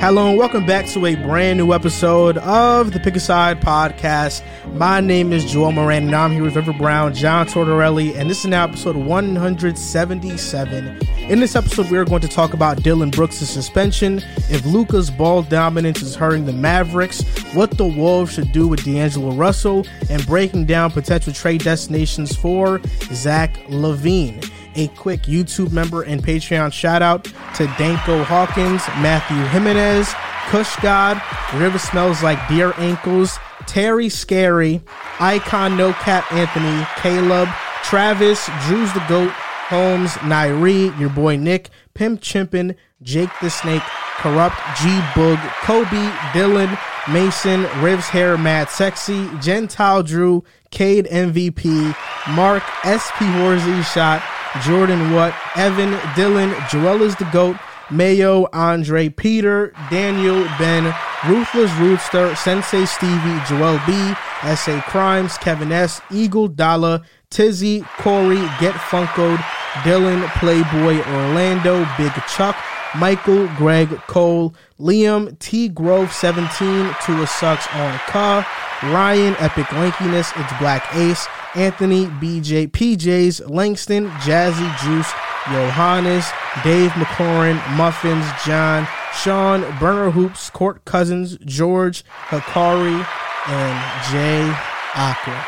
Hello and welcome back to a brand new episode of the Pick a Side podcast. My name is Joel Moran and I'm here with River Brown, John Tortorelli, and this is now episode 177. In this episode, we are going to talk about Dillon Brooks' suspension, if Luka's ball dominance is hurting the Mavericks, what the Wolves should do with D'Angelo Russell, and breaking down potential trade destinations for Zach LaVine a quick YouTube member and Patreon shout out to Danko Hawkins, Matthew Jimenez, Kush God, River Smells Like Deer Ankles, Terry Scary, Icon No Cap Anthony, Caleb, Travis, Drews the Goat, Holmes, Nairi, your boy Nick, Pimp Chimpin, Jake the Snake, Corrupt, G Boog, Kobe, Dylan, Mason, Rivs Hair, Mad Sexy, Gentile Drew, Cade MVP, Mark, SP Horsey Shot, Jordan What, Evan, Dylan, Joel is the GOAT, Mayo, Andre, Peter, Daniel, Ben, Ruthless Rootster, Sensei Stevie, Joel B, SA Crimes, Kevin S, Eagle Dollar, Tizzy, Corey, Get Funkoed, Dylan, Playboy, Orlando, Big Chuck, Michael, Greg, Cole, Liam, T Grove 17, Tua Sucks on Car, Ryan, Epic Lankiness, It's Black Ace, Anthony, BJ, PJs, Langston, Jazzy Juice, Johannes, Dave McLaurin, Muffins, John, Sean, Burner Hoops, Court Cousins, George, Hikari, and Jay Aqua.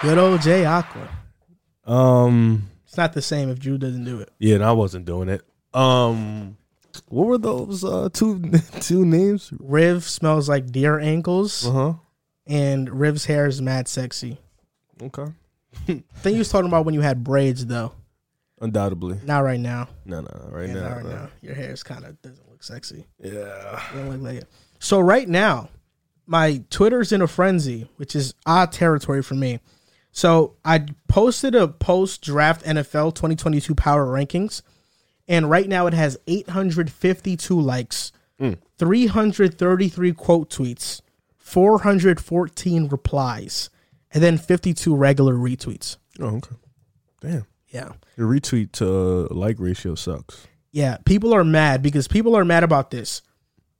Good old Jay Aqua. Um, It's not the same if Drew doesn't do it. yeah, and I wasn't doing it. Um, what were those uh two two names? Riv smells like deer ankles, Uh huh. And Riv's hair is mad sexy. Okay. I think you was talking about when you had braids, though. Undoubtedly. Not right now. No, no, no, right Yeah, now. not right no. now. Your hair is kind of doesn't look sexy. Yeah. Don't look like it. So right now, my Twitter's in a frenzy, which is odd territory for me. So I posted a post draft NFL 2022 power rankings, and right now it has 852 likes, mm. 333 quote tweets, 414 replies, and then 52 regular retweets. Oh, okay. Damn. Yeah. Your retweet to uh, like ratio sucks. Yeah, people are mad because people are mad about this.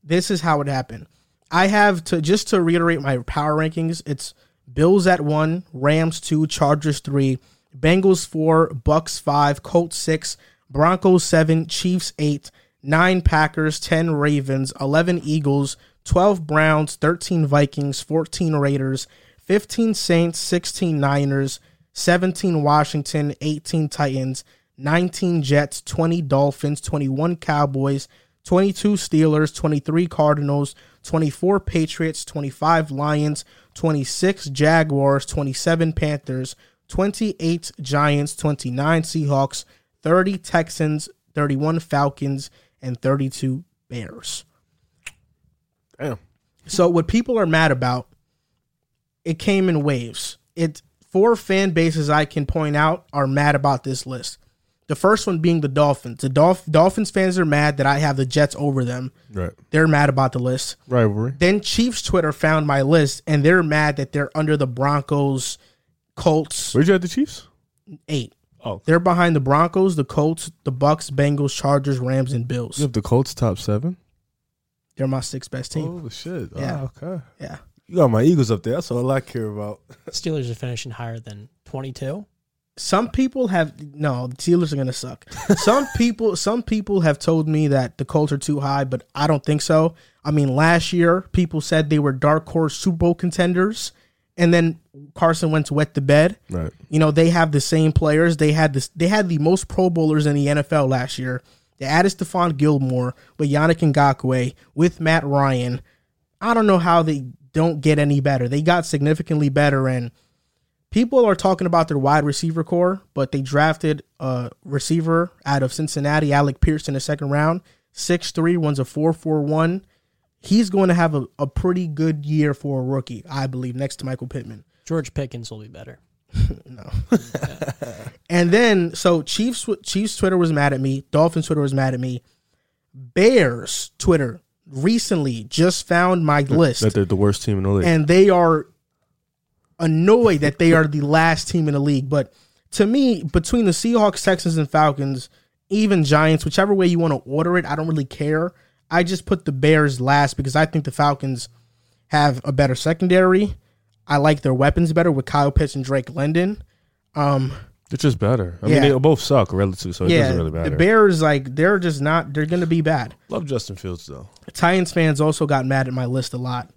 This is how it happened. I have to just to reiterate my power rankings. It's Bills at one, Rams two, Chargers three, Bengals four, Bucks five, Colts six, Broncos seven, Chiefs eight, nine Packers, ten Ravens, eleven Eagles, twelve Browns, thirteen Vikings, fourteen Raiders, fifteen Saints, sixteen Niners, 17 Washington, 18 Titans, 19 Jets, 20 Dolphins, 21 Cowboys, 22 Steelers, 23 Cardinals, 24 Patriots, 25 Lions, 26 Jaguars, 27 Panthers, 28 Giants, 29 Seahawks, 30 Texans, 31 Falcons, and 32 Bears. Damn. So what people are mad about, it came in waves. It four fan bases I can point out are mad about this list. The first one being the Dolphins. The Dolph- Dolphins fans are mad that I have the Jets over them. Right. They're mad about the list. Rivalry. Then Chiefs Twitter found my list and they're mad that they're under the Broncos, Colts, Where'd you have the Chiefs? eight. Oh. They're behind the Broncos, the Colts, the Bucks, Bengals, Chargers, Rams, and Bills. You have the Colts top seven? They're my sixth best team. Oh shit. Ah, yeah. Oh, okay. Yeah. You got my Eagles up there. That's all I care about. Steelers are finishing higher than 22. some people have no the Steelers are gonna suck. Some people some people have told me that the Colts are too high, but I don't think so. I mean, last year people said they were dark horse Super Bowl contenders, and then Carson Wentz wet the bed. Right. You know they have the same players. They had this. They had the most Pro Bowlers in the NFL last year. They added Stephon Gilmore with Yannick Ngakoue with Matt Ryan. I don't know how they don't get any better. They got significantly better, and people are talking about their wide receiver core, but they drafted a receiver out of Cincinnati, Alec Pierce, in the second round. Six three, one's a four four one. He's going to have a, a pretty good year for a rookie, I believe, next to Michael Pittman. George Pickens will be better. No. and then so Chiefs Chiefs Twitter was mad at me. Dolphins Twitter was mad at me. Bears Twitter recently just found my list That they're the worst team in the league. and they are annoyed that they are the last team in the league. But to me, between the Seahawks, Texans, and Falcons, even Giants, whichever way you want to order it. I don't really care. I just put the Bears last because I think the Falcons have a better secondary. I like their weapons better with Kyle Pitts and Drake London. Um, They're just better. I Yeah. mean, they both suck relative, so it yeah, doesn't really matter. the Bears like they're just not. They're going to be bad. Love Justin Fields though. Titans fans also got mad at my list a lot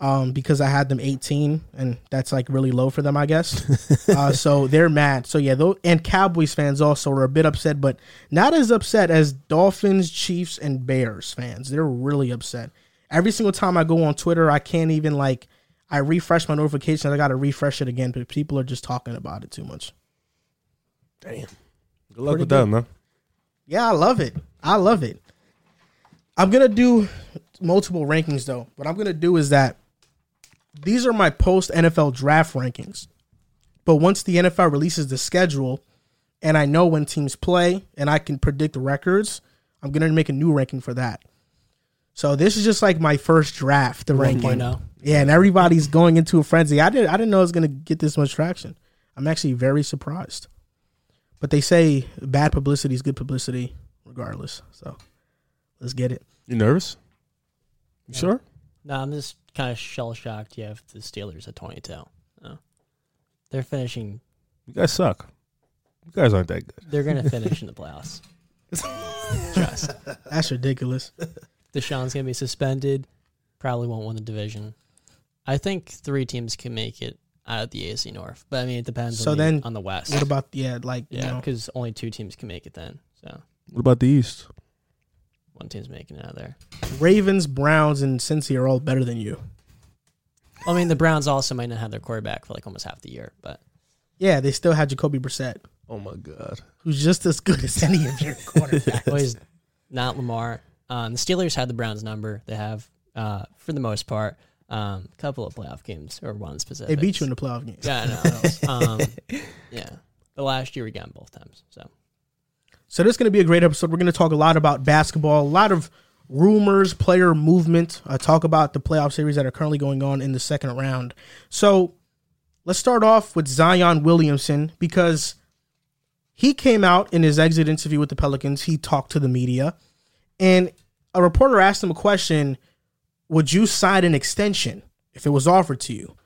um, because I had them 18, and that's like really low for them, I guess. uh, so they're mad. So yeah, though, and Cowboys fans also are a bit upset, but not as upset as Dolphins, Chiefs, and Bears fans. They're really upset. Every single time I go on Twitter, I can't even like. I refresh my notifications. I got to refresh it again, but people are just talking about it too much. Damn. Good luck Pretty with that, man. Yeah, I love it. I love it. I'm gonna do multiple rankings though. What I'm gonna do is that these are my post NFL draft rankings. But once the NFL releases the schedule and I know when teams play and I can predict the records, I'm gonna make a new ranking for that. So this is just like my first draft, the ranking. 1.0. Yeah, and everybody's going into a frenzy. I didn't I didn't know it was gonna get this much traction. I'm actually very surprised. But they say bad publicity is good publicity regardless. So let's get it. You nervous? You Yeah. sure? No, I'm just kind of shell shocked. You have the Steelers at 22. Oh. They're finishing. You guys suck. You guys aren't that good. They're going to finish in the playoffs. Trust. That's ridiculous. Deshaun's going to be suspended. Probably won't win the division. I think three teams can make it out of the AC North, but I mean it depends. So on the, then on the West. What about yeah, like you yeah, know because only two teams can make it then. So What about the East? one team's making it out of there. Ravens, Browns, and Cincy are all better than you. I mean, the Browns also might not have their quarterback for like almost half the year, but Yeah, they still had Jacoby Brissett, Oh my god. who's just as good as any of your quarterbacks. well, he's not Lamar. Um, the Steelers had the Browns number. They have, uh, for the most part, um, a couple of playoff games or one specific. they beat you in the playoff games. Yeah, I know. um, yeah, the last year we got them both times. So So this is going to be a great episode. We're going to talk a lot about basketball, a lot of rumors, player movement. Uh, talk about the playoff series that are currently going on in the second round. So let's start off with Zion Williamson because he came out in his exit interview with the Pelicans. He talked to the media, and a reporter asked him a question: Would you sign an extension if it was offered to you?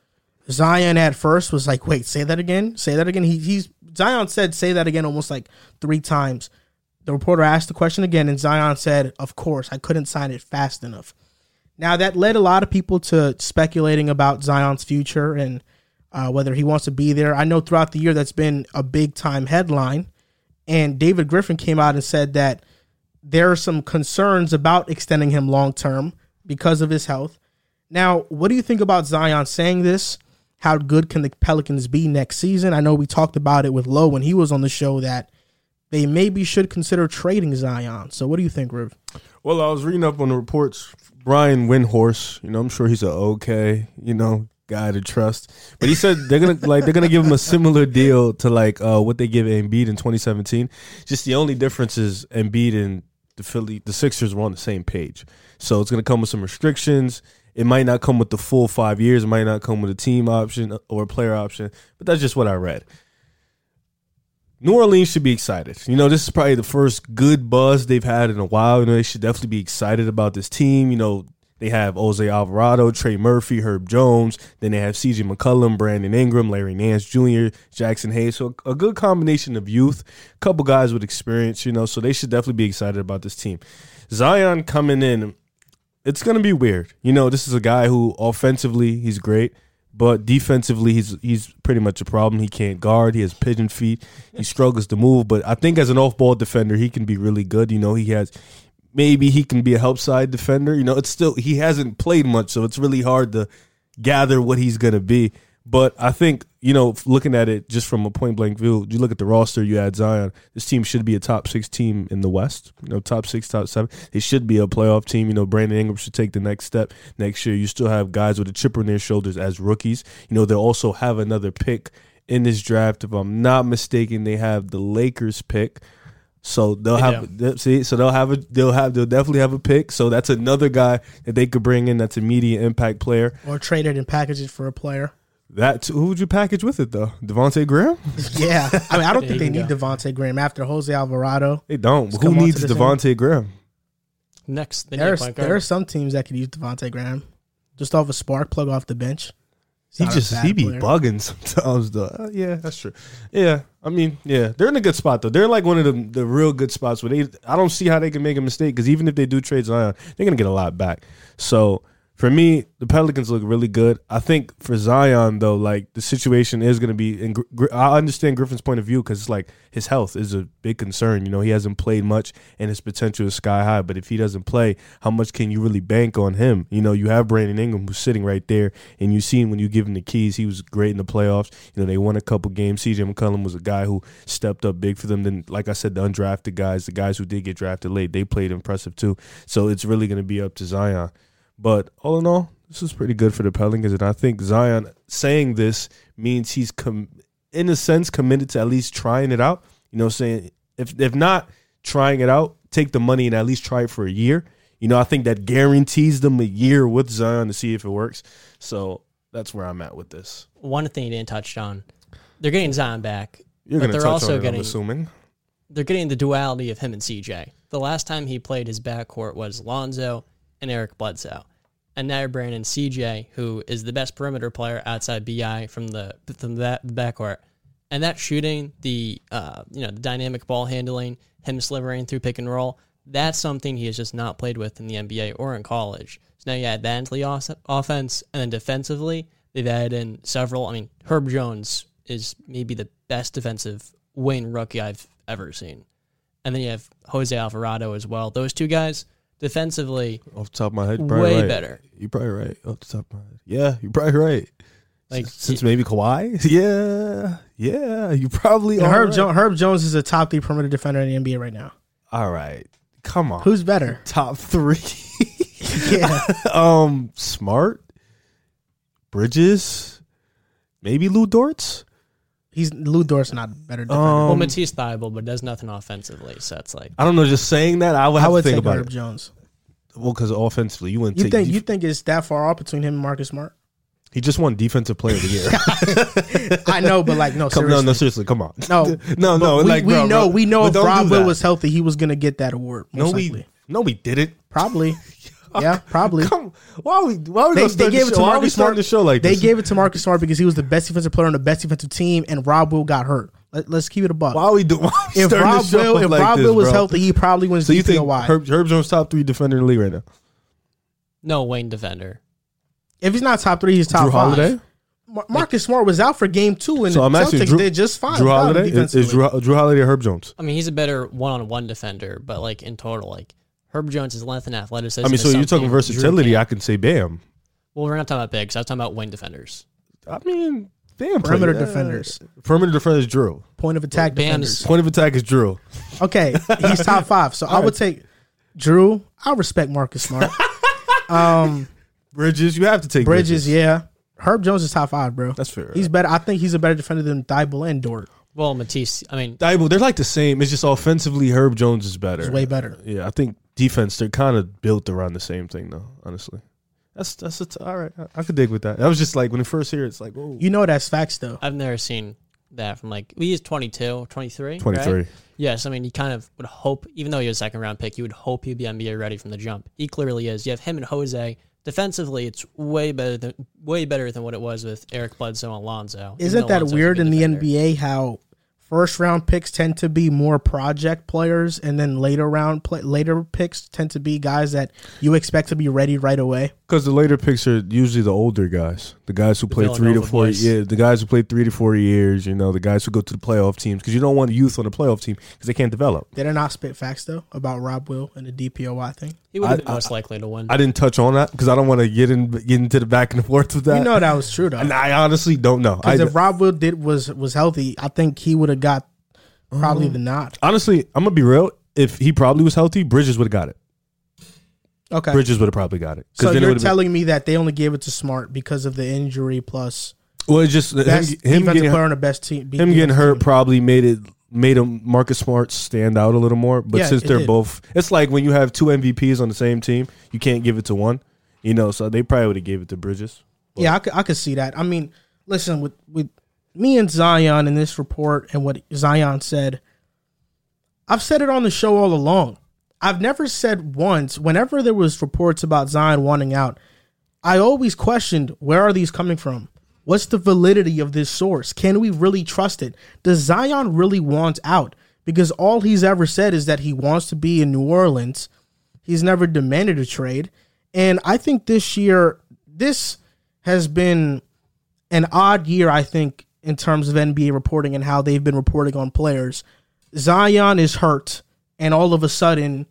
Zion at first was like, "Wait, say that again. Say that again." He he's Zion said, "Say that again," almost like three times. The reporter asked the question again, and Zion said, "Of course, I couldn't sign it fast enough." Now that led a lot of people to speculating about Zion's future and uh, whether he wants to be there. I know throughout the year that's been a big time headline, and David Griffin came out and said that there are some concerns about extending him long term because of his health. Now, what do you think about Zion saying this? How good can the Pelicans be next season? I know we talked about it with Lowe when he was on the show that they maybe should consider trading Zion. So, what do you think, Riv? Well, I was reading up on the reports. Brian Windhorst, you know, I'm sure he's a okay, you know, guy to trust. But he said they're gonna like they're gonna give him a similar deal to like uh, what they give Embiid in 2017. Just the only difference is Embiid and the Philly, the Sixers were on the same page. So it's gonna come with some restrictions. It might not come with the full five years. It might not come with a team option or a player option. But that's just what I read. New Orleans should be excited. You know, this is probably the first good buzz they've had in a while. You know, they should definitely be excited about this team. You know, they have Jose Alvarado, Trey Murphy, Herb Jones. Then they have CJ McCollum, Brandon Ingram, Larry Nance Jr., Jaxson Hayes. So a good combination of youth, a couple guys with experience, you know, so they should definitely be excited about this team. Zion coming in, it's going to be weird. You know, this is a guy who offensively, he's great. But defensively, he's he's pretty much a problem. He can't guard. He has pigeon feet. He struggles to move. But I think as an off-ball defender, he can be really good. You know, he has maybe he can be a help side defender. You know, it's still he hasn't played much, so it's really hard to gather what he's gonna be. But I think you know, looking at it just from a point blank view, you look at the roster. You add Zion. This team should be a top six team in the West. You know, top six, top seven. They should be a playoff team. You know, Brandon Ingram should take the next step next year. You still have guys with a chip on their shoulders as rookies. You know, they'll also have another pick in this draft. If I'm not mistaken, they have the Lakers pick. So they'll They have they- see, so they'll have a they'll have they'll definitely have a pick. So that's another guy that they could bring in that's a media impact player. Or trade it and package it for a player? That who would you package with it though? Devonte Graham? Yeah, I mean, I don't think they need Devonte Devontae Graham after Jose Alvarado. They don't. Who come on to needs Devonte Devontae Graham? Next, they need There are, there are some teams that could use Devonte Graham just off a spark plug off the bench. He just he be player. bugging sometimes though. Uh, yeah, that's true. Yeah, I mean, yeah, they're in a good spot though. They're like one of the the real good spots where they. I don't see how they can make a mistake because even if they do trade Zion, they're gonna get a lot back. So for me, the Pelicans look really good. I think for Zion though, like the situation is be. And Gr- Gr- I understand Griffin's point of view because it's like his health is a big concern. You know, he hasn't played much and his potential is sky high. But if he doesn't play, how much can you really bank on him? You know, you have Brandon Ingram who's sitting right there, and you seen when you give him the keys, he was great in the playoffs. You know, they won a couple games. CJ McCollum was a guy who stepped up big for them. Then, like I said, the undrafted guys, the guys who did get drafted late, they played impressive too. So it's really going to be up to Zion. But all in all, this is pretty good for the Pelicans, and I think Zion saying this means he's com- in a sense committed to at least trying it out. You know, saying if if not trying it out, take the money and at least try it for a year. You know, I think that guarantees them a year with Zion to see if it works. So that's where I'm at with this. One thing you didn't touch on, they're getting Zion back. You're But going to they're also it, getting- I'm assuming. They're getting the duality of him and CJ. The last time he played his backcourt was Lonzo and Eric Bledsoe. And now you're bringing in CJ, who is the best perimeter player outside BI from the from that backcourt. And that shooting, the uh, you know, the dynamic ball handling, him slivering through pick and roll, that's something he has just not played with in the NBA or in college. So now you add that into the offense, and then defensively, they've added in several. I mean, Herb Jones is maybe the best defensive wing rookie I've ever seen. And then you have Jose Alvarado as well. Those two guys, defensively, Off the top of my head, you're probably way right. better. You're probably right. Off the top of my head. Yeah, you're probably right. Like, Like since maybe Kawhi? Yeah. Yeah. You probably are. Herb, right. jo- Herb Jones is a top three perimeter defender in the NBA right now. All right. Come on. Who's better? top three? Yeah, um, Smart, Bridges, maybe Lu Dort's. He's Lu Dort's not a better defender. well, Um, Matisse Thybulle, but does nothing offensively. So it's like, I don't know. Just saying that, I would I have would to think take about Herb it. Jones. Well, because offensively, you wouldn't You take. think def- you think it's that far off between him and Marcus Smart? he just won Defensive Player of the Year. I know, but like no, come, seriously. no, seriously, come on. No, no, no. we, like, we bro, know bro, we know but if don't Rob Will that. was healthy, he was gonna get that award. no, most we likely. no, we did it. probably. Yeah, probably. Come, why are we? Why are we They, they gave the it to Why are we Marcus starting Smart. the show like they this? gave it to Marcus Smart because he was the best defensive player on the best defensive team, and Rob Will got hurt. Let, us keep it a buck. Why are we doing? Why are we if Rob Will, if like Rob this, Will was bro? healthy, he probably wins so you think DPOY. Herb, Herb Jones top three defender in the league right now? no Wayne defender. if he's not top three, he's top Drew five. Holiday. Mar- Marcus Smart was out for game two, and So the I'm asking Celtics Drew- did just fine. Drew without him Holiday is, is. Drew, Jrue Holiday or Herb Jones? I mean, he's a better one-on-one defender, but like in total, like Herb Jones' is length and athleticism. I mean, so you're talking versatility. I can't. say Bam. Well, we're not talking about bigs. I was talking about wing defenders. I mean, Bam. perimeter play- uh, defenders, Perimeter defenders. Jrue. point of attack Bam's- defenders. Point of attack is Jrue. Okay, he's top five. So I would take Jrue. I respect Marcus Smart. um, Bridges. You have to take Bridges, yeah. Herb Jones is top five, bro. That's fair. He's better. I think he's a better defender than Thybulle and Dort. Well, Matisse. I mean, Thybulle, they're like the same. It's just offensively, Herb Jones is better. He's way better. Yeah, I think defense. They're kind of built around the same thing, though. Honestly, that's that's a t- all right. I, I could dig with that. That was just like when you first hear it, it's like, oh, You know that's facts though. I've never seen that from like we use 22, 23. 23. right? Yes, I mean, you kind of would hope, even though he was a second round pick, you would hope he'd be NBA ready from the jump. He clearly is. You have him and Jose. Defensively, it's way better than way better than what it was with Eric Bledsoe and Alonzo. Isn't that Alonzo's weird good in the. NBA how first round picks tend to be more project players, and then later round play, later picks tend to be guys that you expect to be ready right away? Because the later picks are usually the older guys, the guys who play three to four. boys. Yeah, the guys who play three to four years. You know, the guys who go to the playoff teams because you don't want youth on the playoff team because they can't develop. Did I not spit facts though about Rob Will and the DPOY thing? He would have I- been most likely to win. I didn't touch on that because I don't want to get in get into the back and forth with that. You know that was true though. and I honestly don't know. Because if Rob Will did was was healthy, I think he would have got probably Mm. the nod. honestly, I'm gonna be real. If he probably was healthy, Bridges would have got it. Okay. Bridges would have probably got it. so you're would've been- telling me that they only gave it to Smart because of the injury plus well, it's just him, best him defensive getting player on the best team. him getting hurt probably made it made him Marcus Smart stand out a little more. But Yeah, since they're did. both, it's like when you have two MVPs on the same team, you can't give it to one. You know, so they probably would have gave it to Bridges. Yeah, I could, I could see that. I mean, listen with with me and Zion in this report and what Zion said. I've said it on the show all along. I've never said once whenever there was reports about Zion wanting out, I always questioned where are these coming from? What's the validity of this source? Can we really trust it? Does Zion really want out? Because all he's ever said is that he wants to be in New Orleans. He's never demanded a trade. And I think this year, this has been an odd year, I think, in terms of NBA reporting and how they've been reporting on players. Zion is hurt, and all of a sudden,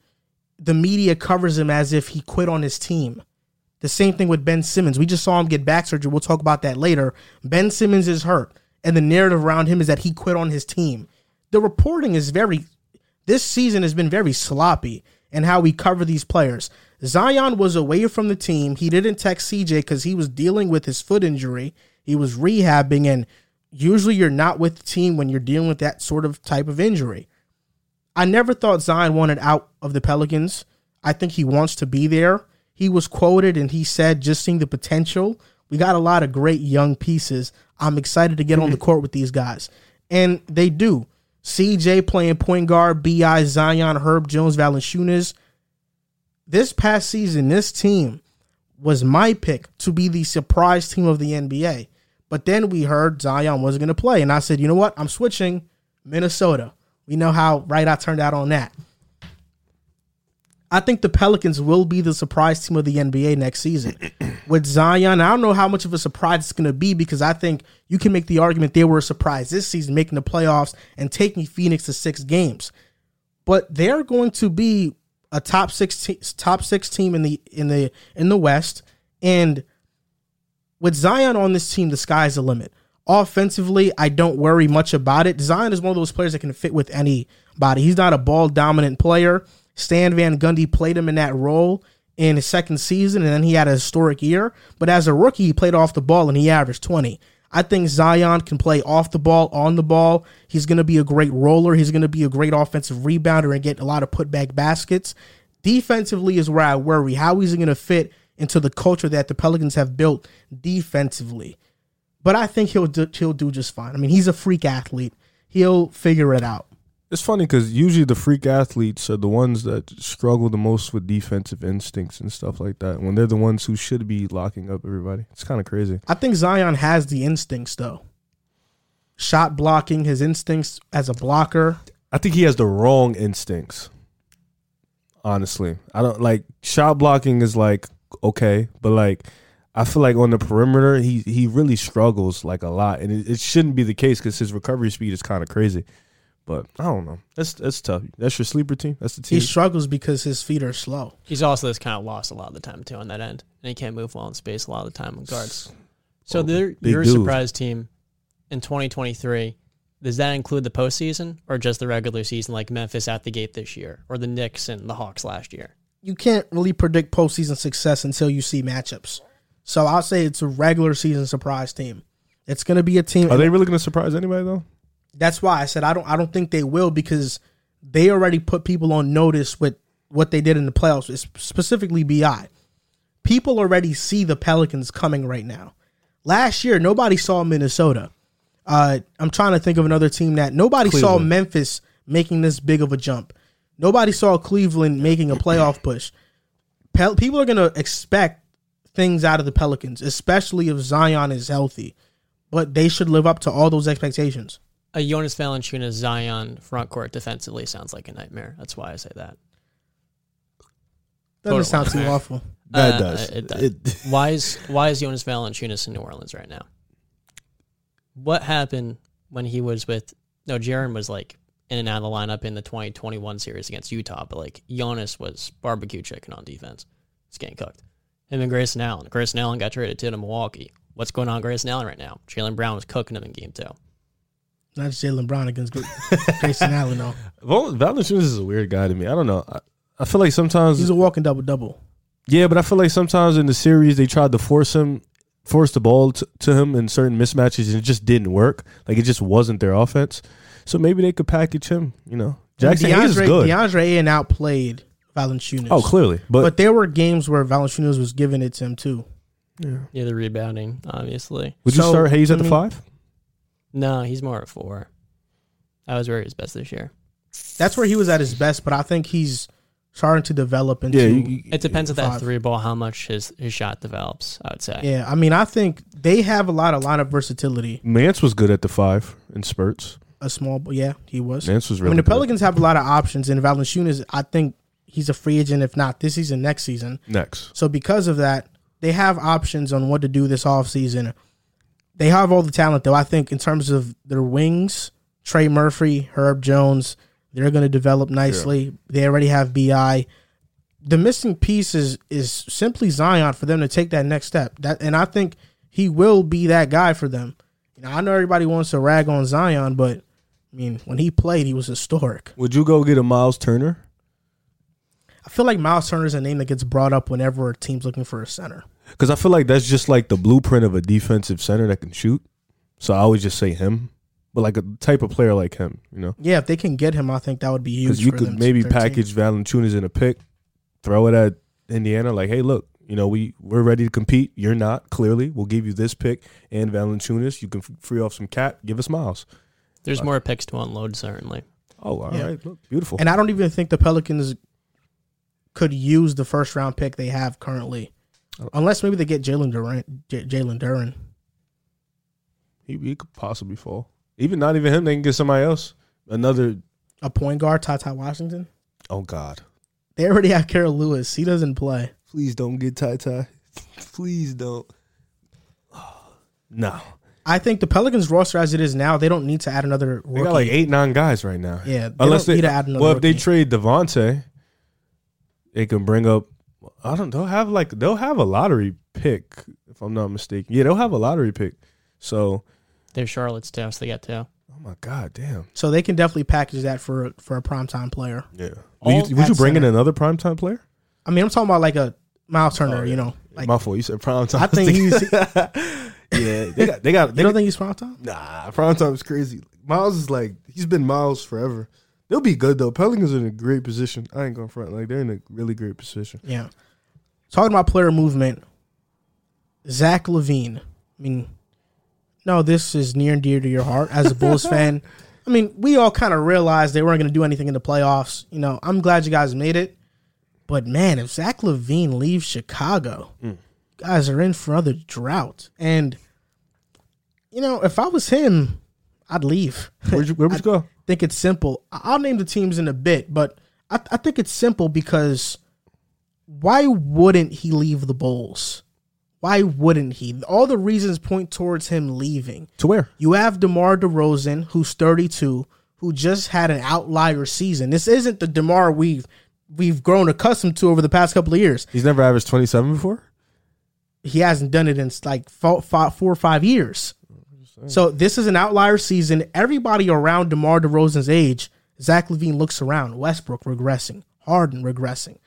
the media covers him as if he quit on his team. The same thing with Ben Simmons. We just saw him get back surgery. We'll talk about that later. Ben Simmons is hurt, and the narrative around him is that he quit on his team. The reporting is very, this season has been very sloppy in how we cover these players. Zion was away from the team. He didn't text CJ because he was dealing with his foot injury. He was rehabbing, and usually you're not with the team when you're dealing with that sort of type of injury. I never thought Zion wanted out of the Pelicans. I think he wants to be there. He was quoted and he said, just seeing the potential, we got a lot of great young pieces. I'm excited to get on the court with these guys. And they do. CJ playing point guard, BI, Zion, Herb Jones, Valanciunas. This past season, this team was my pick to be the surprise team of the NBA. But then we heard Zion wasn't going to play. And I said, you know what? I'm switching Minnesota. We know how right I turned out on that. I think the Pelicans will be the surprise team of the NBA next season. With Zion, I don't know how much of a surprise it's going to be because I think you can make the argument they were a surprise this season, making the playoffs and taking Phoenix to six games. But they're going to be a top six te- top six team in the in the in the West, and with Zion on this team, the sky's the limit. Offensively, I don't worry much about it. Zion is one of those players that can fit with anybody. He's not a ball dominant player. Stan Van Gundy played him in that role in his second season, and then he had a historic year. But as a rookie, he played off the ball and he averaged 20. I think Zion can play off the ball, on the ball. He's going to be a great roller. He's going to be a great offensive rebounder and get a lot of putback baskets. Defensively is where I worry. How is he going to fit into the culture that the Pelicans have built defensively? But I think he'll do, he'll do just fine. I mean, he's a freak athlete. He'll figure it out. It's funny because usually the freak athletes are the ones that struggle the most with defensive instincts and stuff like that. When they're the ones who should be locking up everybody, it's kind of crazy. I think Zion has the instincts though. Shot blocking, his instincts as a blocker. I think he has the wrong instincts. Honestly, I don't like shot blocking is like okay, but like I feel like on the perimeter he he really struggles like a lot, and it, it shouldn't be the case because his recovery speed is kind of crazy. But I don't know. That's that's tough. That's your sleeper team. That's the team. He struggles because his feet are slow. He's also just kind of lost a lot of the time too on that end, and he can't move well in space a lot of the time on guards. So Oh, they're big your dude. surprise team in 2023. Does that include the postseason or just the regular season, like Memphis at the gate this year, or the Knicks and the Hawks last year? You can't really predict postseason success until you see matchups. So I'll say it's a regular season surprise team. It's going to be a team. Are they really going to surprise anybody though? That's why I said I don't. I don't think they will because they already put people on notice with what they did in the playoffs, es- specifically Bi. People already see the Pelicans coming right now. Last year, nobody saw Minnesota. Uh, I'm trying to think of another team that nobody saw Memphis making this big of a jump. Nobody saw Cleveland making a playoff push. Pel- people are going to expect things out of the Pelicans, especially if Zion is healthy. But they should live up to all those expectations. A Jonas Valanciunas Zion front court defensively sounds like a nightmare. That's why I say that. That doesn't sound too awful. That Uh, does. it does. It- Why is why is Jonas Valanciunas in New Orleans right now? What happened when he was with no Jaren was like in and out of the lineup in the 2021 series against Utah, but like Jonas was barbecue chicken on defense. It's getting cooked. Him and Grayson Allen. Grayson Allen got traded to Milwaukee. What's going on with Grayson Allen right now? Jaylen Brown was cooking him in game two. Not Jaylen Brown against Gr- Grayson Allen, though. Val- Valanciunas is a weird guy to me. I don't know. I, I feel like sometimes He's a walking double double. Yeah, but I feel like sometimes in the series they tried to force him, force the ball to, to him in certain mismatches, and it just didn't work. Like it just wasn't their offense. So maybe they could package him. You know, Jaxson Hayes is DeAndre, good. DeAndre Ayton outplayed Valanciunas. oh, clearly, but, but there were games where Valanciunas was giving it to him too. Yeah. Yeah, the rebounding, obviously. Would you start Hayes at the me- five? No, he's more at four. That was where he was best this year. That's where he was at his best, but I think he's starting to develop into. Yeah, Yeah, you- It depends on that three ball, how much his, his shot develops, I would say. Yeah, I mean, I think they have a lot of lineup versatility. Nance was good at the five in spurts. A small, yeah, he was. Nance was I really mean, the good. Pelicans have a lot of options, and Valanciunas, I think he's a free agent, if not this season, next season. Next. So because of that, they have options on what to do this offseason. They have all the talent, though. I think in terms of their wings, Trey Murphy, Herb Jones, they're going to develop nicely. They already have Bi. The missing piece is is simply Zion for them to take that next step. That and I think he will be that guy for them. You know, I know everybody wants to rag on Zion, but I mean, when he played, he was historic. Would you go get a Miles Turner? I feel like Miles Turner is a name that gets brought up whenever a team's looking for a center. Because I feel like that's just like the blueprint of a defensive center that can shoot. So I always just say him, but like a type of player like him, you know, Yeah, if they can get him, I think that would be huge. because you for could them, maybe package Valanciunas in a pick, throw it at Indiana, like, hey, look, you know, we we're ready to compete. You're not. Clearly, we'll give you this pick and Valanciunas. You can free off some cap. Give us Miles. There's more picks to unload, certainly. Oh, all right, Yeah. look, beautiful. And I don't even think the Pelicans could use the first round pick they have currently, unless maybe they get Jalen Durant, J- Jalen Duren. he, he could possibly fall. Even not even him. They can get somebody else. Another. a point guard, Tata Washington. Oh God. They already have Kira Lewis. He doesn't play. Please don't get Ty Ty. Please don't. No. I think the Pelicans roster as it is now, they don't need to add another rookie. They got like eight, nine guys right now. yeah, they Unless don't they need to add another well, if they trade Devontae, they can bring up. I don't. They'll have like they'll have a lottery pick if I'm not mistaken. Yeah, they'll have a lottery pick. So, There's Charlotte's too, so they got two. oh my god, damn. so they can definitely package that for for a primetime player. Yeah. All Would you, would you bring in center. another primetime player? I mean, I'm talking about like a Miles Turner. Oh, yeah. You know, like My fault. You said primetime. I think he's. yeah, they got. They got. You They don't think he's primetime? Nah, prime time is crazy. Miles is like he's been Miles forever. They'll be good though. Pelicans are in a great position. I ain't going front. Like they're in a really great position. Yeah. Talking about player movement, Zach LaVine. I mean, no, this is near and dear to your heart as a Bulls fan. I mean, we all kind of realized they weren't going to do anything in the playoffs. You know, I'm glad you guys made it. But man, if Zach LaVine leaves Chicago, Mm. guys are in for another drought. And, you know, if I was him, I'd leave. Where'd you, where would you go? Think it's simple. I'll name the teams in a bit, but I, I think it's simple because why wouldn't he leave the Bulls? Why wouldn't he? All the reasons point towards him leaving. To where? You have DeMar DeRozan, who's 32, who just had an outlier season. This isn't the DeMar we've we've grown accustomed to over the past couple of years. He's never averaged twenty seven before. He hasn't done it in like four, five, four or five years. So this is an outlier season. Everybody around DeMar DeRozan's age, Zach LaVine looks around. Westbrook regressing, Harden regressing.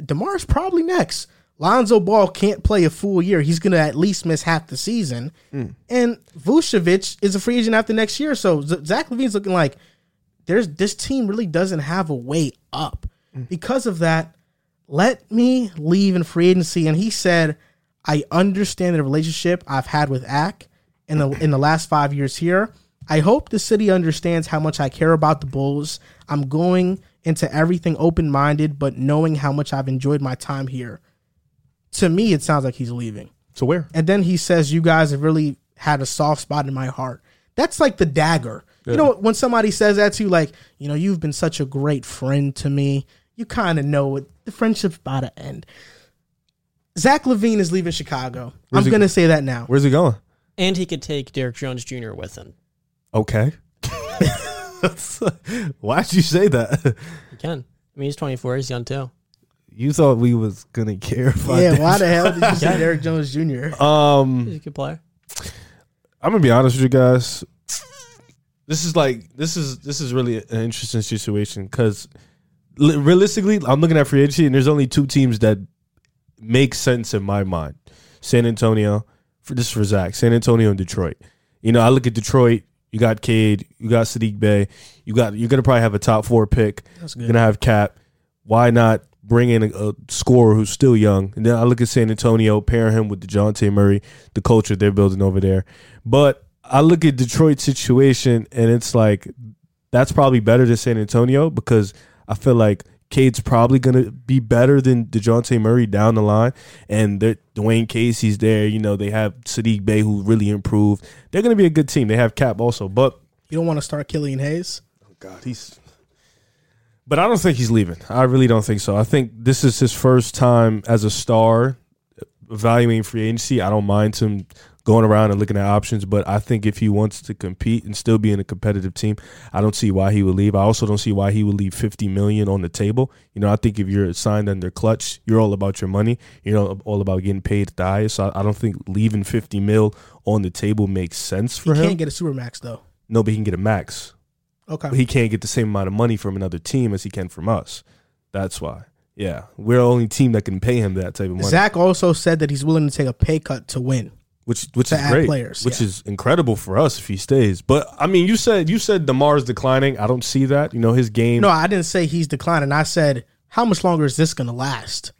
DeMar's probably next. Lonzo Ball can't play a full year. He's going to at least miss half the season. Hmm. And Vucevic is a free agent after next year. So Zach LaVine's looking like there's this team really doesn't have a way up. Hmm. Because of that, let me leave in free agency. And he said, I understand the relationship I've had with AK in the in the last five years here. I hope the city understands how much I care about the Bulls. I'm going into everything open minded, but knowing how much I've enjoyed my time here. To me, it sounds like he's leaving. To where? And then he says, You guys have really had a soft spot in my heart. That's like the dagger. You know, when somebody says that to you, like, you know, you've been such a great friend to me, you kind of know it, the friendship's about to end. Zach LaVine is leaving Chicago. Where's I'm going to say that now. Where's he going? And he could take Derrick Jones Jr. with him. Okay. Why'd you say that? He can. I mean, he's 24. He's young too. You thought we was gonna care about Yeah, this. why the hell did you say Derrick Jones Jr.? Um, He's a good player. I'm gonna be honest with you guys. This is like this is this is really an interesting situation because realistically, I'm looking at free agency and there's only two teams that make sense in my mind: San Antonio. For this is for Zach, San Antonio and Detroit. You know, I look at Detroit. You got Cade. You got Saddiq Bey. You got. You're gonna probably have a top four pick. That's You're gonna have Cap. Why not bring in a, a scorer who's still young. And then I look at San Antonio, pair him with DeJounte Murray, the culture they're building over there. But I look at Detroit's situation and it's like that's probably better than San Antonio because I feel like Cade's probably gonna be better than DeJounte Murray down the line. And they're- Dwane Casey's there. You know, they have Saddiq Bey who really improved. They're gonna be a good team. They have Cap also. But You don't want to start Killian Hayes. Oh, God, he's. But I don't think he's leaving. I really don't think so. I think this is his first time as a star evaluating free agency. I don't mind him going around and looking at options, but I think if he wants to compete and still be in a competitive team, I don't see why he would leave. I also don't see why he would leave 50 million on the table. You know, I think if you're signed under Klutch, you're all about your money. You're all- all about getting paid the highest. So I don't think leaving 50 mil on the table makes sense He for him. He can't get a super max though. no, but he can get a max Okay. but he can't get the same amount of money from another team as he can from us. That's why. Yeah, we're the only team that can pay him that type of money, Zach also said that he's willing to take a pay cut to win. Which which to is great, players, which yeah. is incredible for us if he stays. But I mean, you said you said Demar's declining. I don't see that. You know, his game. No, I didn't say he's declining. I said how much longer is this going to last?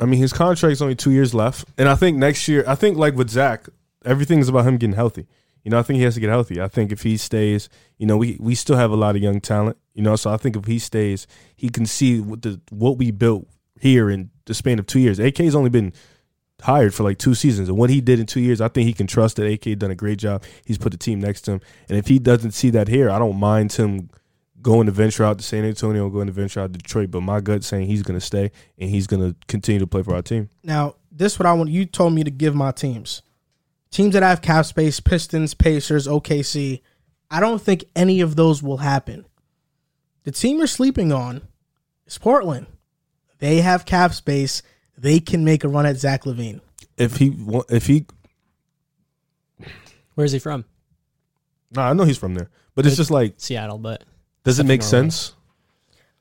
I mean, his contract's only two years left, and I think next year, I think like with Zach, everything's about him getting healthy. You know, I think he has to get healthy. I think if he stays, you know, we we still have a lot of young talent. You know, so I think if he stays, he can see what the what we built here in the span of two years. AK's only been hired for like two seasons, and what he did in two years, I think he can trust that AK done a great job. He's put the team next to him, and if he doesn't see that here, I don't mind him going to venture out to San Antonio, going to venture out to Detroit. But my gut saying he's going to stay and he's going to continue to play for our team. Now, this is what I want. You told me to give my teams. Teams that have cap space: Pistons, Pacers, OKC. I don't think any of those will happen. The team you're sleeping on is Portland. They have cap space. They can make a run at Zach LaVine. If he if he Where's he from? nah, I know he's from there, but it's just like, Seattle, but does it make Norway. sense?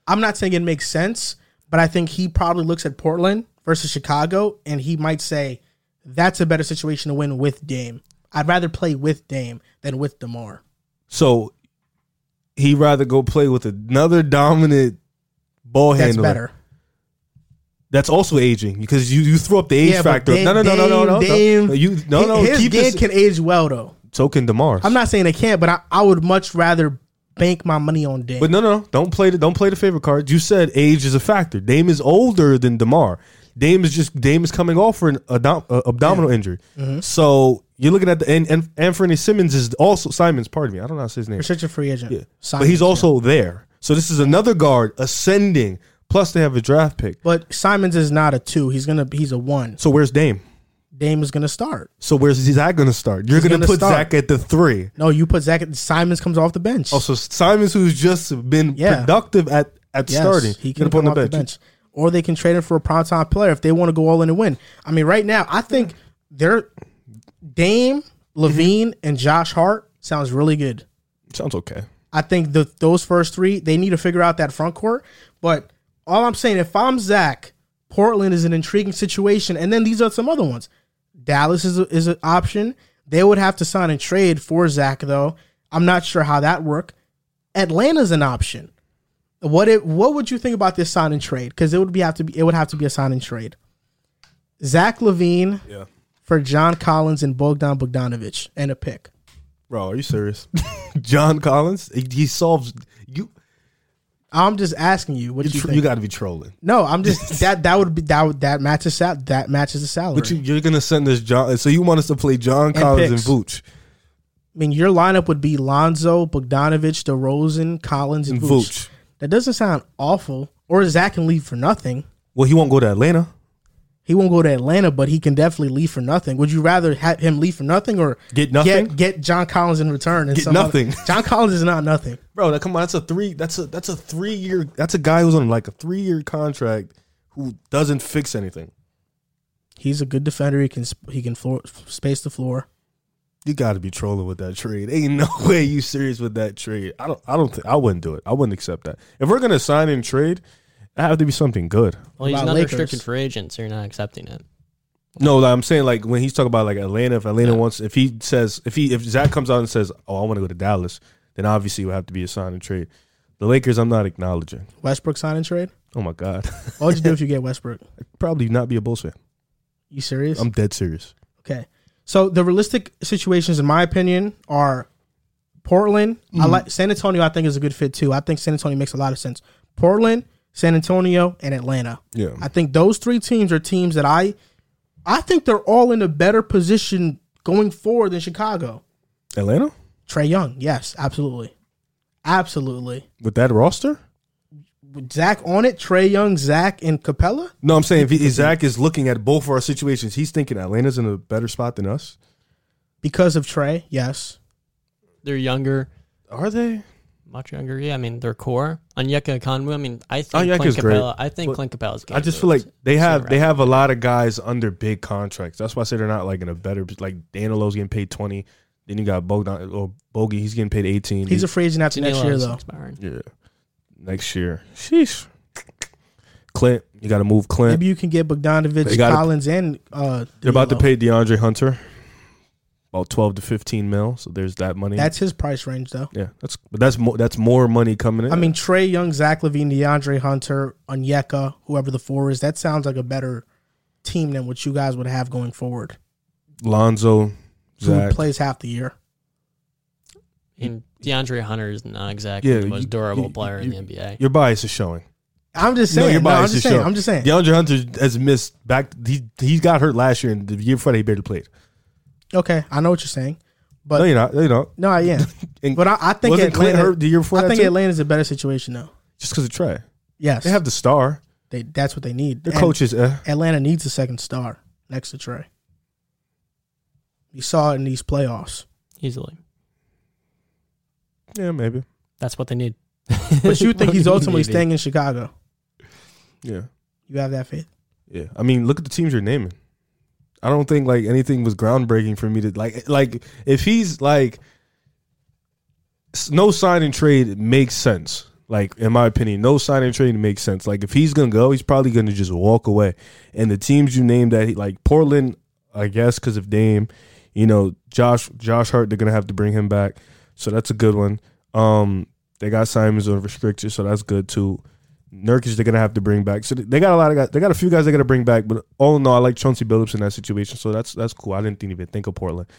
I'm not saying it makes sense, but I think he probably looks at Portland versus Chicago and he might say that's a better situation to win with Dame. I'd rather play with Dame than with DeMar. So he'd rather go play with another dominant ball That's handler. better. That's also aging because you, you throw up the age Yeah, factor. Dame- no, no, no, no, no, no, Dame- no. You no, no. His keep game this. can age well though. so can Demar. I'm not saying they can't, but I, I would much rather bank my money on Dame. But no, no, no. Don't play the don't play the favorite card. You said age is a factor. Dame is older than Demar. Dame is just Dame is coming off for an abdom- uh, abdominal injury. Mm-hmm. So you're looking at the and, and Anthony Simmons is also Simon's. Pardon me, I don't know how to say his name. Restricted free agent. Yeah. Simons, but he's yeah. also there. So this is another guard ascending. Plus they have a draft pick. But Simons is not a two. He's gonna. He's a one. So where's Dame? Dame is gonna start. So where's Zach going to start? You're He's to gonna put start. Zach at the three. No, you put Zach. Simons comes off the bench. Oh, also, Simons, who's just been Yeah. productive at at Yes, starting, He can put come him off on the bench. Or they can trade him for a prime time player if they want to go all in and win. I mean, right now, I think they're Dame, LaVine, mm-hmm. and Josh Hart sounds really good. Sounds okay. I think the those first three, they need to figure out that front court. But all I'm saying, if I'm Zach, Portland is an intriguing situation, and then these are some other ones. Dallas is a, is an option. They would have to sign and trade for Zach, though. I'm not sure how that work. Atlanta's an option. What it, what would you think about this sign and trade? Because it would be have to be it would have to be a sign and trade. Zach LaVine Yeah. for John Collins and Bogdan Bogdanovich and a pick. Bro, are you serious? John Collins, he, he solves. I'm just asking you what You, you, tr- think. you got to be trolling. No, I'm just that that would be that would, that matches sal- that matches the salary. But you, you're gonna send this John. So you want us to play John Collins and picks. Vooch I mean, your lineup would be Lonzo, Bogdanovich, DeRozan, Collins, and and Vooch. Vooch. That doesn't sound awful. Or Zach can leave for nothing. Well, he won't go to Atlanta. He won't go to Atlanta, but he can definitely leave for nothing. Would you rather have him leave for nothing or Get nothing? Get, get John Collins in return and Get some other- John Collins is not nothing. Bro, that, come on, that's a three. That's a that's a three year. That's a guy who's on like a three year contract who doesn't fix anything. He's a good defender. He can he can floor, space the floor. You got to be trolling with that trade. Ain't no way you serious with that trade. I don't. I don't think I wouldn't do it. I wouldn't accept that. If we're gonna sign and trade, it have to be something good. well, he's not Lakers? restricted for agents. so you're not accepting it. No, like, I'm saying like when he's talking about like Atlanta. If Atlanta Yeah. wants, if he says, if he if Zach comes out and says, "Oh, I want to go to Dallas," then obviously it would have to be a sign and trade. The Lakers, I'm not acknowledging. Westbrook sign and trade. Oh my god, What would you do if you get Westbrook? probably not be a Bulls fan. You serious? I'm dead serious. Okay. So the realistic situations, in my opinion, are Portland. Mm-hmm. I like San Antonio. I think is a good fit too. I think San Antonio makes a lot of sense. Portland, San Antonio, and Atlanta. Yeah, I think those three teams are teams that I, I think they're all in a better position going forward than Chicago. Atlanta Trae Young, yes, absolutely, absolutely. with that roster. With Zach on it, Trae Young, Zach, and Capela. No, I'm saying if, he, if Zach is looking at both of our situations, he's thinking Atlanta's in a better spot than us. Because of Trae, yes. They're younger, Are they? much younger. Yeah, I mean their core. Onyeka Okongwu. I mean, I think Onyeka's Clint great, Capela. I think but Clint Capela's. I just feel like they have they have a lot of guys under big contracts. That's why I say they're not like in a better like Danilo's getting paid twenty. Then you got Bogdan or Bogey, he's getting paid eighteen. He's a free agent after next year, though. yeah. Next year. Sheesh. Clint, you gotta move Clint. Maybe you can get They Bogdanovich, gotta- Collins, and uh, They're about to pay DeAndre Hunter about twelve to fifteen mil. So there's that money. That's his price range, though. yeah, that's but that's more that's more money coming in. I mean, Trae Young, Zach LaVine, DeAndre Hunter, Onyeka, whoever the four is. That sounds like a better team than what you guys would have going forward. Lonzo, Who plays half the year? And DeAndre Hunter is not exactly Yeah, the most you- durable you- player you- in the NBA. Your bias is showing. I'm just No, saying. your No, I'm bias just is saying. showing. I'm just saying. DeAndre Hunter has missed back. He he got hurt last year, and the year before He barely played. Okay, I know what you're saying, but no, you're not. No, you're not. no, I am. And but I, I think wasn't Clint Atlanta. hurt the year before I that think too? Atlanta's a better situation though. Just because of Trae, Yes, they have the star. they, that's what they need. Their And coach is. Eh. Atlanta needs a second star next to Trae. You saw it in these playoffs. Easily, Yeah, maybe. that's what they need. But you think he's ultimately Maybe. staying in Chicago? Yeah, You have that faith? yeah. I mean, look at the teams you're naming. I don't think like anything was groundbreaking for me to like. Like if he's like, no sign and trade makes sense. Like in my opinion, no sign and trade makes sense. Like if he's gonna go, he's probably gonna just walk away. And the teams you named that he, like Portland, I guess because of Dame, you know Josh Josh Hart, they're gonna have to bring him back, so that's a good one. Um, they got Simons on restricted, so that's good too. Nurkic, they're gonna have to bring back. So they got a lot of guys. They got a few guys they gotta bring back, but all in all, I like Chauncey Billups in that situation, so that's that's cool. I didn't even think of Portland.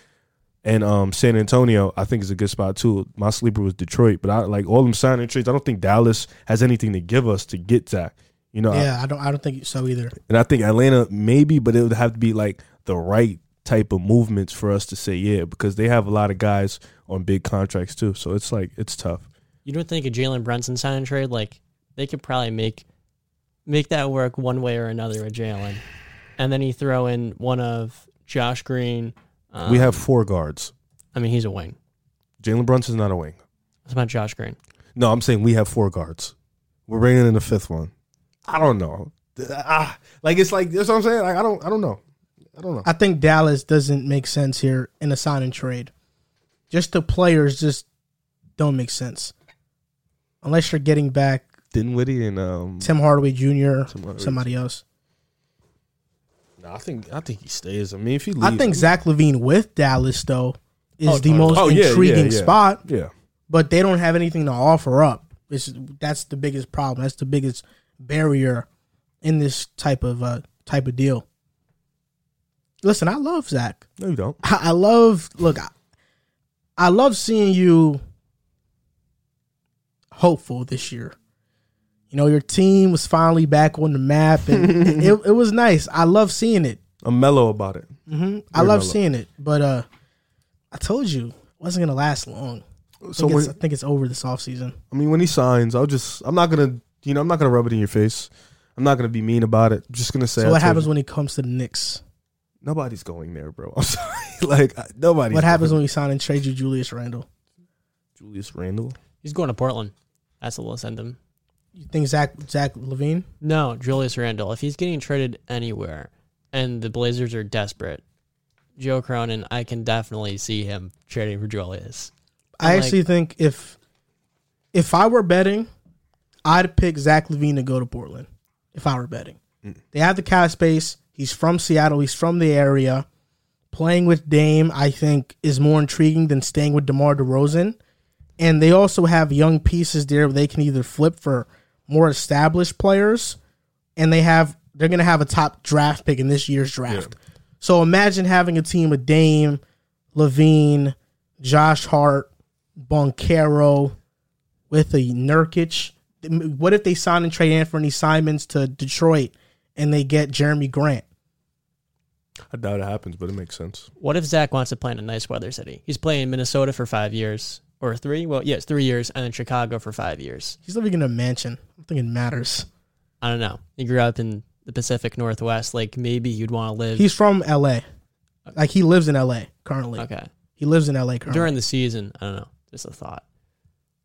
And um, San Antonio, I think is a good spot too. My sleeper was Detroit, but I like all them signing trades. I don't think Dallas has anything to give us to get Zach. You know, Yeah, I don't. I don't think so either. and I think Atlanta maybe, but it would have to be like the right type of movements for us to say yeah, because they have a lot of guys on big contracts too. So it's like it's tough. You don't think a Jalen Brunson sign and trade like they could probably make make that work one way or another with Jalen, and then you throw in one of Josh Green. Um, we have four guards. I mean, he's a wing. Jalen Brunson's not a wing. What about Josh Green? No, I'm saying we have four guards. We're bringing in the fifth one. I don't know. Ah, like it's like that's what I'm saying. Like I don't. I don't know. I don't know. I think Dallas doesn't make sense here in a sign and trade. Just the players just don't make sense unless you're getting back Dinwiddie and um. Tim Hardaway Jr. Tim Hardaway. somebody else. No, I think I think he stays. I mean, if he leaves, I think Zach LaVine with Dallas though is Oh, the oh, most oh, yeah, intriguing yeah, yeah. spot, Yeah, but they don't have anything to offer up. It's, that's the biggest problem. That's the biggest barrier in this type of uh, type of deal. Listen, I love Zach. no, you don't. I I love look. I, I love seeing you hopeful this year. You know, your team was finally back on the map, and it, it was nice. I love seeing it. I'm mellow about it. hmm I love mellow. seeing it. But uh, I told you it wasn't gonna last long. I So think, it's, I think it's over this offseason. I mean, when he signs, I'll just I'm not gonna you know I'm not gonna rub it in your face. I'm not gonna be mean about it. I'm just gonna say. So I what happens you. when he comes to the Knicks? Nobody's going there, bro. I'm sorry. like nobody. What happens when we sign and trade you Julius Randle? Julius Randle? He's going to Portland. That's what will send him. You think Zach Zach LaVine? No, Julius Randle. If he's getting traded anywhere, and the Blazers are desperate, Joe Cronin, I can definitely see him trading for Julius. I Like- actually think if if I were betting, I'd pick Zach LaVine to go to Portland. If I were betting, Mm. they have the cap space. He's from Seattle. He's from the area. Playing with Dame, I think, is more intriguing than staying with DeMar DeRozan. and they also have young pieces there they can either flip for more established players, and they have they're gonna have a top draft pick in this year's draft. So imagine having a team with Dame, LaVine, Josh Hart, Banchero, with a Nurkic. What if they sign and trade Anfernee Simons to Detroit and they get Jerami Grant? I doubt it happens, but it makes sense. What if Zach wants to play in a nice weather city? He's playing Minnesota for five years or three. Well, yes, three years, and then Chicago for five years. He's living in a mansion. I don't think it matters. I don't know. He grew up in the Pacific Northwest. Like maybe you'd want to live. He's from LA. Like he lives in LA currently. okay. He lives in LA currently. During the season, I don't know. Just a thought.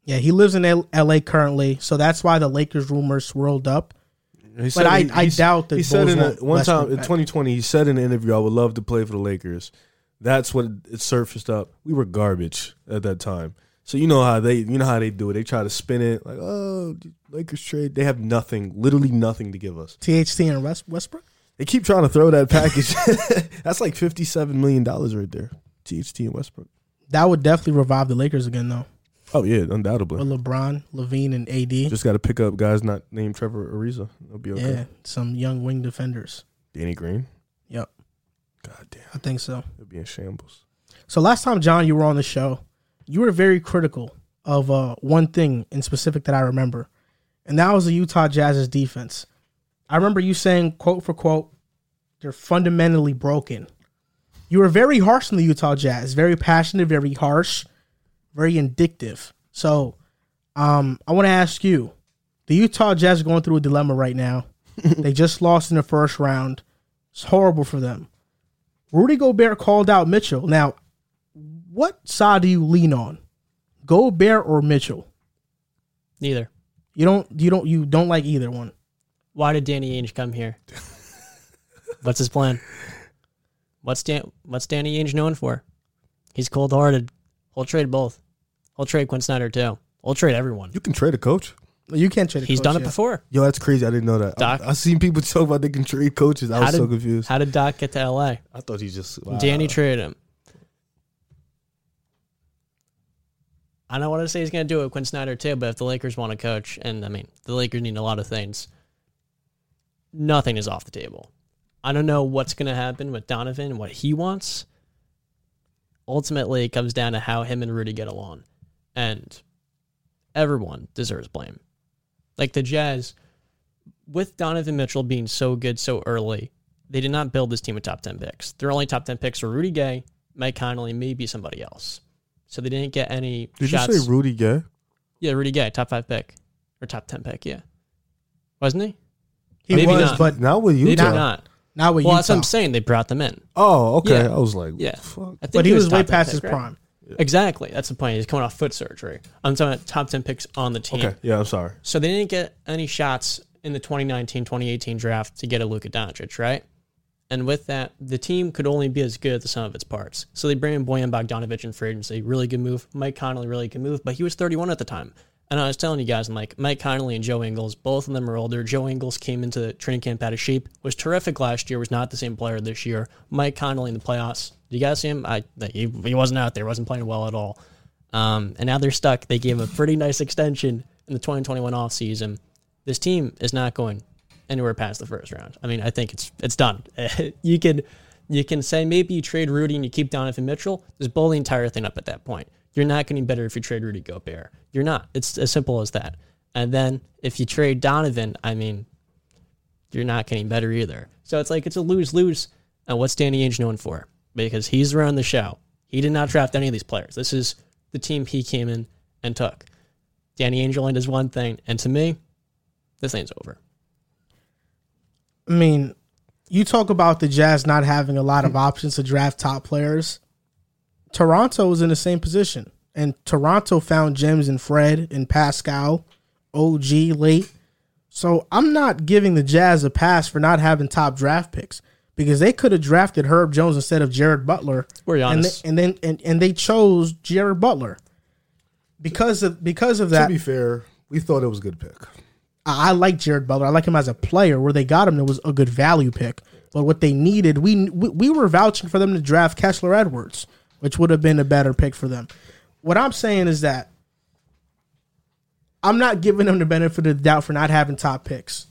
yeah, he lives in L- LA currently. So that's why the Lakers rumors swirled up. He But said I, he- I doubt that He said in a, one time in 2020, he said in an interview, "I would love to play for the Lakers." That's what it surfaced up. We were garbage at that time, so you know how they, you know how they do it. They try to spin it like, "Oh, Lakers trade." They have nothing, literally nothing to give us. THT and West, Westbrook. They keep trying to throw that package. That's like fifty-seven million dollars right there. THT and Westbrook. That would definitely revive the Lakers again, though. Oh yeah, undoubtedly. With LeBron, LaVine, and AD. Just got to pick up guys not named Trevor Ariza. They'll be okay. Yeah, some young wing defenders. Danny Green. Yep, God damn, I think so. It'll be in shambles. So last time, John, you were on the show, you were very critical of uh, one thing in specific that I remember, and that was the Utah Jazz's defense. I remember you saying, quote for quote, they're fundamentally broken. You were very harsh on the Utah Jazz, very passionate, very harsh, very indictive. So, um, I want to ask you, the Utah Jazz are going through a dilemma right now. they just lost in the first round. It's horrible for them. Rudy Gobert called out Mitchell. Now, what side do you lean on? Gobert or Mitchell? Neither. You don't you don't you don't like either one. Why did Danny Ainge come here? What's his plan? What's Dan? What's Danny Ainge known for? He's cold hearted. He'll trade both. We'll trade Quin Snyder too. We'll trade everyone. You can trade a coach. You can't trade. a He's coach, done it yeah. before. Yo, that's crazy. I didn't know that. Doc- I, I seen people talk about they can trade coaches. I was did- so confused. How did Doc get to LA? I thought he just wow. Danny traded him. I don't want to say he's going to do it with Quin Snyder too, but if the Lakers want to coach, and I mean, the Lakers need a lot of things, nothing is off the table. I don't know what's going to happen with Donovan, and what he wants. Ultimately, it comes down to how him and Rudy get along. And everyone deserves blame. Like the Jazz, with Donovan Mitchell being so good so early, they did not build this team with top 10 picks. Their only top 10 picks were Rudy Gay, Mike Conley, maybe somebody else. So they didn't get any Did shots. you say Rudy Gay? yeah, Rudy Gay, top five pick or top 10 pick. Yeah. Wasn't he? He Maybe was, not. but Not with Maybe Utah. not. Not with Well, that's what I'm saying. They brought them in. Oh, okay. Yeah. I was like, Yeah. fuck. I think But he was way top 10 past his pick, right? prime. Exactly. That's the point. He's coming off foot surgery. I'm talking about top 10 picks on the team. Okay, yeah, I'm sorry. So they didn't get any shots in the 2019 2018 draft to get a Luka Doncic, right? And with that, the team could only be as good as the sum of its parts. So they bring in Bojan Bogdanovic in free agency, really good move. Mike Conley, really good move, but he was 31 at the time. And I was telling you guys, I'm like, Mike Conley and Joe Ingles, both of them are older. Joe Ingles came into the training camp out of shape, was terrific last year, was not the same player this year. Mike Conley in the playoffs, did you guys see him? I he, he wasn't out there, wasn't playing well at all. Um, and now they're stuck. They gave a pretty nice extension in the 2021 offseason. This team is not going anywhere past the first round. I mean, I think it's it's done. you can you can say maybe you trade Rudy and you keep Donovan Mitchell. Just blow the entire thing up at that point. You're not getting better if you trade Rudy Gobert. You're not. It's as simple as that. And then if you trade Donovan, I mean, you're not getting better either. So it's like it's a lose lose. And what's Danny Ainge known for? Because he's running the show. He did not draft any of these players. This is the team he came in and took. Danny Ainge only does one thing, and to me, this thing's over. I mean, you talk about the Jazz not having a lot of options to draft top players. Toronto was in the same position, and Toronto found gems in Fred and Pascal, OG late. So I'm not giving the Jazz a pass for not having top draft picks because they could have drafted Herb Jones instead of Jared Butler. We're and, honest. they, and then and, and they chose Jared Butler because of because of that. to be fair, we thought it was a good pick. I I like Jared Butler. I like him as a player. Where they got him, it was a good value pick. But what they needed, we we, we were vouching for them to draft Kessler Edwards, which would have been a better pick for them. What I'm saying is that I'm not giving them the benefit of the doubt for not having top picks.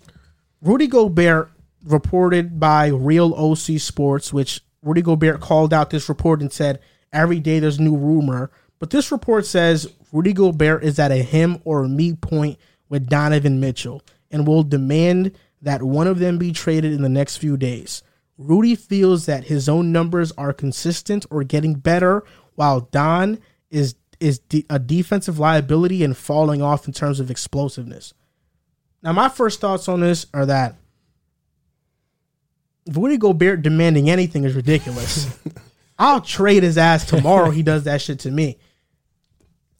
Rudy Gobert reported by Real OC Sports, which Rudy Gobert called out this report and said every day there's new rumor. But this report says Rudy Gobert is at a him or a me point with Donovan Mitchell and will demand that one of them be traded in the next few days. Rudy feels that his own numbers are consistent or getting better, while Don is is de- a defensive liability and falling off in terms of explosiveness. Now, my first thoughts on this are that Rudy Gobert demanding anything is ridiculous. I'll trade his ass tomorrow. he does that shit to me.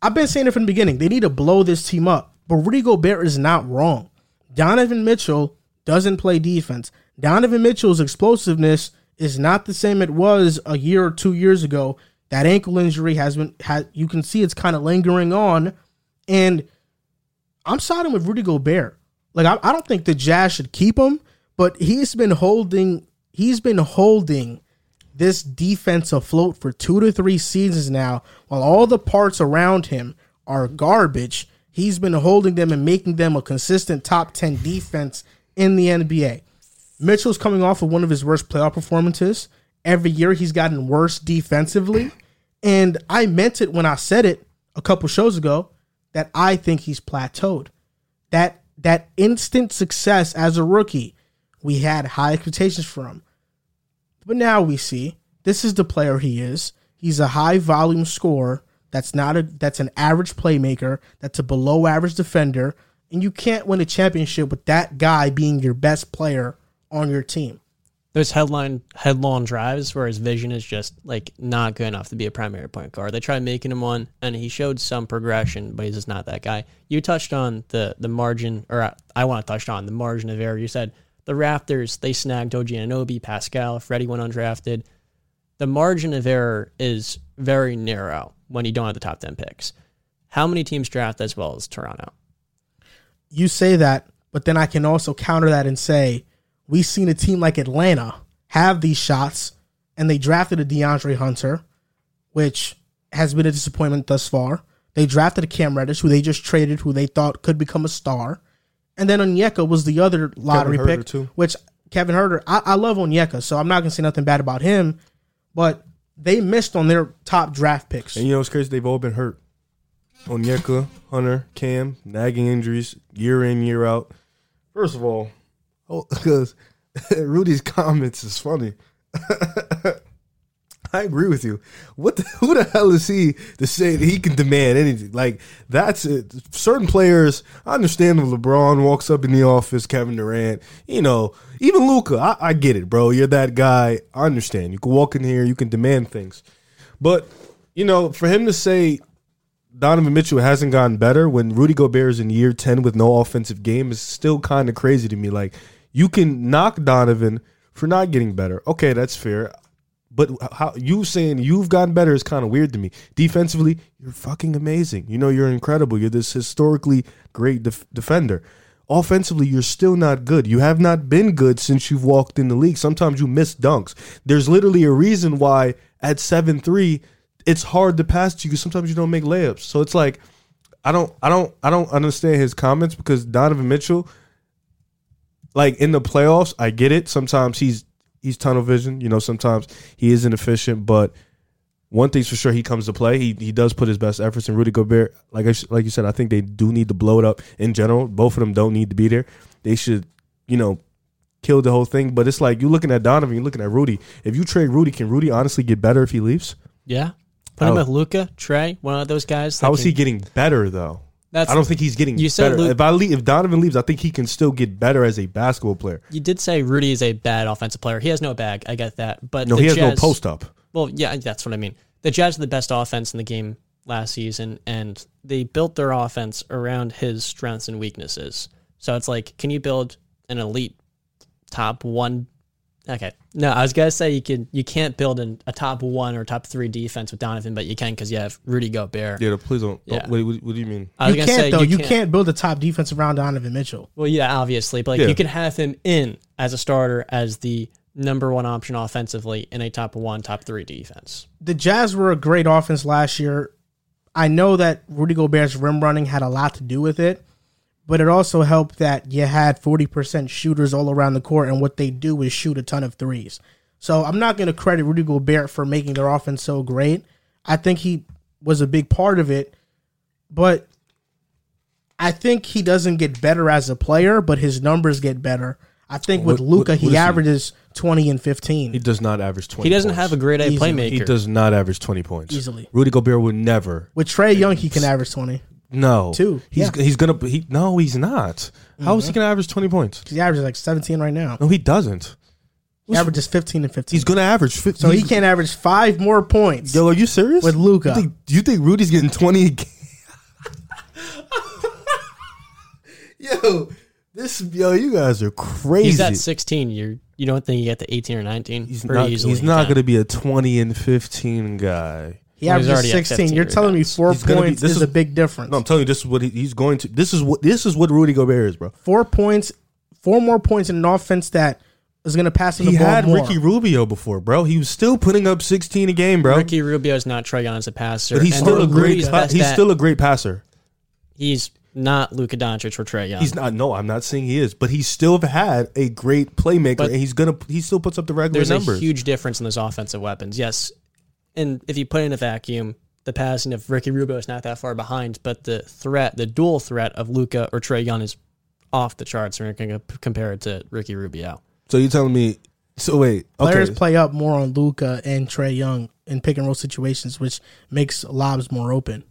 I've been saying it from the beginning. They need to blow this team up. But Rudy Gobert is not wrong. Donovan Mitchell doesn't play defense. Donovan Mitchell's explosiveness is not the same it was a year or two years ago. That ankle injury has been had you can see it's kind of lingering on. And I'm siding with Rudy Gobert. Like I, I don't think the Jazz should keep him, but he's been holding he's been holding this defense afloat for two to three seasons now, while all the parts around him are garbage. He's been holding them and making them a consistent top 10 defense in the NBA. Mitchell's coming off of one of his worst playoff performances. Every year he's gotten worse defensively. And I meant it when I said it a couple shows ago that I think he's plateaued. That that instant success as a rookie, we had high expectations for him. But now we see this is the player he is. He's a high volume scorer. That's not a that's an average playmaker. That's a below average defender. And you can't win a championship with that guy being your best player on your team. Those headline headlong drives where his vision is just like not good enough to be a primary point guard. They tried making him one, and he showed some progression, but he's just not that guy. You touched on the the margin, or I, I want to touch on the margin of error. You said the Raptors they snagged OG Anunoby, Pascal, Freddie went undrafted. The margin of error is very narrow when you don't have the top ten picks. How many teams draft as well as Toronto? You say that, but then I can also counter that and say we've seen a team like Atlanta have these shots, and they drafted a DeAndre Hunter, which has been a disappointment thus far. They drafted a Cam Reddish, who they just traded, who they thought could become a star. And then Onyeka was the other lottery pick, too. which Kevin Huerter, I, I love Onyeka, so I'm not going to say nothing bad about him, but they missed on their top draft picks. And you know it's crazy? They've all been hurt. Onyeka, Hunter, Cam, nagging injuries, year in, year out. First of all, oh, because Rudy's comments is funny. I agree with you. What the, who the hell is he to say that he can demand anything? Like that's it. Certain players, I understand LeBron walks up in the office, Kevin Durant, you know, even Luka. I, I get it, bro. You're that guy. I understand. You can walk in here, you can demand things, but you know, for him to say Donovan Mitchell hasn't gotten better when Rudy Gobert is in year 10 with no offensive game is still kind of crazy to me. Like, you can knock Donovan for not getting better. Okay, that's fair. But how you saying you've gotten better is kind of weird to me. Defensively, you're fucking amazing. You know, you're incredible. You're this historically great def- defender. Offensively, you're still not good. You have not been good since you've walked in the league. Sometimes you miss dunks. There's literally a reason why at 7 3, it's hard to pass to you because sometimes you don't make layups. So it's like I don't I don't I don't understand his comments because Donovan Mitchell like in the playoffs, I get it. Sometimes he's he's tunnel vision, you know, sometimes he is inefficient, but one thing's for sure, he comes to play. He he does put his best efforts. And Rudy Gobert, like I, like you said, I think they do need to blow it up in general. Both of them don't need to be there. They should, you know, kill the whole thing. But it's like you're looking at Donovan, you're looking at Rudy. If you trade Rudy, can Rudy honestly get better if he leaves? Yeah, put him with Luka, Trae, one of those guys. How is he getting better though? That's I don't think he's getting You said better. Lu- if I leave, if Donovan leaves, I think he can still get better as a basketball player. You did say Rudy is a bad offensive player. He has no bag. I get that. But No, he has Jazz, no post up. Well, yeah, that's what I mean. The Jazz are the best offense in the game last season, and they built their offense around his strengths and weaknesses. So it's like, can you build an elite top one? Okay, no, I was gonna say you can. You can't build an, a top one or top three defense with Donovan, but you can because you have Rudy Gobert. Yeah, please don't. Oh, yeah. don't- Wait, what, what do you mean? I was you gonna can't say though. You can't. build a top defense around Donovan Mitchell. Well, yeah, obviously, but like Yeah. you can have him in as a starter as the number one option offensively in a top one, top three defense. The Jazz were a great offense last year I know that Rudy Gobert's rim running had a lot to do with it, but it also helped that you had 40% shooters all around the court, and what they do is shoot a ton of threes. So I'm not going to credit Rudy Gobert for making their offense so great. I think he was a big part of it, but I think he doesn't get better as a player, but his numbers get better. I think with Luka, he what is he? averages 20 and 15 He does not average twenty. He doesn't points. have a grade A Easily. playmaker. He does not average twenty points easily. Rudy Gobert would never. With Trae Young, he can average 20. No, Two, He's yeah. he's gonna. He no, he's not. How is he mm-hmm. gonna average twenty points? He averages like 17 right now. No, he doesn't. He averages 15 and 15. He's gonna average. 50, so he can't average five more points. Yo, are you serious? With Luka. you think, do you think Rudy's getting twenty? A game? yo, this yo, you guys are crazy. He's at 16. You you don't think you get to 18 or 19? He's Pretty not. easily. He's not going to be a twenty and fifteen guy. He Well, he's averages already at 16. 15 You're telling me four He's gonna be- points this is, is- a big difference. No, I'm telling you, this is what he, he's going to. This is what this is what Rudy Gobert is, bro. four points, four more points in an offense that is going to pass him the He ball had more. Ricky Rubio before, bro. He was still putting up 16 a game, bro. Ricky Rubio is not Trae Young as a passer. but he's and still a great. Rudy's Pa- best he's at- still a great passer. he's not Luka Doncic or Trae Young. He's not. No, I'm not saying he is, but he still had a great playmaker, But and he's gonna. He still puts up the regular There's numbers. a huge difference in those offensive weapons. Yes, and if you put in a vacuum, the passing of Ricky Rubio is not that far behind, but the threat, the dual threat of Luka or Trae Young is off the charts when you're going to compare it to Ricky Rubio. so you're telling me? So wait, okay. Players play up more on Luka and Trae Young in pick and roll situations, which makes lobs more open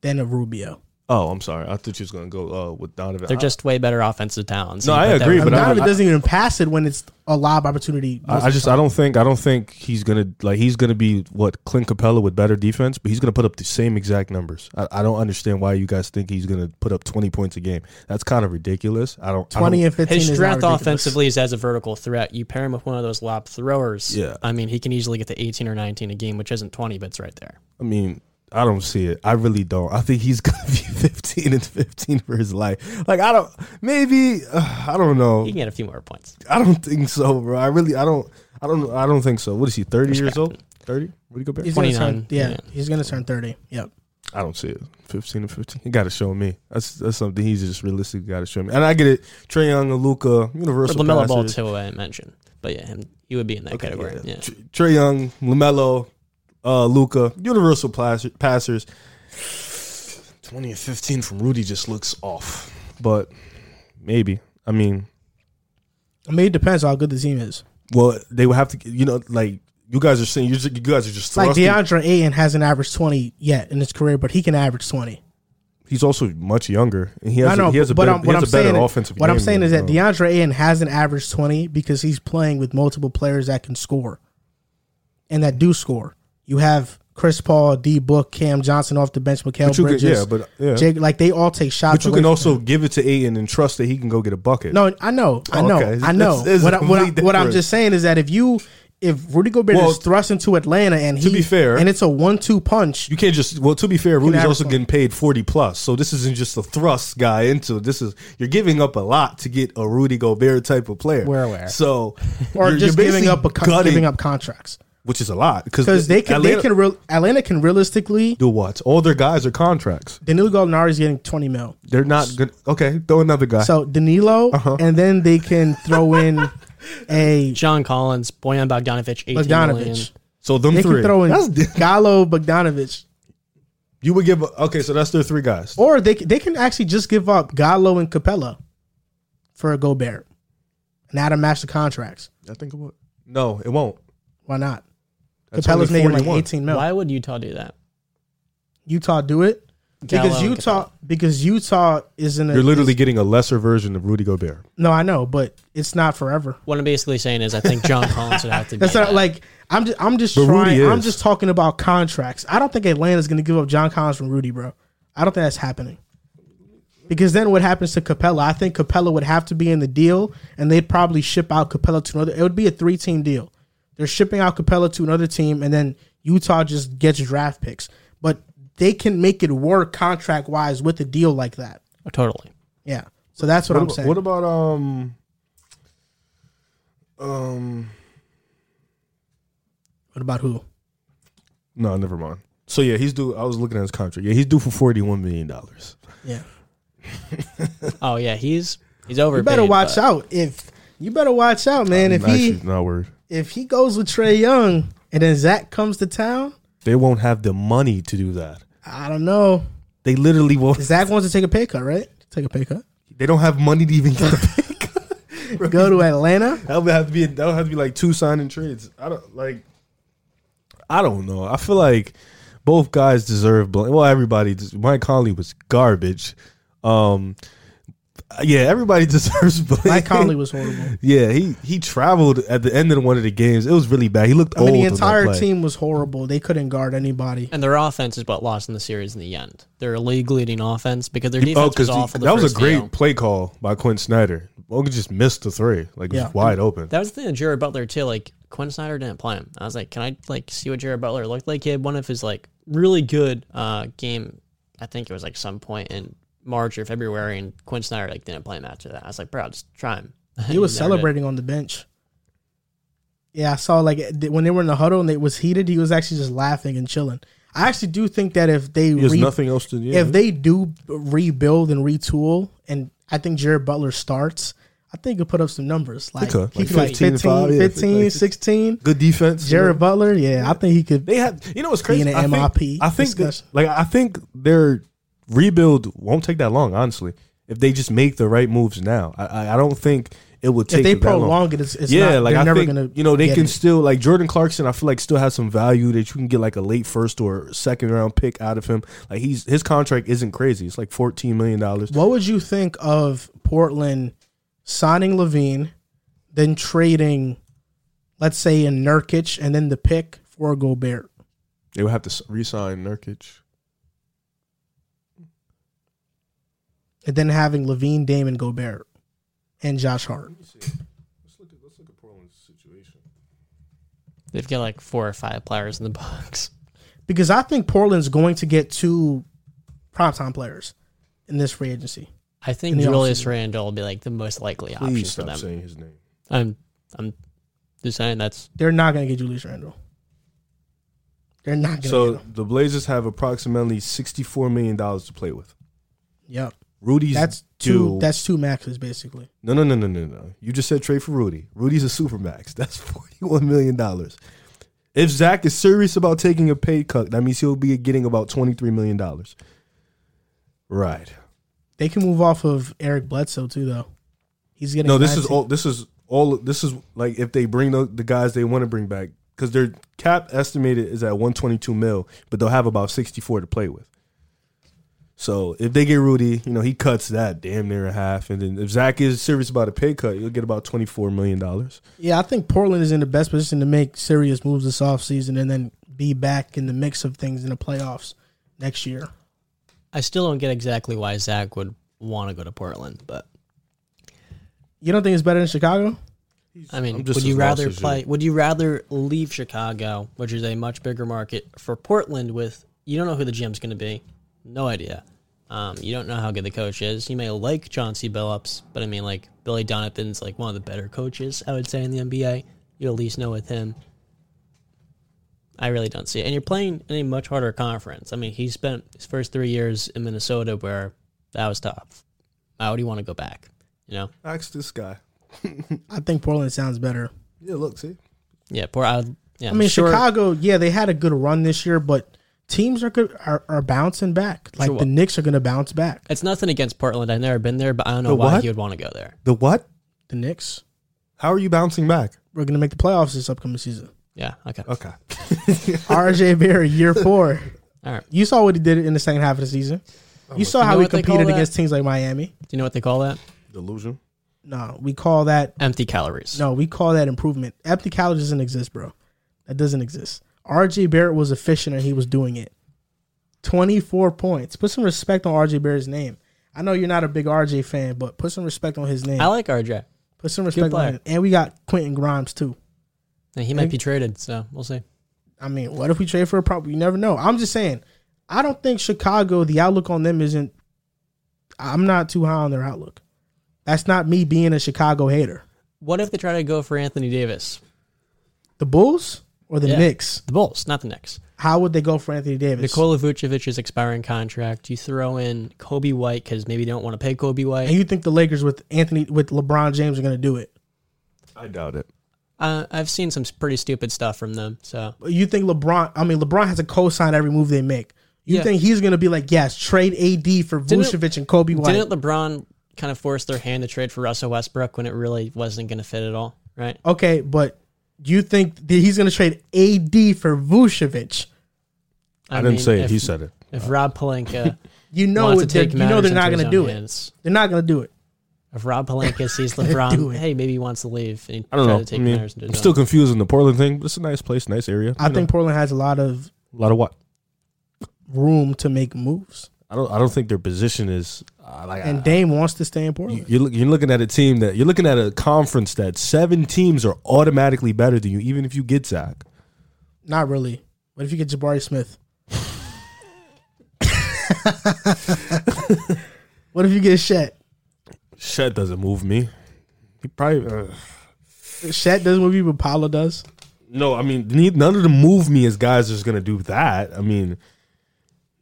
than a Rubio. Oh, I'm sorry. I thought you was gonna go uh, with Donovan. They're I- just way better offensive talents. No, I agree, but But I- Donovan I- doesn't even pass it when it's a lob opportunity. I, I just the I don't think I don't think he's gonna like he's gonna be what Clint Capela with better defense, but he's gonna put up the same exact numbers. I, I don't understand why you guys think he's gonna put up twenty points a game. That's kind of ridiculous. I don't I don't- 20 and 15 His is strength not offensively is as a vertical threat. You pair him with one of those lob throwers. Yeah. I mean, he can easily get to 18 or 19 a game, which isn't 20, but it's right there. I mean, I don't see it. I really don't. I think he's gonna be fifteen and fifteen for his life. Like I don't. Maybe uh, I don't know. He can get a few more points. I don't think so, bro. I really. I don't. I don't. I don't think so. What is he? Thirty years old? Thirty? Rudy Gobert? He's gonna 29, turn, yeah, yeah. he's going to turn 30. Yep. I don't see it. Fifteen and fifteen. He got to show me. That's that's something he's just realistically got to show me. And I get it. Trae Young and Luka, Or universal LaMelo Ball, too, I didn't. But yeah, him, he would be in that Okay, category. yeah. Yeah. Trae Young, Lamelo, uh, Luka, universal pass- passers. Twenty and fifteen from Rudy just looks off, but maybe. I mean, I mean, it depends how good the team is. well, they would have to. You know, like you guys are saying, you you guys are just It's like thrusting. DeAndre Ayton hasn't averaged 20 yet in his career, but he can average 20. He's also much younger, and he has I know, a, he has a but better, I'm, he what has I'm a better saying, offensive. what I'm saying than, is that uh, DeAndre Ayton hasn't averaged 20 because he's playing with multiple players that can score and that do score. You have Chris Paul, D Book, Cam Johnson off the bench, Mikal Bridges, can, yeah, but yeah. Jake, like they all take shots. but you can also give it to Ayton and trust that he can go get a bucket. No, I know, I Oh, know, okay. I know. What, I, what, I, what I'm just saying is that if you, if Rudy Gobert Well, is thrust into Atlanta and he, to be fair- and it's a one-two punch, You can't just well. To be fair, Rudy's also getting paid forty plus, so this isn't just a thrust guy into. This is you're giving up a lot to get a Rudy Gobert type of player. We're aware. So or you're- just you're giving up a gutting, giving up contracts which is a lot because they can Atlanta, they can real Atlanta can realistically. do what? All their guys are contracts. Danilo Gallinari is getting 20 mil. They're not good. Okay, throw another guy. So Danilo, Uh-huh. and then they can throw in a John Collins, Boyan Bogdanovich, 18 million. Bogdanovich. so them They three. can throw in That's, Gallo, Bogdanovich, you would give. Okay, so that's their three guys. or they can- they can actually just give up Gallo and Capela for a Gobert, and add to match the contracts. I think it would. No, it won't. Why not? That's Capela's only making like 41. 18 mil. Why would Utah do that? Utah do it because Gallo and Utah because Utah isn't. A, You're literally is- getting a lesser version of Rudy Gobert. no, I know, but it's not forever. What I'm basically saying is I think John Collins would have to be That's not that. like I'm just I'm just But Rudy trying. I'm is. just talking about contracts. I don't think Atlanta's going to give up John Collins from Rudy, bro. I don't think that's happening. Because then what happens to Capela? I think Capela would have to be in the deal, and they'd probably ship out Capela to another. It would be a three team deal. They're shipping out Capela to another team, and then Utah just gets draft picks. But they can make it work contract wise with a deal like that. Oh, totally. Yeah. So that's what, What I'm about, saying. what about um um what about who? no, never mind. So yeah, he's due. I was looking at his contract. Yeah, he's due for forty one million dollars. Yeah. Oh yeah, he's he's over. You better watch out. If you better watch out, man. if he not worried, if he goes with Trae Young and then Zach comes to town, they won't have the money to do that. I don't know. They literally won't. Zach wants to take a pay cut, right? Take a pay cut. They don't have money to even get a pay cut. Go to Atlanta. That would have to be. That would have to be like two signing trades. I don't like. I don't know. I feel like both guys deserve blame. Well, everybody. Mike Conley was garbage. Um, yeah, everybody deserves blame. Mike Conley was horrible. Yeah, he he traveled at the end of one of the games. It was really bad. He looked. I mean, the on that entire play. team was horrible. They couldn't guard anybody. And their offense is what lost in the series in the end. Their league leading offense because their Oh, defense because was awful. the that was a great deal. play call by Quin Snyder. Bogut just missed the three, like it was Yeah. wide open. That was the thing with Jared Butler too. Like Quin Snyder didn't play him. I was like, can I like see what Jared Butler looked like? He had one of his like really good uh game. I think it was like some point in March or February, and Quin Snyder like didn't play him after that. I was like, bro, just try him. He was never did. celebrating on the bench. Yeah, I saw like when they were in the huddle and it was heated, he was actually just laughing and chilling. I actually do think that if they He has re- nothing else to do. if they do rebuild and retool, and I think Jared Butler starts, I think he'll put up some numbers. Like could. he Like could like 15 15, five, yeah, 15, like- 16. good defense, you know? Jared Butler, yeah, I think he could. They had, you know, what's crazy? in an I think, MIP I think, that, discussion. like, I think their rebuild won't take that long. Honestly, if they just make the right moves now, I, I, I don't think it would take if they that long. prolong it, it's, it's yeah, not, like they're I never think gonna. you know they can it. still like Jordan Clarkson. I feel like still has some value that you can get like a late first or second round pick out of him. Like he's his contract isn't crazy. It's like fourteen million dollars. What would you think of Portland signing LaVine, then trading, let's say, in Nurkic, and then the pick for Gobert? They would have to s- re-sign Nurkic. And then having LaVine, Damon, Gobert, and Josh Hart. Let's look at let's look at Portland's situation. They've got like four or five players in the box. Because I think Portland's going to get two primetime players in this free agency. I think the Julius offseason. Randle will be like the most likely option Please for stop them. saying his name. I'm I'm just saying that's They're not going to get Julius Randle. They're not going to So get him. the Blazers have approximately sixty-four million dollars to play with. Yep. Rudy's That's two. due- That's two maxes basically. No, no, no, no, no, no. You just said trade for Rudy. Rudy's a super max. That's forty-one million dollars. If Zach is serious about taking a pay cut, that means he'll be getting about twenty-three million dollars. Right. They can move off of Eric Bledsoe too, though. He's getting No, this is 19 all. This is all. This is like if they bring the, the guys they want to bring back because their cap estimated is at one twenty-two mil, but they'll have about sixty-four to play with. So if they get Rudy, you know he cuts that damn near a half, and then if Zach is serious about a pay cut, you'll get about twenty-four million dollars. Yeah, I think Portland is in the best position to make serious moves this offseason and then be back in the mix of things in the playoffs next year. I still don't get exactly why Zach would want to go to Portland, but You don't think it's better than Chicago? I mean, would you rather as you. Would you rather leave Chicago, which is a much bigger market, for Portland with you don't know who the GM's going to be, no idea. Um, you don't know how good the coach is. You may like Chauncey Billups, but I mean, like Billy Donovan's like one of the better coaches I would say in the NBA. You at least know with him. I really don't see it. And you're playing in a much harder conference. I mean, he spent his first three years in Minnesota where that was tough. Why would he want to go back? You know? Ask this guy. I think Portland sounds better. Yeah, look, see, Yeah, poor. I, yeah, I mean, sure, Chicago, yeah, they had a good run this year, but teams are good, are, are bouncing back. Like Sure, the what? Knicks are going to bounce back. It's nothing against Portland. I've never been there, but I don't know The why what? he would want to go there. the what? The Knicks, How are you bouncing back? we're going to make the playoffs this upcoming season. Yeah. Okay. Okay, RJ Barrett, year four. All right. You saw what he did in the second half of the season. Oh, you saw You how know we what they call competed that? against teams like Miami. Do you know what they call that? delusion. No, we call that Empty calories. no, we call that improvement. Empty calories doesn't exist, bro. That doesn't exist. RJ Barrett was efficient and he was doing it. 24 points. Put some respect on RJ Barrett's name. I know you're not a big RJ fan, but put some respect on his name. I like RJ. Put some respect on him. And we got Quentin Grimes too. And he might be traded, so we'll see. I mean, what if we trade for a prop? You never know. I'm just saying, I don't think Chicago, the outlook on them isn't, I'm not too high on their outlook. That's not me being a Chicago hater. What if they try to go for Anthony Davis? The Bulls or the Yeah. Knicks? The Bulls, not the Knicks. How would they go for Anthony Davis? Nikola Vucevic's expiring contract. You throw in Coby White because maybe they don't want to pay Coby White. and you think the Lakers with Anthony with LeBron James are going to do it? I doubt it. Uh, I've seen some pretty stupid stuff from them. So You think LeBron? I mean, LeBron has to co-sign every move they make. You Yeah. think he's going to be like, yes, trade AD for Didn't- Vucevic and Coby White? didn't LeBron kind of force their hand to trade for Russell Westbrook when it really wasn't going to fit at all? Right? okay, but do you think that he's going to trade AD for Vucevic? I, didn't mean, say it. if- He said it. If Rob Pelinka You know, wants to it, they're- take you know they're not going to do own it. They're not going to do it. If Rob Pelinka sees do LeBron, hey, maybe he wants to leave, and he I don't try know. to take I mean, matters into I'm his still confused in the Portland thing, but it's a nice place, nice area. I You think know, Portland has a lot of a lot of what. room to make moves, I don't. I don't think their position is uh, like. and I- Dame wants to stay in you- Portland. you're, look- you're looking at a team that you're looking at a conference that seven teams are automatically better than you, even if you get Zach. Not really. What if you get Jabari Smith? what if you get Chet? Chet doesn't move me. He probably. Uh, Chet doesn't move you, but Paolo does. no, I mean, none of them move me as guys going to do that. I mean,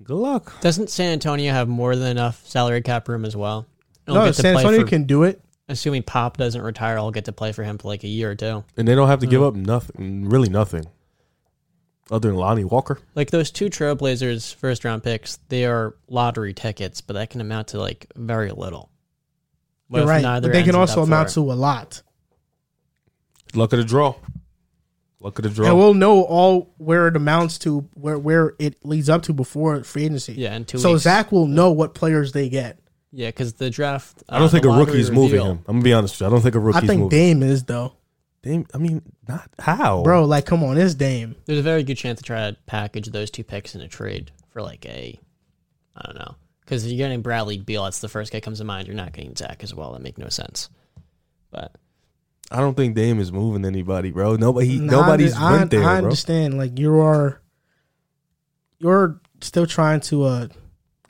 good luck. Doesn't San Antonio have more than enough salary cap room as well? I'll No, get to San play Antonio for- can do it. Assuming Pop doesn't retire, I'll get to play for him for like a year or two. And they don't have to Hmm. give up nothing, really nothing, other than Lonnie Walker. Like those two Trailblazers first round picks, they are lottery tickets, but that can amount to like very little. What You're right. But they can also amount four? to a lot. Luck of the draw. Luck of the draw. And we'll know all where it amounts to, where where it leads up to before free agency. Yeah, in two So weeks. Zach will know what players they get. Yeah, because the draft. I don't uh, think a lottery rookie's moving him. I'm gonna be honest with you. I don't think a I rookie's think moving. Dame is though, Dame. I mean, not how, bro. Like, come on, it's Dame. There's a very good chance to try to package those two picks in a trade for like a, I don't know, because if you're getting Bradley Beal, that's the first guy comes to mind. You're not getting Zach as well. That make no sense. But I don't think Dame is moving anybody, bro. Nobody. He, Nah, nobody's I, went there, I bro. understand. Like you are, you're still trying to uh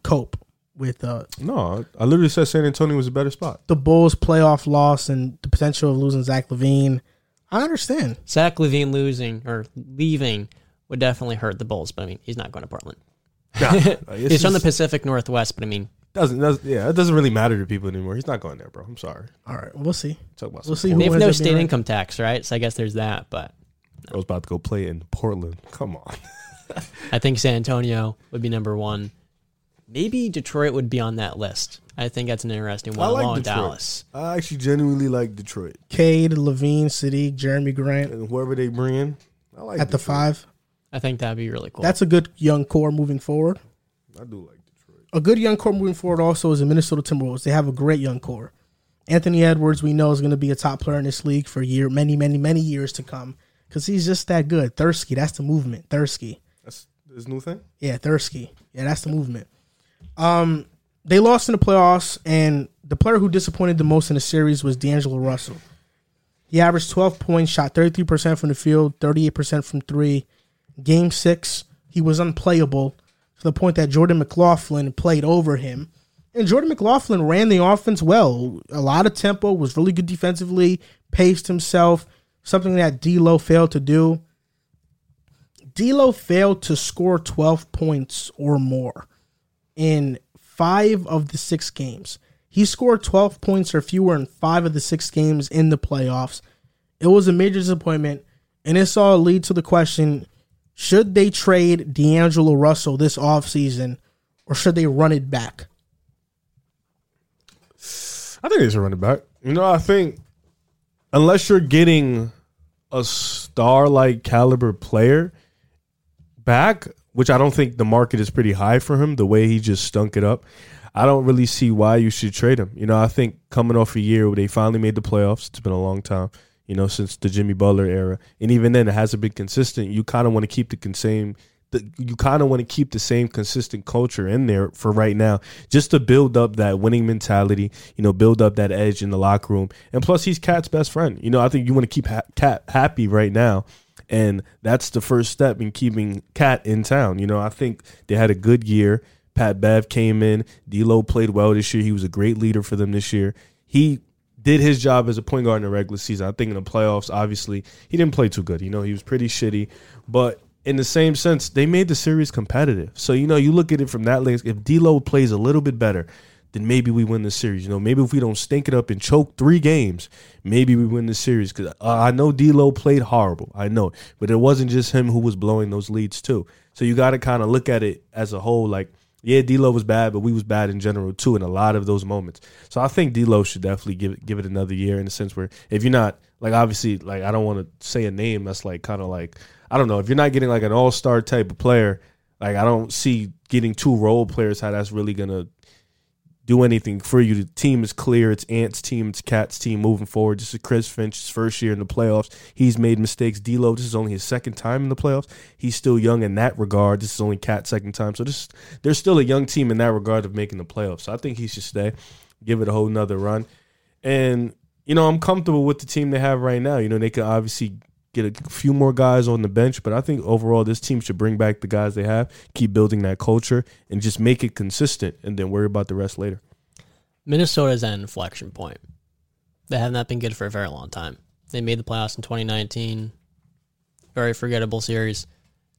cope with uh No, I literally said San Antonio was a better spot. the Bulls' playoff loss and the potential of losing Zach LaVine. I understand. Zach LaVine losing or leaving would definitely hurt the Bulls. But I mean, he's not going to Portland. Nah, He's from the Pacific Northwest. But I mean, doesn't, doesn't yeah, it doesn't really matter to people anymore. He's not going there, bro. I'm sorry. All right, we'll see. Talk about We'll see who they have ends no up being state right. income tax, right? So I guess there's that. But I was about to go play in Portland. Come on. I think San Antonio would be number one. Maybe Detroit would be on that list. I think that's an interesting one. I like along with Detroit. Dallas. I actually genuinely like Detroit Cade, LaVine, City, Jerami Grant and whoever they bring in. I like at the Detroit. five. I think that'd be really cool. That's a good young core moving forward. I do like Detroit. A good young core moving forward also is the Minnesota Timberwolves. They have a great young core. Anthony Edwards, we know, is going to be a top player in this league for year, many, many, many years to come because he's just that good. Thursky, that's the movement. Thursky. That's this new thing. Yeah, Thursky. Yeah, that's the movement. Um, they lost in the playoffs, and the player who disappointed the most in the series was D'Angelo Russell. He averaged 12 points, shot 33% from the field, 38% from three. Game six, he was unplayable to the point that Jordan McLaughlin played over him. And Jordan McLaughlin ran the offense well. A lot of tempo, was really good defensively, paced himself, something that D'Lo failed to do. D'Lo failed to score 12 points or more in five of the six games. He scored 12 points or fewer in five of the six games in the playoffs. It was a major disappointment, and this all lead to the question should they trade D'Angelo Russell this offseason or should they run it back? I think they should run it back. You know, I think unless you're getting a star like caliber player back, which I don't think the market is pretty high for him, the way he just stunk it up. I don't really see why you should trade him. You know, I think coming off a year where they finally made the playoffs, it's been a long time, you know, since the Jimmy Butler era. And even then it hasn't been consistent. You kind of want to keep the same the, you kind of want to keep the same consistent culture in there for right now, just to build up that winning mentality. You know, build up that edge in the locker room. And plus, he's Cat's best friend. You know, I think you want to keep ha- Cat happy right now, and that's the first step in keeping Cat in town. You know, I think they had a good year. Pat Bev came in. D'Lo played well this year. He was a great leader for them this year. He did his job as a point guard in the regular season. I think in the playoffs, obviously, he didn't play too good. You know, he was pretty shitty, but in the same sense, they made the series competitive. So you know, you look at it from that lens. If D'Lo plays a little bit better, then maybe we win the series. You know, maybe if we don't stink it up and choke three games, maybe we win the series. Because I know D'Lo played horrible, I know, but it wasn't just him who was blowing those leads too. So you got to kind of look at it as a whole. Like, yeah, D'Lo was bad, but we was bad in general too in a lot of those moments. So I think D'Lo should definitely give it, give it another year in the sense where if you're not like obviously like I don't want to say a name that's like kind of like I don't know if you're not getting like an all star type of player. Like I don't see getting two role players how that's really gonna do anything for you. The team is clear. It's Ant's team. It's Cat's team moving forward. This is Chris Finch's first year in the playoffs. He's made mistakes. D'Lo, this is only his second time in the playoffs. He's still young in that regard. This is only Cat's second time. So this there's still a young team in that regard of making the playoffs. So I think he should stay, give it a whole nother run. And, you know, I'm comfortable with the team they have right now. You know, they could obviously get a few more guys on the bench, but I think overall this team should bring back the guys they have, keep building that culture, and just make it consistent, and then worry about the rest later. Minnesota's at an inflection point. They have not been good for a very long time. They made the playoffs in 2019, very forgettable series.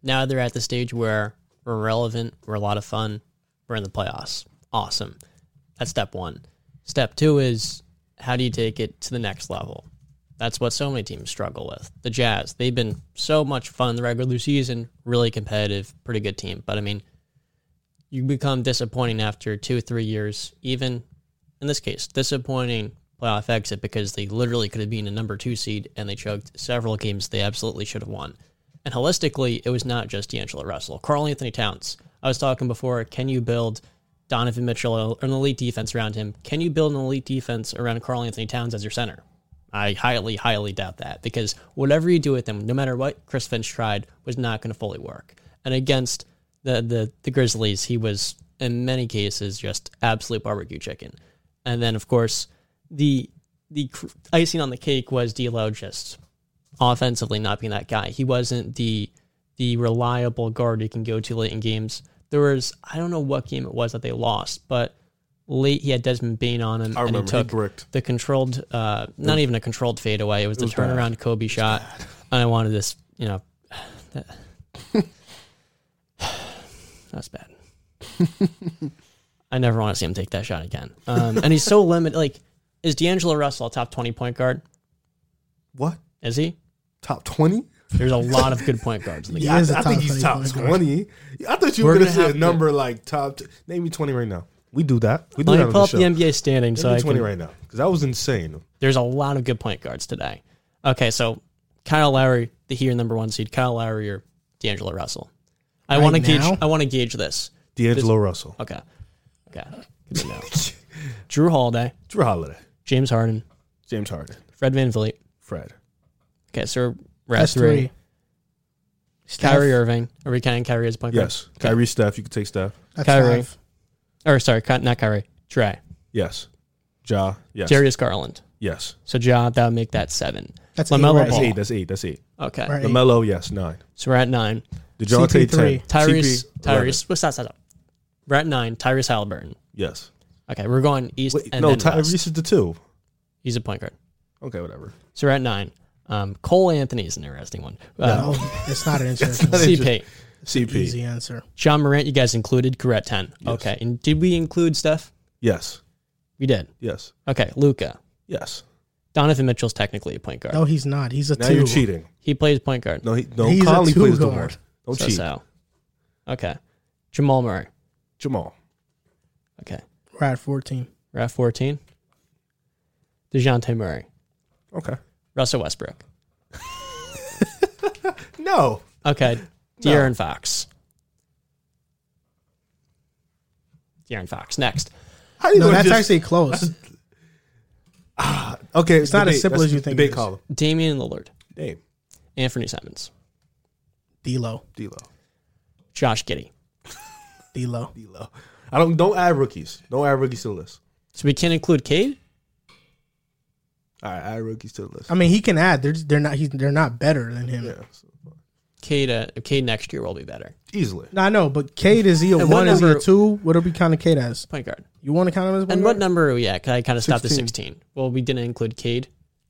Now they're at the stage where we're relevant, we're a lot of fun, we're in the playoffs. Awesome. That's step one. Step two is how do you take it to the next level? That's what so many teams struggle with. The Jazz, they've been so much fun the regular season, really competitive, pretty good team. But I mean, you become disappointing after two, three years, even in this case, disappointing playoff exit because they literally could have been a number two seed and they choked several games they absolutely should have won. And holistically, it was not just D'Angelo Russell. Karl-Anthony Towns. I was talking before, can you build Donovan Mitchell an elite defense around him? Can you build an elite defense around Karl-Anthony Towns as your center? I highly, highly doubt that because whatever you do with them, no matter what Chris Finch tried, was not going to fully work. And against the, the the Grizzlies, he was in many cases just absolute barbecue chicken. And then, of course, the the icing on the cake was D'Lo just offensively not being that guy. He wasn't the the reliable guard you can go to late in games. There was I don't know what game it was that they lost, but late he had Desmond Bane on him, I and he remember, he took bricked. the controlled, uh, not even a controlled fadeaway. It was the was bad. turnaround Kobe shot, and I wanted this, you know, that, that's bad. I never want to see him take that shot again. Um, and he's so limited. Like, is D'Angelo Russell a top twenty point guard? What Is he? top twenty? There's a lot of good point guards in the He game. is a I think he's top twenty. I thought you We're were gonna gonna say a have to- number like top. T- name me twenty right now. We do that. We do Let that me on pull the up show. the NBA standing Name so I twenty can. right now because that was insane. There's a lot of good point guards today. Okay, so Kyle Lowry, the here number one seed, Kyle Lowry or D'Angelo Russell. I Right want to gauge. I want to gauge this. D'Angelo Russell, Okay. Okay. Good to know. Jrue Holiday, Jrue Holiday, James Harden, James Harden, Fred VanVleet. Fred. Okay, so we're at That's three. three. Steph, Kyrie Irving. Are we counting Kyrie as point guard? Yes, Kyrie, Steph. You could take Steph. That's Kyrie. five. Or sorry, Ky- not Kyrie. Trae. Yes, Ja. Yes, Darius Garland. Yes, So Ja, that would make that seven. That's LaMelo eight, right? that's Ball. eight. That's eight. That's eight. Okay. Right. LaMelo. Yes, nine. So we're at nine. Dejounte CP3. ten. Tyrese. CP, 11. Tyrese. What's that? Stop. We're at nine. Tyrese Haliburton. Yes. Okay, we're going east Wait, and no, then west. Tyrese is the two. He's a point guard. Okay, whatever. So we're at nine. Um, Cole Anthony is an interesting one. Uh, No, it's not an interesting. one. CP. CP. Easy answer. John Morant, you guys included. We're 10. Yes. Okay. And did we include Steph? Yes. We did. Yes. Okay. Luka. Yes. Donovan Mitchell's technically a point guard. No, he's not. He's a Now two. you're cheating. He plays point guard. No, he, no. He's a Conley two plays the guard. one. Don't so cheat. so. Okay. Jamal Murray. Jamal. Okay. We're at fourteen. We're at 14. DeJounte Murray. Okay. Russell Westbrook. No. Okay. De'Aaron Fox. De'Aaron Fox. Next. How you No, gonna that's just- actually close. Ah, okay. It's not as simple That's as you think Debate it is. column. Damian Lillard. Dame. Anfernee Simons. D'Lo. D'Lo. Josh Giddey. D'Lo. D'Lo. I don't. Don't add rookies. Don't add rookies to the list. So we can't include Cade? All right, add rookies to the list. I mean, he can add. They're just, they're not. He's, they're not better than him. yeah, so- Cade, uh, Cade next year will be better. easily. No, I know, but Cade is he a And what one? Is he a number- two? What are we counting Cade as? Point guard. You want to count him as one? And what number are we at? Because I kind of stopped at 16. 16. Well, we didn't include Cade.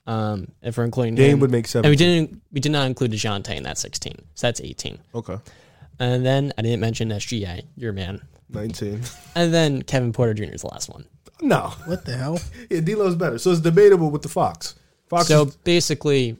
Um, if we're including Dame him. would make and we 17. didn't we did not include Dejounte in that 16. So that's 18. Okay. And then I didn't mention SGA, your man. 19. And then Kevin Porter Jr. is the last one. No. What the hell? Yeah, D'Lo's better. So it's debatable with the Fox. Fox So is, basically,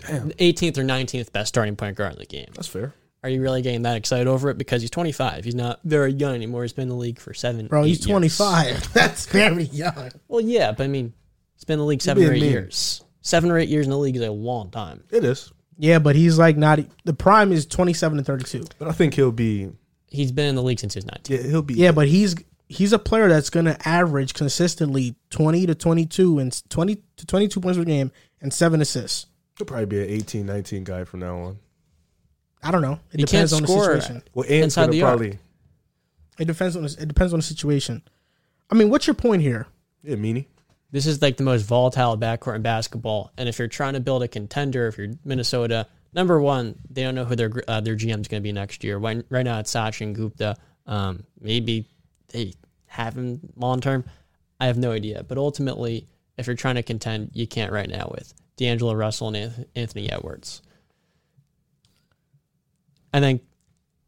Damn. 18th or 19th best starting point guard in the game. that's fair. Are you really getting that excited over it? Because he's 25. He's not very young anymore. He's been in the league for seven. Bro, eight he's years. 25. That's very young. Well, yeah, but I mean, he's been in the league seven or eight mean. years. Seven or eight years in the league is a long time. It is. Yeah, but he's like not. The prime is 27 to 32. But I think he'll be He's been in the league since he was 19. yeah, he'll be Yeah, but he's he's a player that's going to average consistently 20 to 22 and 20 to 22 points per game and seven assists. He'll probably be an 18, 19 guy from now on. I don't know. It He depends can't on score the situation. Well, Ant's Inside gonna the arc. probably It depends on the, it depends on the situation. I mean, what's your point here? yeah, meanie. This is like the most volatile backcourt in basketball. And if you're trying to build a contender, if you're Minnesota, number one, they don't know who their uh, their GM is going to be next year. When, right now, it's Sachin Gupta. Um, maybe they have him long term. I have no idea. But ultimately, if you're trying to contend, you can't right now with D'Angelo Russell and Anthony Edwards. And then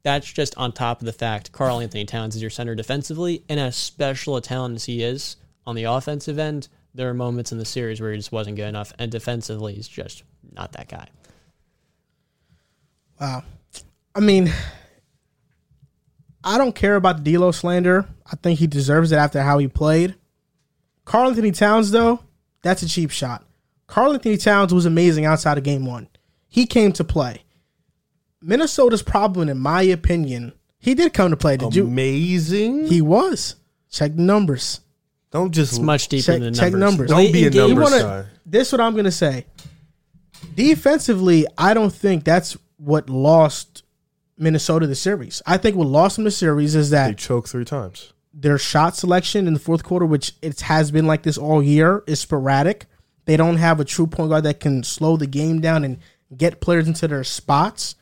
that's just on top of the fact Karl-Anthony Towns is your center defensively, and as special a talent as he is on the offensive end, there are moments in the series where he just wasn't good enough, and defensively, he's just not that guy. Wow. I mean, I don't care about the D'Lo slander. I think he deserves it after how he played. Karl-Anthony Towns, though, that's a cheap shot. Karl-Anthony Towns was amazing outside of game one. He came to play. Minnesota's problem, in my opinion, he did come to play. Did you? Amazing. He was. Check the numbers. don't just It's much deeper Check- than check numbers. numbers. don't be a in game- numbers wanna- guy. This is what I'm gonna say. Defensively, I don't think that's what lost Minnesota the series. I think what lost them the series is that They choked three times. Their shot selection in the fourth quarter, which it has been like this all year, is sporadic. They don't have a true point guard that can slow the game down and get players into their spots.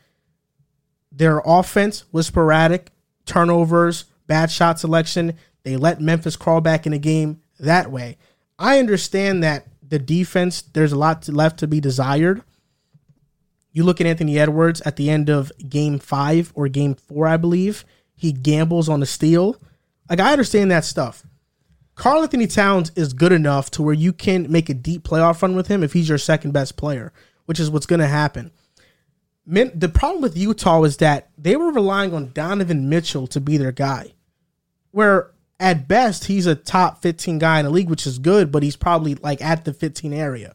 Their offense was sporadic, turnovers, bad shot selection. They let Memphis crawl back in the game that way. I understand that the defense, there's a lot left to be desired. You look at Anthony Edwards at the end of game five or game four, I believe. He gambles on the steal. Like, I understand that stuff. Karl-Anthony Towns is good enough to where you can make a deep playoff run with him if he's your second best player, which is what's going to happen. The problem with Utah is that they were relying on Donovan Mitchell to be their guy, where at best he's a top 15 guy in the league, which is good, but he's probably like at the 15 area.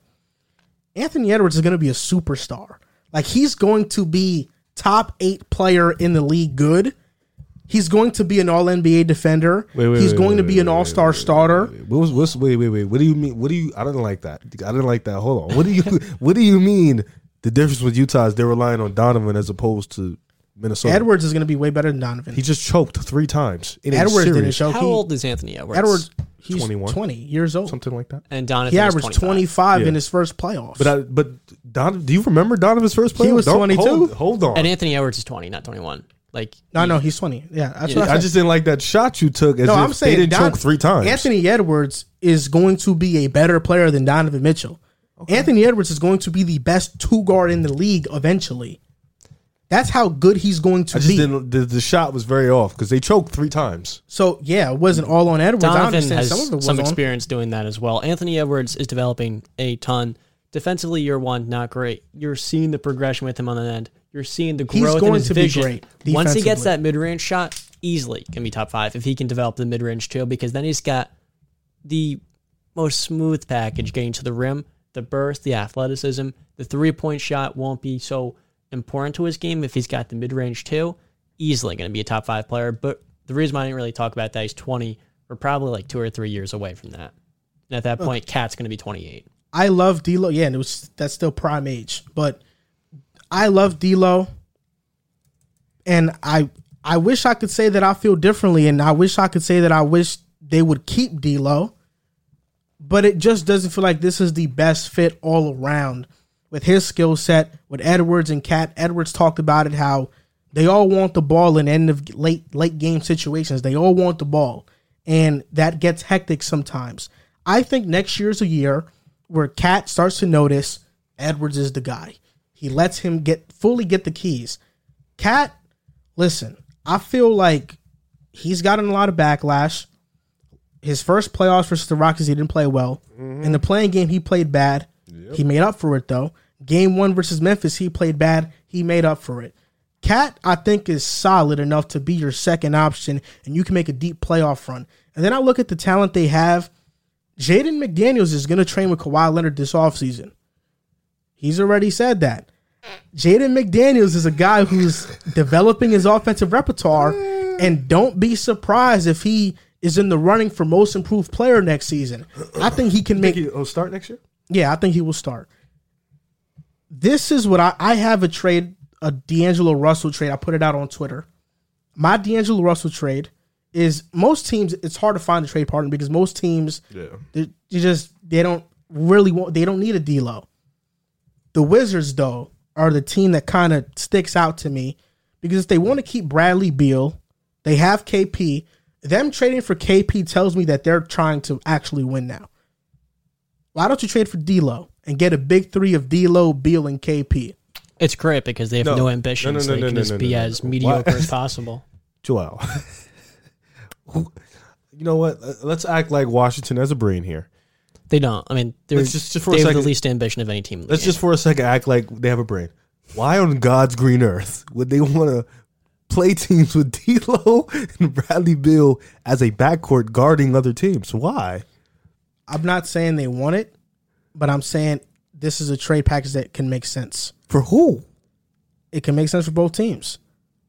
Anthony Edwards is going to be a superstar. Like he's going to be top eight player in the league. Good. He's going to be an All NBA defender. Wait, wait, he's wait, going wait, to be wait, an All Star starter. What was what's wait wait wait? What do you mean? What do you? I didn't like that. I didn't like that. Hold on. What do you What do you mean? The difference with Utah is they're relying on Donovan as opposed to Minnesota. Edwards is going to be way better than Donovan. He just choked three times. In a Edwards didn't series. choke. How He- old is Anthony Edwards? Edwards, he's 21. 20 years old. something like that. and Donovan He is averaged 25. 25 Yeah. in his first playoffs. But I, but Don, do you remember Donovan's first playoff? He was 22. Hold, hold on. And Anthony Edwards is 20, not 21. Like no, no, he's 20. Yeah, that's Yeah, what I, I just didn't like that shot you took. As no, if I'm saying they didn't Don- choke three times. Anthony Edwards is going to be a better player than Donovan Mitchell. Anthony Edwards is going to be the best two guard in the league eventually. That's how good he's going to I just be. didn't. The, the shot was very off because they choked three times. So yeah, it wasn't all on Edwards. Donovan has some of it was some on. experience doing that as well. Anthony Edwards is developing a ton. Defensively, year one, not great. You're seeing the progression with him on the end. You're seeing the He's growth in his to be vision. great Once he gets that mid range shot, easily can be top five if he can develop the mid range too, because then he's got the most smooth package getting to the rim, the burst, the athleticism. The three point shot won't be so important to his game if he's got the mid range too. Easily going to be a top five player. But the reason why I didn't really talk about that, he's 20. We're probably like two or three years away from that. And at that point, Cat's going to be 28. I love D'Lo. Yeah, and it was that's still prime age, but I love D'Lo, and I I wish I could say that I feel differently, and I wish I could say that I wish they would keep D'Lo, but it just doesn't feel like this is the best fit all around with his skill set with Edwards and Cat. Edwards talked about it how they all want the ball in end of late late game situations. They all want the ball, and that gets hectic sometimes. I think next year's a year where Cat starts to notice Edwards is the guy. He lets him get fully get the keys. Cat, listen, I feel like he's gotten a lot of backlash. His first playoffs versus the Rockets, he didn't play well. Mm-hmm. In the playing game, he played bad. He made up for it though. Game one versus Memphis, he played bad. He made up for it. Cat, I think, is solid enough to be your second option, and you can make a deep playoff run. And then I look at the talent they have. Jaden McDaniels is going to train with Kawhi Leonard this offseason. He's already said that. Jaden McDaniels is a guy who's developing his offensive repertoire, and don't be surprised if he is in the running for most improved player next season. I think he can make. Think he'll start next year. Yeah, I think he will start. This is what I, I have a trade, a D'Angelo Russell trade. I put it out on Twitter. My D'Angelo Russell trade is most teams. It's hard to find a trade partner because most teams, Yeah. they, you just they don't really want. They don't need a D'Lo. The Wizards though are the team that kind of sticks out to me because if they want to keep Bradley Beal, they have KP. Them trading for KP tells me that they're trying to actually win now. Why don't you trade for D'Lo and get a big three of D'Lo, Beal, and KP? It's great because they have No. no, No, ambitions. no, no, they no, can no, just no, be no, no, as no. mediocre Why- as possible. Joel. You know what? Let's act like Washington has a brain here. They don't. I mean, they're Let's just- just for a they have the second- least ambition of any team. In the Let's game. just for a second act like they have a brain. Why on God's green earth would they want to play teams with D'Lo and Bradley Beal as a backcourt guarding other teams? Why? I'm not saying they want it, but I'm saying this is a trade package that can make sense. For who? It can make sense for both teams.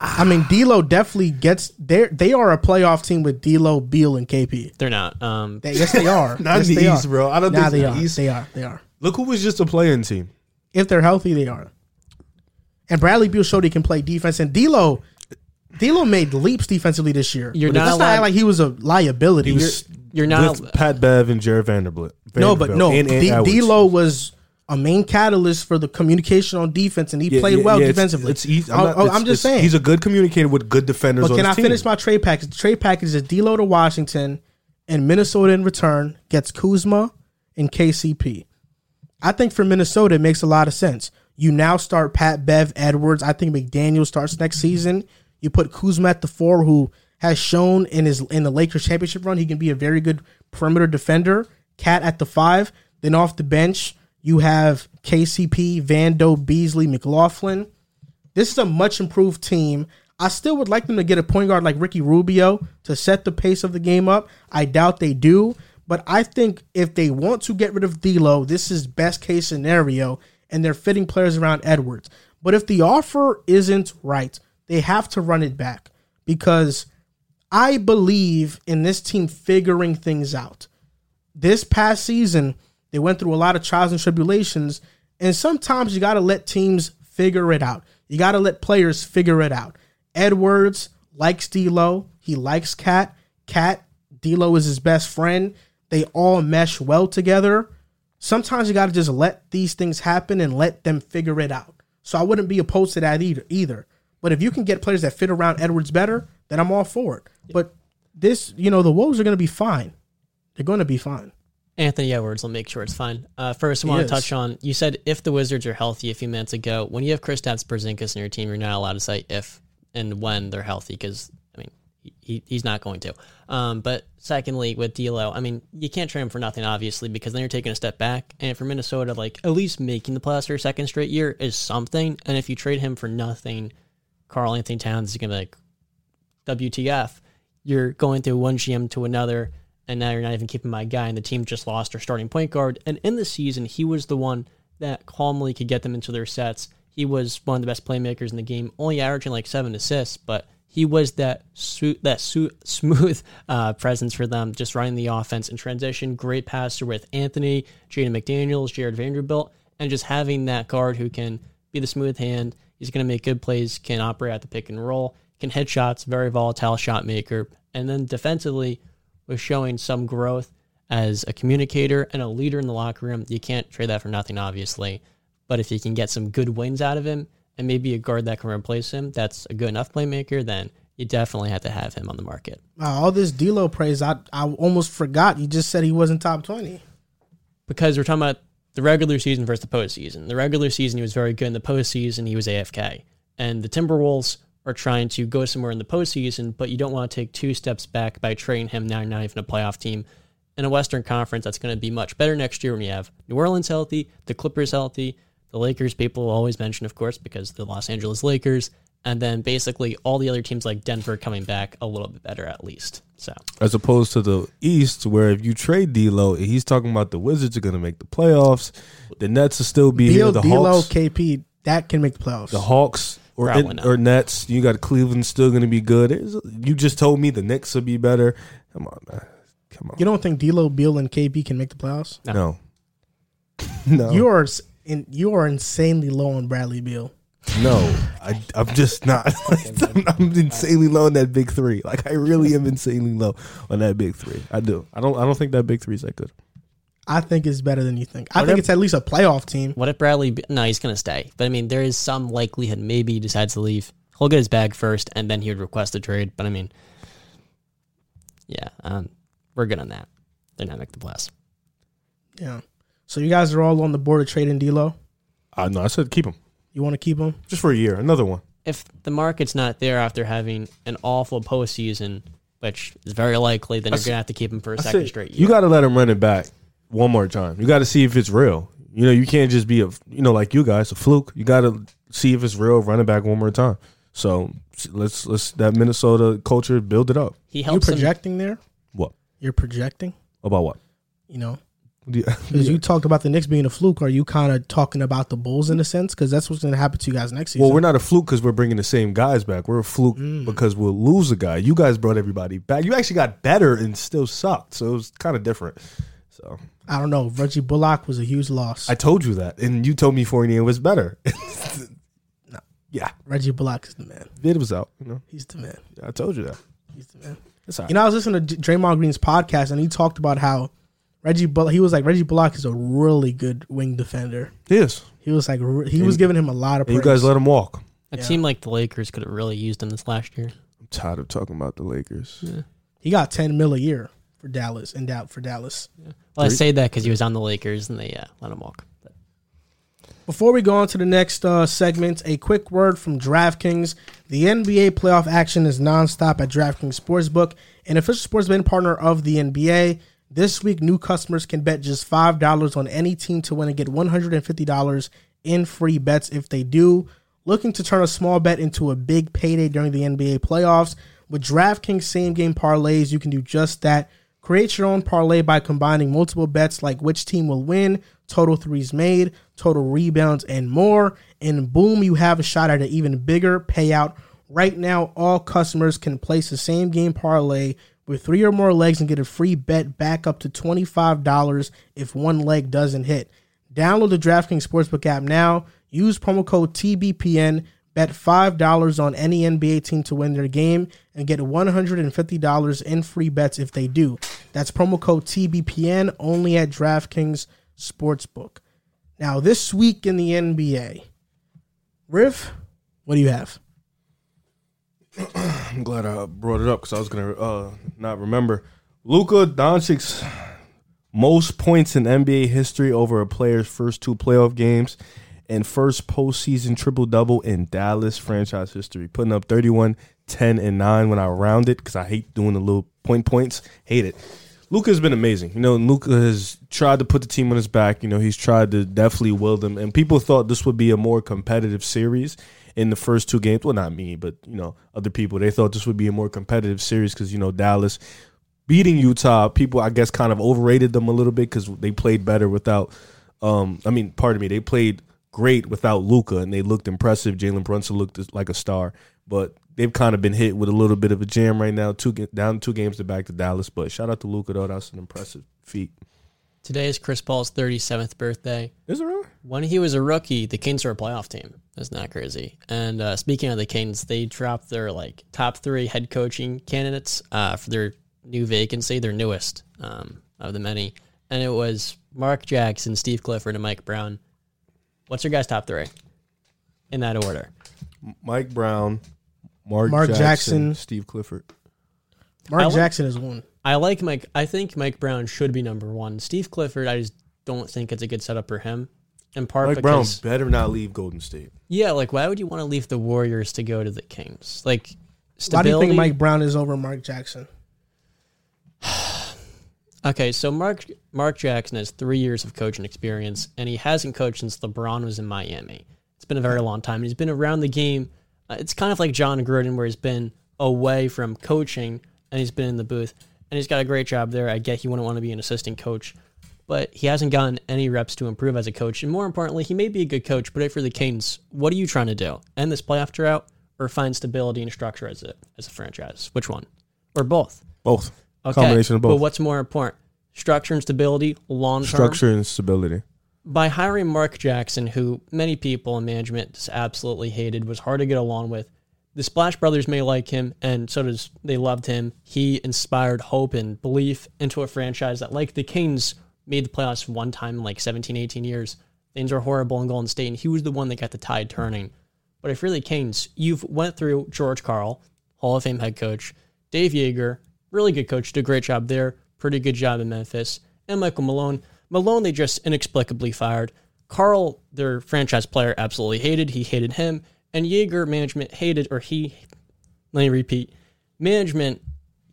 I mean, D'Lo definitely gets they they are a playoff team with D'Lo, Beal, and KP. they're not. Um, They, yes, they are. Not yes, in the they East, are. bro. I don't Nah, think they the are. East- They are. They are. Look who was just a playing team. If they're healthy, they are. And Bradley Beal showed he can play defense. And D'Lo, D'Lo made leaps defensively this year. You're not let's not like he was a liability. He was you're not. with Pat Bev and Jarred Vanderbilt. no, but no, and, and D- Edwards. D'Lo was a main catalyst for the communication on defense, and he Yeah, played yeah, well yeah, defensively. It's. Oh, I'm, not- oh, it's- I'm just it's- saying. he's a good communicator with good defenders. But can I team. finish my trade package? The trade package is D'Lo to Washington, and Minnesota in return gets Kuzma and KCP. I think for Minnesota it makes a lot of sense. You now start Pat Bev Edwards. I think McDaniel starts next season. You put Kuzma at the four, who has shown in his in the Lakers championship run he can be a very good perimeter defender. Cat at the five. Then off the bench you have KCP, Vando, Beasley, McLaughlin. This is a much improved team. I still would like them to get a point guard like Ricky Rubio to set the pace of the game up. I doubt they do, but I think if they want to get rid of D'Lo, this is best case scenario, and they're fitting players around Edwards. But if the offer isn't right, they have to run it back because I believe in this team figuring things out. This past season, they went through a lot of trials and tribulations, and sometimes you got to let teams figure it out. You got to let players figure it out. Edwards likes D'Lo. He likes Cat. Cat, D'Lo is his best friend. They all mesh well together. Sometimes you got to just let these things happen and let them figure it out. So I wouldn't be opposed to that either. Either, but if you can get players that fit around Edwards better, then I'm all for it. But this, you know, the Wolves are going to be fine. They're going to be fine. Anthony Edwards will make sure it's fine. Uh, first, I want to touch on you said if the Wizards are healthy a few minutes ago. When you have Kristaps Porzingis in your team, you're not allowed to say if and when they're healthy because I mean he, he's not going to. Um, but secondly, with D'Lo, I mean you can't trade him for nothing obviously because then you're taking a step back. And for Minnesota, like at least making the playoffs for a second straight year is something. And if you trade him for nothing, Karl-Anthony Towns is gonna be like WTF. You're going through one GM to another, and now you're not even keeping my guy, and the team just lost their starting point guard. And in the season, he was the one that calmly could get them into their sets. He was one of the best playmakers in the game, only averaging like seven assists, but he was that su- that su- smooth uh, presence for them, just running the offense in transition. Great passer with Anthony, Jaden McDaniels, Jarred Vanderbilt, and just having that guard who can be the smooth hand. He's going to make good plays, can operate at the pick and roll, can hit shots, very volatile shot maker, and then defensively was showing some growth as a communicator and a leader in the locker room. You can't trade that for nothing, obviously. But if you can get some good wins out of him and maybe a guard that can replace him, that's a good enough playmaker, then you definitely have to have him on the market. Wow, all this D'Lo praise, I I almost forgot. You just said he wasn't top twenty. Because we're talking about the regular season versus the postseason. The regular season, he was very good. In the postseason, he was AFK. And the Timberwolves are trying to go somewhere in the postseason, but you don't want to take two steps back by trading him now. You're not even a playoff team. In a Western Conference, that's going to be much better next year when you have New Orleans healthy, the Clippers healthy, the Lakers, people always mention, of course, because the Los Angeles Lakers, and then basically all the other teams like Denver coming back a little bit better at least. So As opposed to the East, where if you trade D'Lo, he's talking about the Wizards are going to make the playoffs. The Nets will still be here. Beal, The D'Lo, Hawks, KP, that can make the playoffs. the Hawks or Probably not. or Nets. You got Cleveland still going to be good. It's- You just told me the Knicks will be better. Come on, man. Come on. you don't think D'Lo, Beal, and KP can make the playoffs? no. No. You are in, you are insanely low on Bradley Beal. No, I, I'm just not. I'm, I'm insanely low on that big three. Like I really am insanely low on that big three. I do. I don't. I don't think that big three is that good. I think it's better than you think. I What think if- it's at least a playoff team. what if Bradley? No, he's going to stay. But I mean, there is some likelihood maybe he decides to leave. He'll get his bag first, and then he would request a trade. But I mean, yeah, um, we're good on that. They're not making the playoffs. Yeah. So you guys are all on the board of trading D'Lo. Uh, no, I said keep him You want to keep him? just for a year. Another one. if the market's not there after having an awful postseason, which is very likely, then I you're s- going to have to keep him for a I second said, straight year. You got to let him run it back one more time. You got to see if it's real. You know, you can't just be a you know like you guys a fluke. You got to see if it's real. Run it back one more time. So let's let's that Minnesota culture build it up. he You helps him. projecting there? What You're projecting. about what? You know, Do you- because you talked about the Knicks being a fluke. Are you kind of talking about the Bulls in a sense? Because that's what's going to happen to you guys next season. Well, we're not a fluke because we're bringing the same guys back. We're a fluke Mm. because we'll lose a guy. You guys brought everybody back. You actually got better and still sucked. So it was kind of different. So I don't know. Reggie Bullock was a huge loss. I told you that, and you told me Fournier was better. no. Yeah, Reggie Bullock is the man. Vid was out. You know, He's the man. I told you that. He's the man. It's all right. You know, I was listening to J- Draymond Green's podcast, and he talked about how Reggie Bullock. He was like Reggie Bullock is a really good wing defender. Yes, He was like re- he was giving him a lot of praise. you guys let him walk. A Yeah. team like the Lakers could have really used him this last year. I'm tired of talking about the Lakers. he got ten mil a year for Dallas and doubt for Dallas. Well, I say that because he was on the Lakers and they uh, let him walk. But Before we go on to the next uh, segment, a quick word from DraftKings. The NBA playoff action is nonstop at DraftKings Sportsbook, an official sports betting partner of the NBA. This week, new customers can bet just $5 on any team to win and get $150 in free bets if they do. Looking to turn a small bet into a big payday during the NBA playoffs? With DraftKings same game parlays, you can do just that. Create your own parlay by combining multiple bets like which team will win, total threes made, total rebounds, and more. And boom, you have a shot at an even bigger payout. Right now, all customers can place the same game parlay with three or more legs and get a free bet back up to $25 if one leg doesn't hit. Download the DraftKings Sportsbook app now. Use promo code TBPN. Bet $5 on any NBA team to win their game and get $150 in free bets if they do. That's promo code TBPN only at DraftKings Sportsbook. Now, this week in the NBA, Riff, what do you have? I'm glad I brought it up because I was gonna uh, not remember. Luka Doncic's most points in NBA history over a player's first two playoff games and first postseason triple double in Dallas franchise history, putting up 31, 10, and 9 when I round it because I hate doing the little point points. Hate it. Luka's been amazing. You know, Luka has tried to put the team on his back. You know, he's tried to definitely will them. And people thought this would be a more competitive series in the first two games. Well, not me, but, you know, other people. They thought this would be a more competitive series because, you know, Dallas beating Utah, people, I guess, kind of overrated them a little bit because they played better without, um, I mean, pardon me, they played great without Luka and they looked impressive. Jalen Brunson looked like a star, but they've kind of been hit with a little bit of a jam right now. Two down two games to back to Dallas, but shout out to Luka though. That's an impressive feat. today is Chris Paul's 37th birthday. Is it really? When he was a rookie, the Kings were a playoff team. That's not crazy. And uh, speaking of the Kings, they dropped their like top three head coaching candidates uh, for their new vacancy, their newest um, of the many, and it was Mark Jackson, Steve Clifford, and Mike Brown. What's your guys' top three in that order? Mike Brown, Mark, Mark Jackson, Jackson. Steve Clifford. Mark I like- Jackson is one. I like Mike. I think Mike Brown should be number one. Steve Clifford, I just don't think it's a good setup for him. In part Mike Brown because better not leave Golden State. yeah, like why would you want to leave the Warriors to go to the Kings? Like Why do stability. you think Mike Brown is over Mark Jackson? Okay, so Mark Mark Jackson has three years of coaching experience, and he hasn't coached since LeBron was in Miami. It's been a very long time. He's been around the game. Uh, it's kind of like Jon Gruden, where he's been away from coaching and he's been in the booth, and he's got a great job there. I get he wouldn't want to be an assistant coach, but he hasn't gotten any reps to improve as a coach. And more importantly, he may be a good coach, but you're the Kings, what are you trying to do? End this playoff drought or find stability and structure as a as a franchise? Which one, or both? Both. Okay. Combination of both. But what's more important? Structure and stability, long term. Structure and stability. By hiring Mark Jackson, who many people in management just absolutely hated, was hard to get along with. The Splash Brothers may like him, and so does they loved him. He inspired hope and belief into a franchise that, like the Kings, made the playoffs one time in like 17, 18 years. Things are horrible in Golden State, and he was the one that got the tide turning. But if the Kings, you've went through George Karl, Hall of Fame head coach, Dave Joerger, really good coach, did a great job there, pretty good job in Memphis, and Michael Malone. Malone, they just inexplicably fired. Karl, their franchise player, absolutely hated. He hated him. And Joerger management hated, or he, let me repeat, management,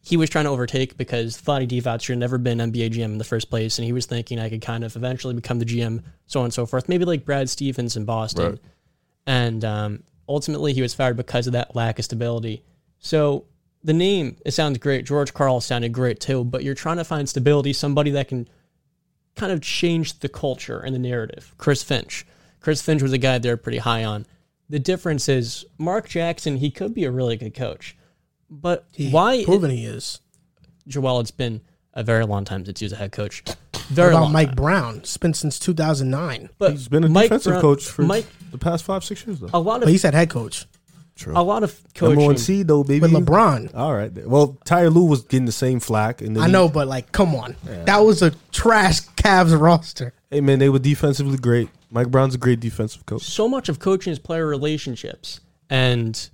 he was trying to overtake because Vlade Divac have never been NBA GM in the first place. And he was thinking I could kind of eventually become the GM, so on and so forth. Maybe like Brad Stevens in Boston. Right. And um, ultimately, he was fired because of that lack of stability. So the name, it sounds great. George Karl sounded great too, but you're trying to find stability, somebody that can kind of change the culture and the narrative. Chris Finch. Chris Finch was a guy they're pretty high on. The difference is Mark Jackson, he could be a really good coach. But He why proven he is? Joel, it's been a very long time since he was a head coach. What about long Mike time. Brown? It's been since 2009. But He's been a Mike defensive Brown- coach for Mike, the past five, six years, though. a lot But of he said head coach True. a lot of Number coaching. one seed, though, baby. with LeBron. All right. Well, Tyler Lue was getting the same flack. And then I he- know, but like, come on, that was a trash Cavs roster. Hey, man, they were defensively great. Mike Brown's a great defensive coach. so much of coaching is player relationships. And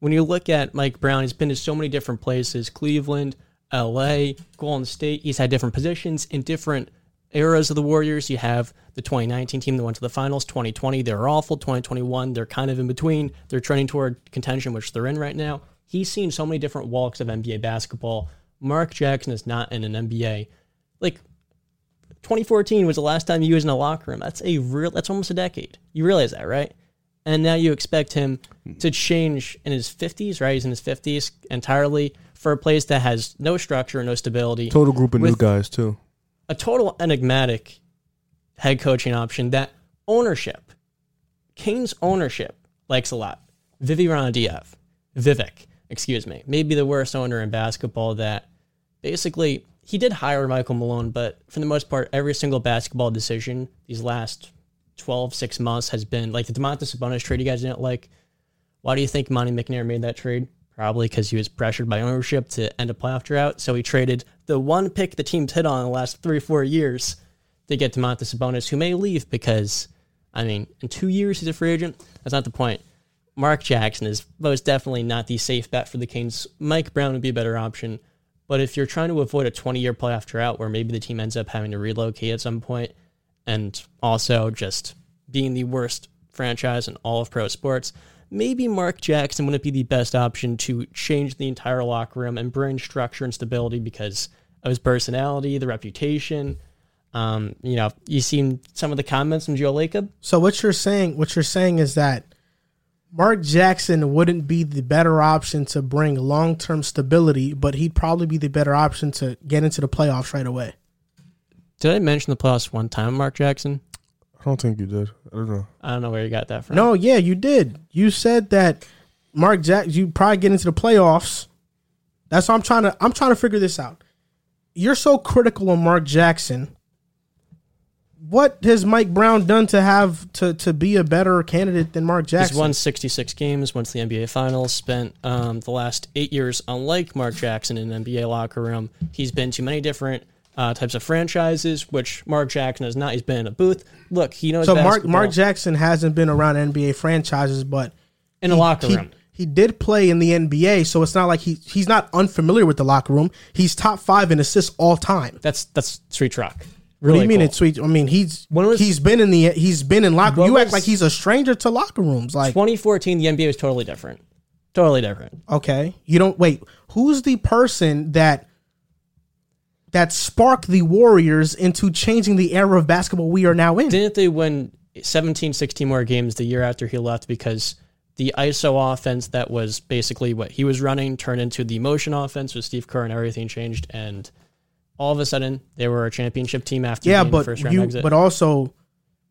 when you look at Mike Brown, he's been to so many different places Cleveland, LA, Golden State. He's had different positions in different eras of the Warriors. You have the 2019 team that went to the finals, 2020, they're awful. 2021, they're kind of in between. They're trending toward contention, which they're in right now. He's seen so many different walks of NBA basketball. Mark Jackson is not in an NBA. Like 2014 was the last time he was in a locker room. That's a real. That's almost a decade. You realize that, right? And now you expect him to change in his 50s, right? He's in his 50s entirely for a place that has no structure, no stability, Total group of new guys, too. A total enigmatic head coaching option that ownership, Kane's ownership likes a lot. Vivi Ronadiev, Vivek, excuse me, maybe the worst owner in basketball that basically he did hire Michael Malone, but for the most part, every single basketball decision these last 12, six months has been like the Domantas Sabonis trade you guys didn't like. Why do you think Monte McNair made that trade? Probably because he was pressured by ownership to end a playoff drought. So he traded the one pick the team's hit on in the last three, four years to get Domantas Sabonis, who may leave because, I mean, in two years he's a free agent. That's not the point. Mark Jackson is most definitely not the safe bet for the Kings. Mike Brown would be a better option. But if you're trying to avoid a 20 year playoff drought where maybe the team ends up having to relocate at some point and also just being the worst franchise in all of pro sports, maybe Mark Jackson wouldn't be the best option to change the entire locker room and bring structure and stability because of his personality, the reputation. Um, you know, you seen some of the comments from Joe Lacob. So what you're saying, what you're saying is that Mark Jackson wouldn't be the better option to bring long term stability, but he'd probably be the better option to get into the playoffs right away. Did I mention the playoffs one time, Mark Jackson? I don't think you did. I don't know. I don't know where you got that from. No, yeah, you did. You said that Mark Jackson, you probably get into the playoffs. That's what I'm trying to I'm trying to figure this out. You're so critical of Mark Jackson. What has Mike Brown done to have to to be a better candidate than Mark Jackson? He's won 66 games, went to the NBA Finals, spent um, the last eight years, unlike Mark Jackson, in an NBA locker room. He's been to many different uh, types of franchises, which Mark Jackson has not. He's been in a booth. Look, he knows so Mark basketball Mark Jackson hasn't been around NBA franchises, but in a locker he, room. He did play in the NBA, so it's not like he he's not unfamiliar with the locker room. He's top five in assists all time. That's that's street rock. What do Really you mean cool. it's sweet? I mean he's When was- he's been in the he's been in locker. You act like he's a stranger to locker rooms. Like 2014, the NBA was totally different. Totally different. okay, you don't wait. Who's the person that that sparked the Warriors into changing the era of basketball we are now in? Didn't they win 17, 16 more games the year after he left because the ISO offense that was basically what he was running turned into the motion offense with Steve Kerr and everything changed and all of a sudden they were a championship team after yeah, but first round you exit. but also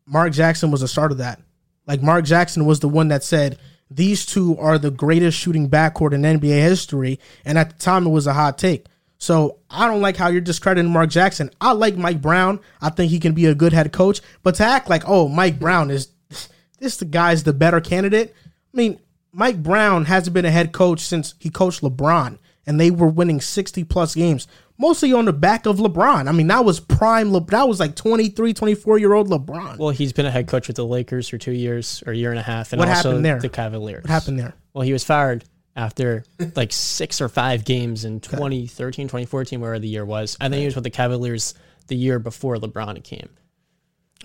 Mark Jackson was a start of that. Like Mark Jackson was the one that said these two are the greatest shooting backcourt in NBA history, and at the time it was a hot take. So I don't like how you're discrediting Mark Jackson. I like Mike Brown. I think he can be a good head coach, but to act like oh Mike Brown is this the guy's the better candidate. I mean Mike Brown hasn't been a head coach since he coached LeBron, and they were winning 60 plus games, mostly on the back of LeBron. I mean, that was prime. Le- that was like 23, 24 year old LeBron. well, he's been a head coach with the Lakers for two years or a year and a half, and What also happened there? the Cavaliers. what happened there? Well, he was fired after like six or five games in 2013, 2014, wherever the year was. I think he was with the Cavaliers the year before LeBron came.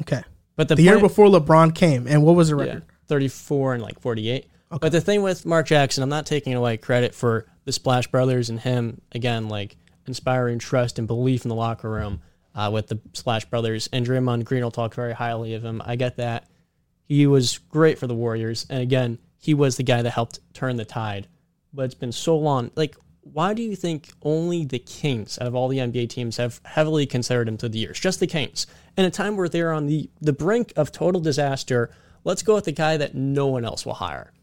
Okay. But the, The year before LeBron came, and what was the Yeah, record? 34 and like 48. But the thing with Mark Jackson, I'm not taking away credit for the Splash Brothers and him, again, like inspiring trust and belief in the locker room uh, with the Splash Brothers. And Draymond Green will talk very highly of him. I get that. He was great for the Warriors. And again, he was the guy that helped turn the tide. But it's been so long. Like, why do you think only the Kings out of all the NBA teams have heavily considered him through the years? Just the Kings. In a time where they're on the, the brink of total disaster, let's go with the guy that no one else will hire.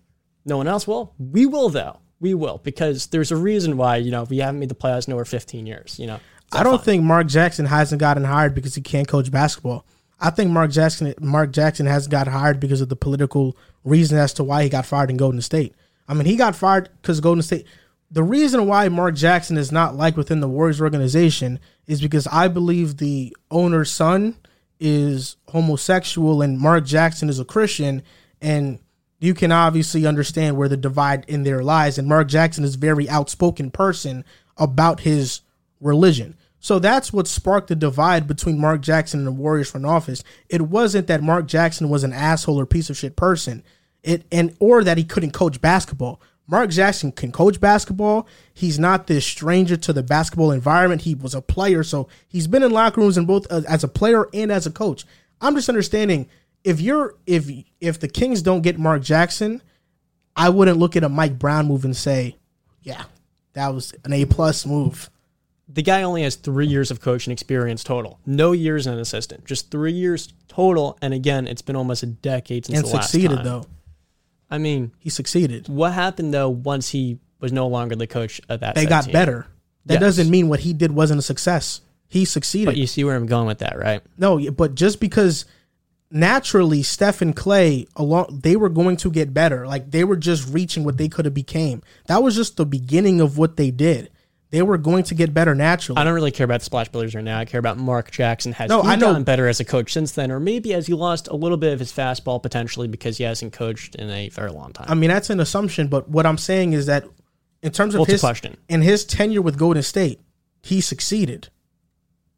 No one else will? We will, though. We will, because there's a reason why, you know, we haven't made the playoffs in over 15 years, you know. I don't fine. think Mark Jackson hasn't gotten hired because he can't coach basketball. I think Mark Jackson Mark Jackson has got hired because of the political reason as to why he got fired in Golden State. I mean, he got fired because Golden State. The reason why Mark Jackson is not liked within the Warriors organization is because I believe the owner's son is homosexual and Mark Jackson is a Christian, and you can obviously understand where the divide in there lies. And Mark Jackson is a very outspoken person about his religion. So that's what sparked the divide between Mark Jackson and the Warriors front office. It wasn't that Mark Jackson was an asshole or piece of shit person. It and or that he couldn't coach basketball. Mark Jackson can coach basketball. He's not this stranger to the basketball environment. He was a player, so he's been in locker rooms in both uh, as a player and as a coach. I'm just understanding if you're if if the Kings don't get Mark Jackson, I wouldn't look at a Mike Brown move and say, "Yeah, that was an A plus move." the guy only has three years of coaching experience total. No years as an assistant, just three years total. And again, it's been almost a decade since And the last succeeded time. though. I mean, He succeeded. what happened though once he was no longer the coach of that? They got team? better. That Yes. doesn't mean what he did wasn't a success. He succeeded. But you see where I'm going with that, right? No, but just because naturally Steph and Clay along they were going to get better. Like they were just reaching what they could have became. That was just the beginning of what they did. They were going to get better naturally. I don't really care about the Splash Brothers right now. I care about Mark Jackson. Has No, he I know. gotten better as a coach since then, or maybe as he lost a little bit of his fastball potentially because he hasn't coached in a very long time? I mean, that's an assumption, but what I'm saying is that in terms of a his question. in his tenure with Golden State, he succeeded.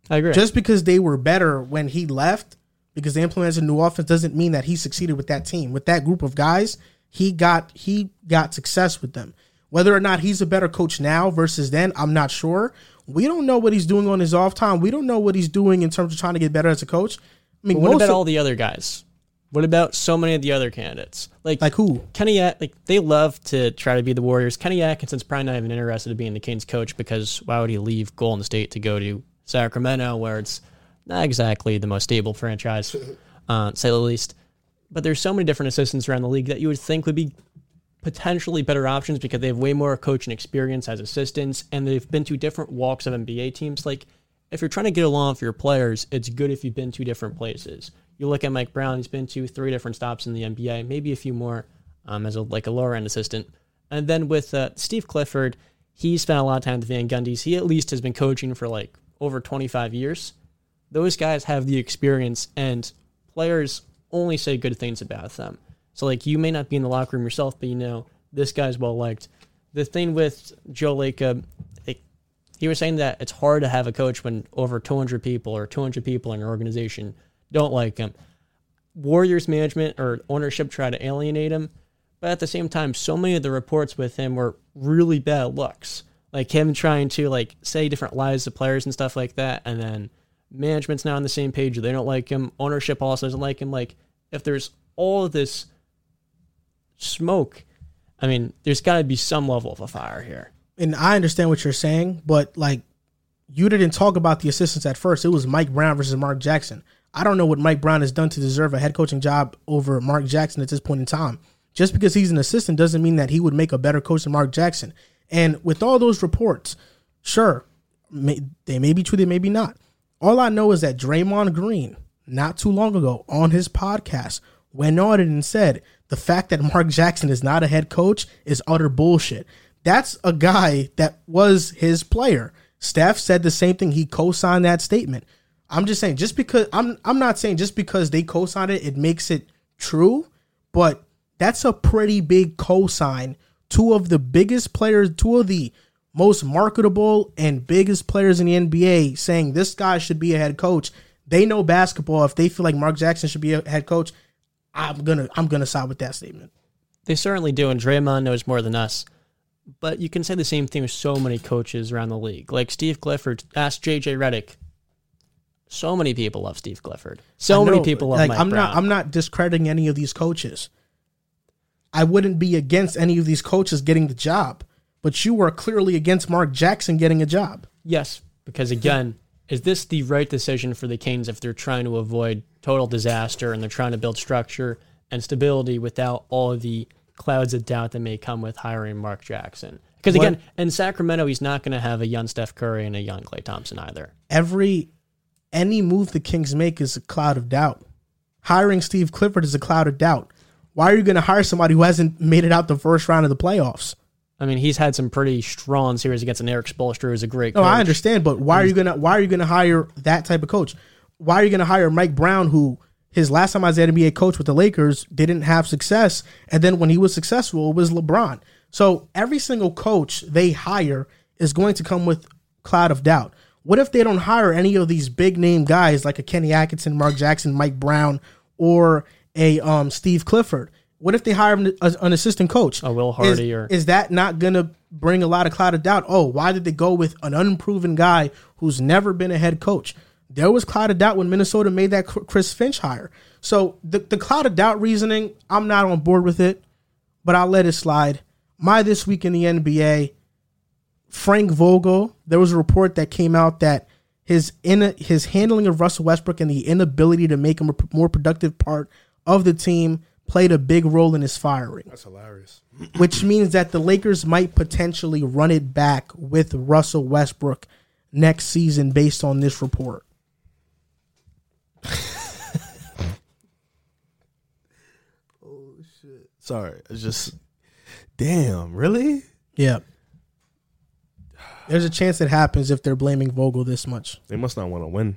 I agree. Just because they were better when he left, because they implemented a new offense, doesn't mean that he succeeded with that team. With that group of guys, he got he got success with them. Whether or not he's a better coach now versus then, I'm not sure. We don't know what he's doing on his off time. We don't know what he's doing in terms of trying to get better as a coach. I mean, But what about of- all the other guys? What about so many of the other candidates? Like, like who? Kenny, At- like they love to try to be the Warriors. Kenny Atkinson's probably not even interested in being the Kings coach because why would he leave Golden State to go to Sacramento, where it's not exactly the most stable franchise, uh, say the least. But there's so many different assistants around the league that you would think would be potentially better options because they have way more coaching experience as assistants and they've been to different walks of NBA teams. Like, if you're trying to get along with your players, it's good if you've been to different places. You look at Mike Brown; he's been to three different stops in the NBA, maybe a few more um, as a like a lower end assistant. And then with uh, Steve Clifford, he spent a lot of time with the Van Gundy's. He at least has been coaching for like over 25 years. Those guys have the experience, and players only say good things about them. So like you may not be in the locker room yourself, but you know this guy's well liked. The thing with Joe Lacob, like, he was saying that it's hard to have a coach when over 200 people or 200 people in your organization don't like him. Warriors management or ownership try to alienate him, but at the same time, so many of the reports with him were really bad looks. Like him trying to like say different lies to players and stuff like that, and then management's not on the same page. They don't like him. Ownership also doesn't like him. Like if there's all of this smoke, I mean, there's got to be some level of a fire here. And I understand what you're saying, but like you didn't talk about the assistants at first. It was Mike Brown versus Mark Jackson. I don't know what Mike Brown has done to deserve a head coaching job over Mark Jackson at this point in time. Just because he's an assistant doesn't mean that he would make a better coach than Mark Jackson. And with all those reports, sure, may, they may be true, they may be not. All I know is that Draymond Green, not too long ago on his podcast, went on it and said the fact that Mark Jackson is not a head coach is utter bullshit. That's a guy that was his player. Steph said the same thing. He co-signed that statement. I'm just saying, just because I'm I'm not saying just because they co-signed it, it makes it true, but that's a pretty big co-sign. Two of the biggest players, two of the most marketable and biggest players in the NBA saying this guy should be a head coach. They know basketball. If they feel like Mark Jackson should be a head coach, I'm gonna I'm gonna side with that statement. They certainly do, and Draymond knows more than us. But you can say the same thing with so many coaches around the league. Like Steve Clifford, ask JJ Redick. So many people love Steve Clifford. So I many people love like Mike I'm Brown. not I'm not discrediting any of these coaches. I wouldn't be against any of these coaches getting the job, but you are clearly against Mark Jackson getting a job. Yes, because again, is this the right decision for the Kings if they're trying to avoid total disaster and they're trying to build structure and stability without all of the clouds of doubt that may come with hiring Mark Jackson? Because again, in Sacramento, he's not going to have a young Steph Curry and a young Klay Thompson either. Every any move the Kings make is a cloud of doubt. Hiring Steve Clifford is a cloud of doubt. Why are you going to hire somebody who hasn't made it out the first round of the playoffs? I mean, he's had some pretty strong series against an Erik Spoelstra, who's a great No. I understand, but why are you gonna why are you gonna hire that type of coach? Why are you gonna hire Mike Brown, who his last time as an NBA coach with the Lakers didn't have success, and then when he was successful, it was LeBron. So every single coach they hire is going to come with cloud of doubt. What if they don't hire any of these big name guys like a Kenny Atkinson, Mark Jackson, Mike Brown, or a um, Steve Clifford? What if they hire an, an assistant coach? A Will Is- Hardy or is that not going to bring a lot of cloud of doubt? Oh, why did they go with an unproven guy who's never been a head coach? There was cloud of doubt when Minnesota made that Chris Finch hire. So the, the cloud of doubt reasoning, I'm not on board with it, but I'll let it slide. My this week in the NBA, Frank Vogel, there was a report that came out that his in his handling of Russell Westbrook and the inability to make him a more productive part of the team played a big role in his firing That's hilarious. which means that the Lakers might potentially run it back with Russell Westbrook next season based on this report. Sorry, it's just damn. Really? Yeah. There's a chance it happens if they're blaming Vogel this much. They must not want to win.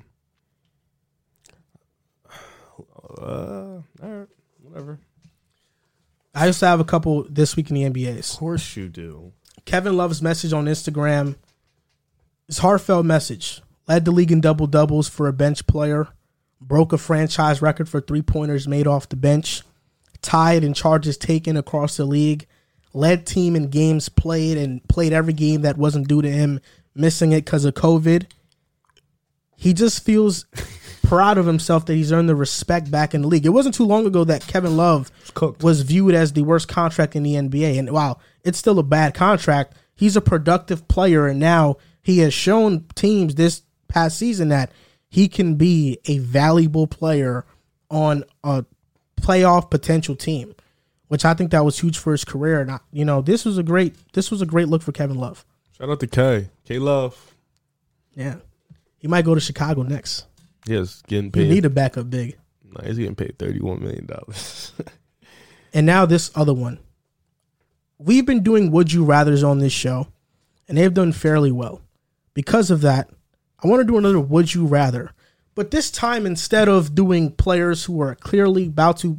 Uh, all right, whatever. I used to have a couple this week in the NBA's. Of course you do. Kevin Love's message on Instagram is heartfelt message. Led the league in double doubles for a bench player. Broke a franchise record for three pointers made off the bench. Tied in charges taken across the league. Led team in games played and played every game that wasn't due to him missing it because of COVID. He just feels proud of himself that he's earned the respect back in the league. It wasn't too long ago that Kevin Love was viewed as the worst contract in the NBA. And while it's still a bad contract, he's a productive player. And now he has shown teams this past season that he can be a valuable player on a playoff potential team, which I think that was huge for his career. And I, you know, this was a great this was a great look for Kevin Love. Shout out to K. K Love. Yeah, he might go to Chicago next. Yes, getting You paid. need a backup big. nah, he's getting paid thirty one million dollars. And now this other one. We've been doing would you rather's on this show, and they've done fairly well. Because of that, I want to do another would you rather. But this time, instead of doing players who are clearly about to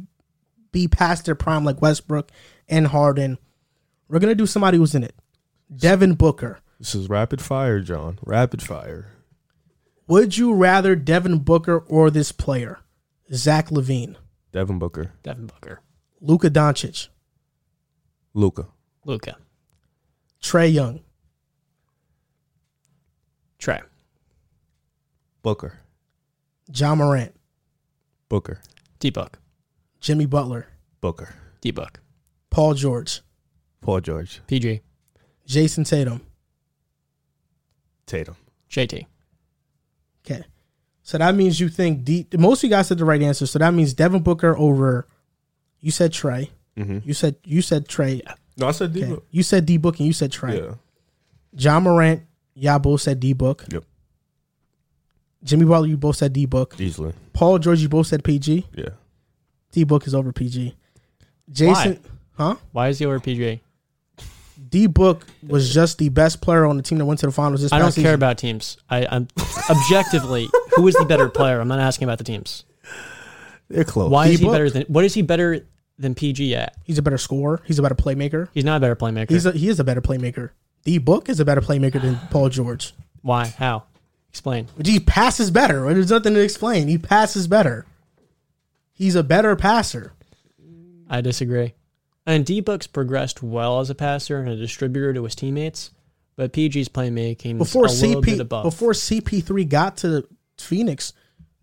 be past their prime, like Westbrook and Harden, we're gonna do somebody who's in it. Devin Booker. This is rapid fire, John. Rapid fire. Would you rather Devin Booker or this player? Zach LaVine, Devin Booker, Devin Booker, Luka Doncic, Luka, Luka, Trae Young, Trae, Booker, Ja Morant, Booker, D Book, Jimmy Butler, Booker, D Book, Paul George, Paul George, PG, Jayson Tatum. Tatum. JT. Okay. So that means you think D, most of you guys said the right answer. So that means Devin Booker over. You said Trae. Mm-hmm. You said you said Trae. No, I said D. Okay. You said D Book and you said Trey. Yeah. Ja Morant, y'all both said D Book. Yep. Jimmy Butler, you both said D Book. Easily. Paul George, you both said PG. Yeah. D Book is over PG. Jayson, huh? Why is he over PG? D Book was just the best player on the team that went to the finals this I don't season. care about teams. I, I'm objectively who is the better player. I'm not asking about the teams. They're close. Why is he better than? What is he better than PG at? He's a better scorer. He's a better playmaker. He's not a better playmaker. He's a, he is a better playmaker. D Book is a better playmaker than Paul George. Why? How? Explain. He passes better. There's nothing to explain. He passes better. He's a better passer. I disagree. And D Book's progressed well as a passer and a distributor to his teammates, but PG's playmaking Before a little bit CP before CP3 got to Phoenix,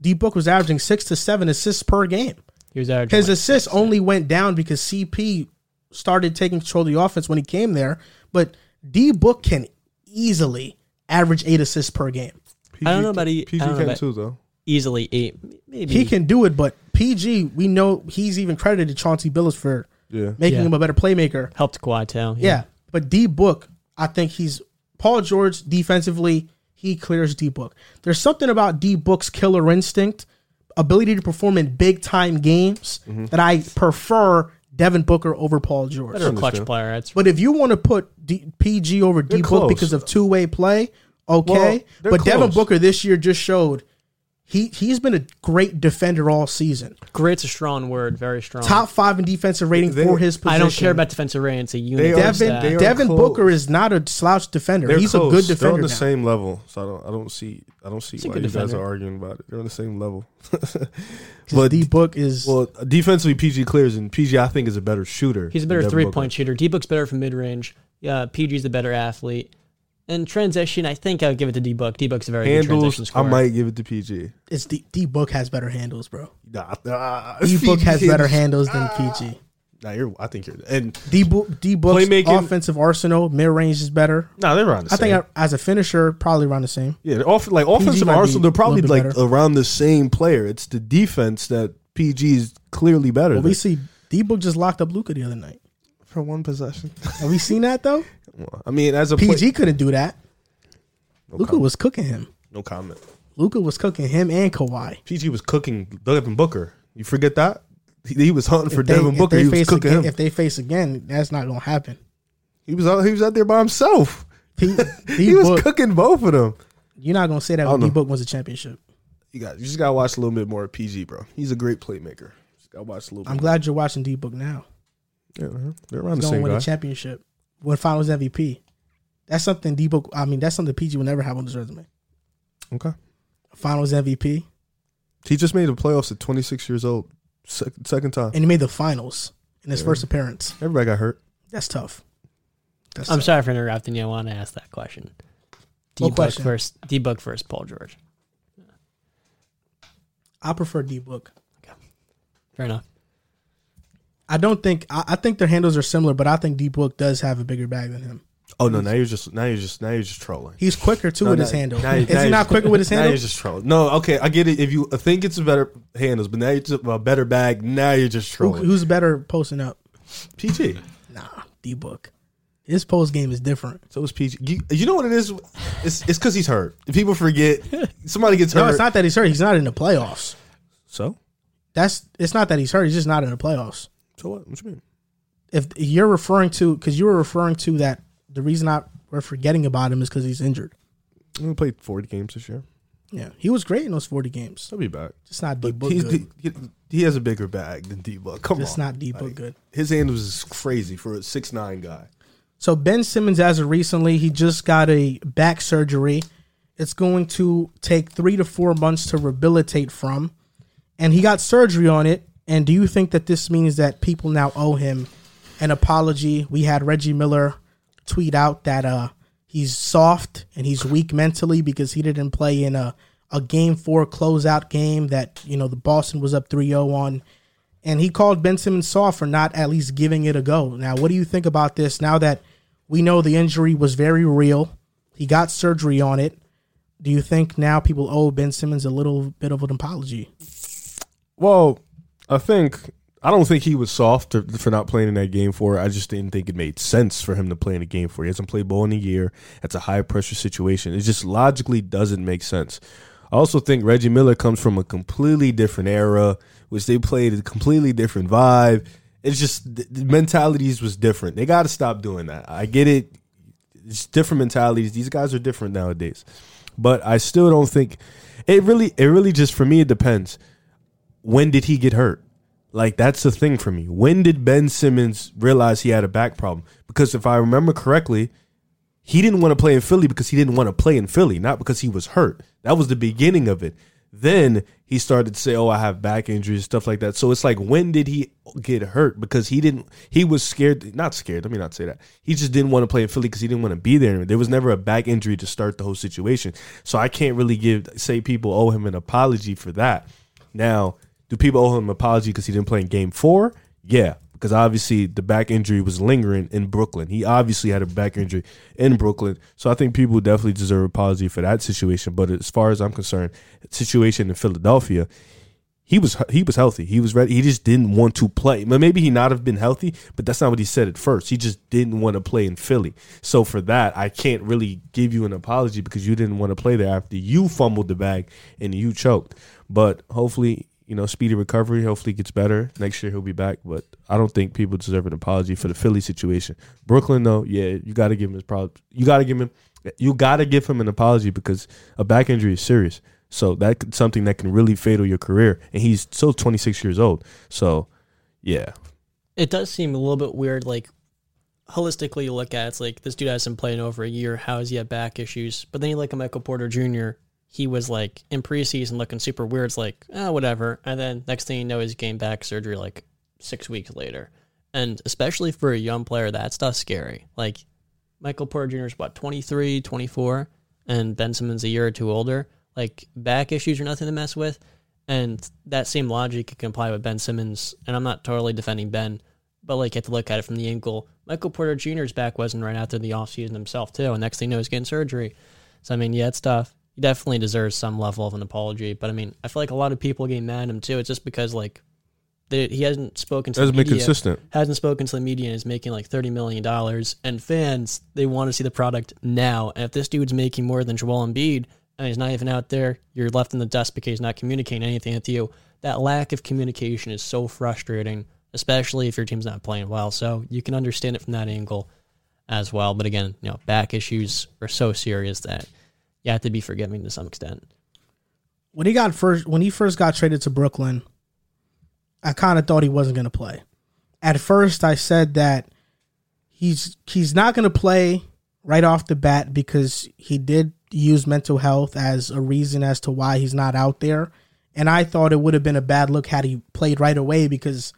D Book was averaging six to seven assists per game. he was averaging His like assists six. only went down because CP started taking control of the offense when he came there. But D Book can easily average eight assists per game. I don't know about he- PG I don't know can about- too though. easily eight. Maybe He can do it, but PG, we know he's even credited to Chauncey Billups for Yeah. making Yeah. him a better playmaker. helped Kawhi too. Yeah. But D Book, I think he's Paul George defensively, he clears D Book. There's something about D Book's killer instinct, ability to perform in big time games Mm-hmm. that I prefer Devin Booker over Paul George. better clutch player. That's But if you want to put D, PG over D Book close. because of two way play, okay. Well, they're but Devin. Booker this year just showed he he's been a great defender all season. great's a strong word. Very strong. Top five in defensive rating They- for his position. I don't care about defensive rating. It's a unit. They are- of Devin. stat. they are Devin. Booker is not a slouch defender. They're He's close. a good defender. They're defender. on the now. same level, so I don't. I don't see. I don't see a why good you guys are arguing about it. They're on the same level. but D Book is well, defensively, PG clears, and PG I think is a better shooter. He's a better three Booker. point shooter. D Book's better from mid range. Yeah, PG's the better athlete. And transition, I think I would give it to D Book. D Book's a very good transition Handles, I scorer. might give it to PG. it's D, D Book has better handles, bro. Nah, nah, D Book has better handles than ah. PG. Nah, you're. I think you're. And D Book D Book's Playmaking- offensive arsenal mid range is better. nah, they're around the same. I same. think as a finisher, probably around the same. yeah, they're off, like offensive might be arsenal. They're a probably little like better. around the same player. It's the defense that PG is clearly better. But than we see D Book just locked up Luka the other night. for one possession. Have we seen that though? I mean, as a play- PG couldn't do that. no Luka was cooking him. no comment. Luka was cooking him and Kawhi. PG was cooking Devin Booker. You forget that he, he was hunting for they- Devin Booker. He was cooking again, him. If they face again, that's not gonna happen. He was out. He was out there by himself. P, He was D-Book- cooking both of them. You're not gonna say that when D Book wins a championship. You got. You just got to watch a little bit more of PG, bro. He's a great playmaker. Just got to watch a little. I'm glad you're watching D Book now. Yeah, uh-huh. they're around He's the same win guy. a championship, win Finals MVP. That's something D Book. I mean, that's something PG will never have on his resume. Okay. Finals MVP, He just made the playoffs at 26 years old. Second, second time. and he made the finals in his Yeah. first appearance. Everybody got hurt. That's tough. That's I'm tough. sorry for interrupting you. I want to ask that question. D What Book question? first. D Book first. Paul George. I prefer D Book. Fair enough. I don't think. I, I think their handles are similar, but I think D Book does have a bigger bag than him. Oh no! Now you're just now you're just now you're just trolling. He's quicker too No, with now- his handle. now- Is now he not just- quicker with his Now you're just trolling. No, okay, I get it. If you think it's a better handles, but now you're just a better bag. Now you're just Who, trolling. who's better posting up? PG. Nah, D Book. His post game is different. So is PG. You, you know what it is? It's it's because he's hurt. People forget, somebody gets hurt. No, it's not that he's hurt. He's not in the playoffs. So That's it's not that he's hurt. He's just not in the playoffs. So what? What you mean? If you're referring to, because you were referring to that, the reason I we're forgetting about him is because he's injured. He played 40 games this year. Yeah, he was great in those forty games. He'll be back. Just not D Book he's, good. he, he has a bigger bag than D Book. Come Just on. not D Book Like, good. His handles is crazy for a six nine guy. So Ben Simmons, as of recently, he just got a back surgery. It's going to take three to four months to rehabilitate from, and he got surgery on it. And do you think that this means that people now owe him an apology? We had Reggie Miller tweet out that uh he's soft and he's weak mentally because he didn't play in a a game four closeout game that you know the Boston was up 3-0 on and he called Ben Simmons soft for not at least giving it a go. Now, what do you think about this now that we know the injury was very real? He got surgery on it. Do you think now people owe Ben Simmons a little bit of an apology? Well, I think I don't think he was soft for, for not playing in that game four. I just didn't think it made sense for him to play in a game four. He hasn't played ball in a year. It's a high pressure situation. It just logically doesn't make sense. I also think Reggie Miller comes from a completely different era, which they played a completely different vibe. It's just the mentalities was different. They got to stop doing that. I get it. It's different mentalities. These guys are different nowadays. But I still don't think it really it really just for me it depends. When did he get hurt? Like that's the thing for me. When did Ben Simmons realize he had a back problem? Because if I remember correctly, he didn't want to play in Philly because he didn't want to play in Philly, not because he was hurt. That was the beginning of it. Then he started to say, "Oh, I have back injuries, stuff like that." So it's like, when did he get hurt? Because he didn't. He was scared. Not scared. Let me not say that. He just didn't want to play in Philly because he didn't want to be there. There was never a back injury to start the whole situation. So I can't really give say people owe him an apology for that. Now, do people owe him an apology because he didn't play in Game Four? Yeah, because obviously the back injury was lingering in Brooklyn. He obviously had a back injury in Brooklyn, so I think people definitely deserve an apology for that situation. But as far as I'm concerned, situation in Philadelphia, he was he was healthy. He was ready. He just didn't want to play. Maybe he not have been healthy, but that's not what he said at first. He just didn't want to play in Philly. So for that, I can't really give you an apology because you didn't want to play there after you fumbled the bag and you choked. But hopefully you know, speedy recovery. Hopefully, gets better next year. He'll be back, but I don't think people deserve an apology for the Philly situation. Brooklyn, though, yeah, you got to give him his problem. You got to give him, you got to give him an apology because a back injury is serious. So that's something that can really fatal your career, and he's still 26 years old. So, yeah, it does seem a little bit weird. Like holistically, you look at it, it's like this dude hasn't played in over a year. How has he had back issues? But then you look at Michael Porter Jr he was like in preseason looking super weird. It's like, oh, whatever. And then next thing you know, he's getting back surgery like six weeks later. And especially for a young player, that stuff's scary. Like Michael Porter Jr. is what, 23, 24, and Ben Simmons a year or two older. Like back issues are nothing to mess with. And that same logic can apply with Ben Simmons. And I'm not totally defending Ben, but like you have to look at it from the angle. Michael Porter Jr.'s back wasn't right after the offseason himself, too. And next thing you know, he's getting surgery. So, I mean, yeah, it's tough he definitely deserves some level of an apology. But I mean, I feel like a lot of people getting mad at him too. It's just because like they, he hasn't spoken to hasn't the media, been consistent. Hasn't spoken to the media and is making like thirty million dollars. And fans they want to see the product now. And if this dude's making more than Joel Embiid and he's not even out there, you're left in the dust because he's not communicating anything with you. That lack of communication is so frustrating, especially if your team's not playing well. So you can understand it from that angle as well. But again, you know, back issues are so serious that you have to be forgiving to some extent. When he got first, when he first got traded to Brooklyn, I kind of thought he wasn't going to play. At first, I said that he's he's not going to play right off the bat because he did use mental health as a reason as to why he's not out there. And I thought it would have been a bad look had he played right away because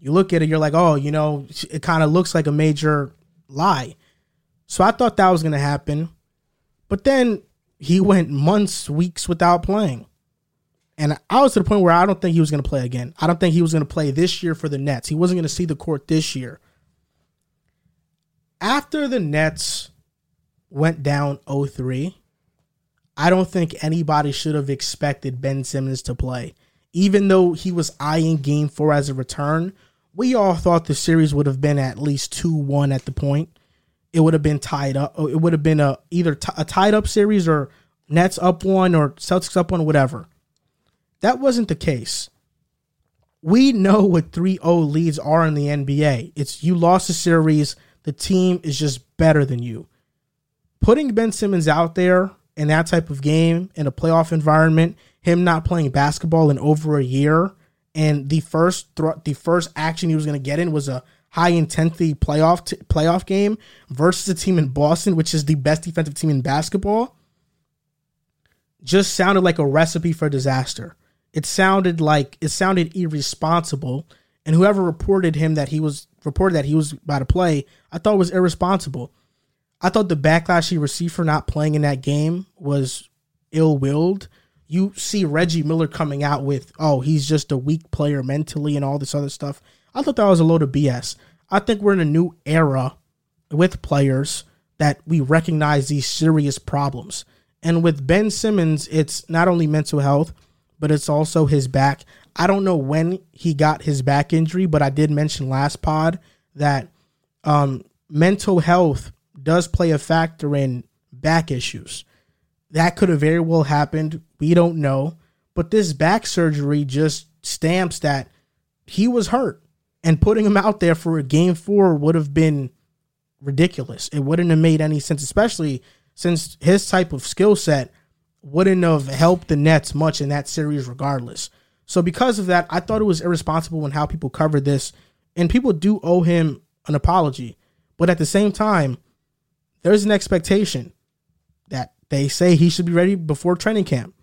you look at it, you're like, oh, you know, it kind of looks like a major lie. So I thought that was going to happen. But then he went months, weeks without playing. And I was to the point where I don't think he was going to play again. I don't think he was going to play this year for the Nets. He wasn't going to see the court this year. After the Nets went down 0-3, I don't think anybody should have expected Ben Simmons to play. Even though he was eyeing game 4 as a return, we all thought the series would have been at least 2-1 at the point it would have been tied up. It would have been a either t- a tied up series or Nets up one or Celtics up one, whatever. That wasn't the case. We know what 3-0 leads are in the NBA. It's you lost a series, the team is just better than you. Putting Ben Simmons out there in that type of game in a playoff environment, him not playing basketball in over a year, and the first th- the first action he was going to get in was a high intensity playoff t- playoff game versus a team in Boston, which is the best defensive team in basketball, just sounded like a recipe for disaster. It sounded like it sounded irresponsible, and whoever reported him that he was reported that he was about to play, I thought was irresponsible. I thought the backlash he received for not playing in that game was ill willed. You see Reggie Miller coming out with, oh, he's just a weak player mentally and all this other stuff. I thought that was a load of BS. I think we're in a new era with players that we recognize these serious problems. And with Ben Simmons, it's not only mental health, but it's also his back. I don't know when he got his back injury, but I did mention last pod that um, mental health does play a factor in back issues. That could have very well happened. We don't know. But this back surgery just stamps that he was hurt. And putting him out there for a game four would have been ridiculous. It wouldn't have made any sense, especially since his type of skill set wouldn't have helped the Nets much in that series, regardless. So, because of that, I thought it was irresponsible in how people covered this. And people do owe him an apology. But at the same time, there's an expectation that they say he should be ready before training camp.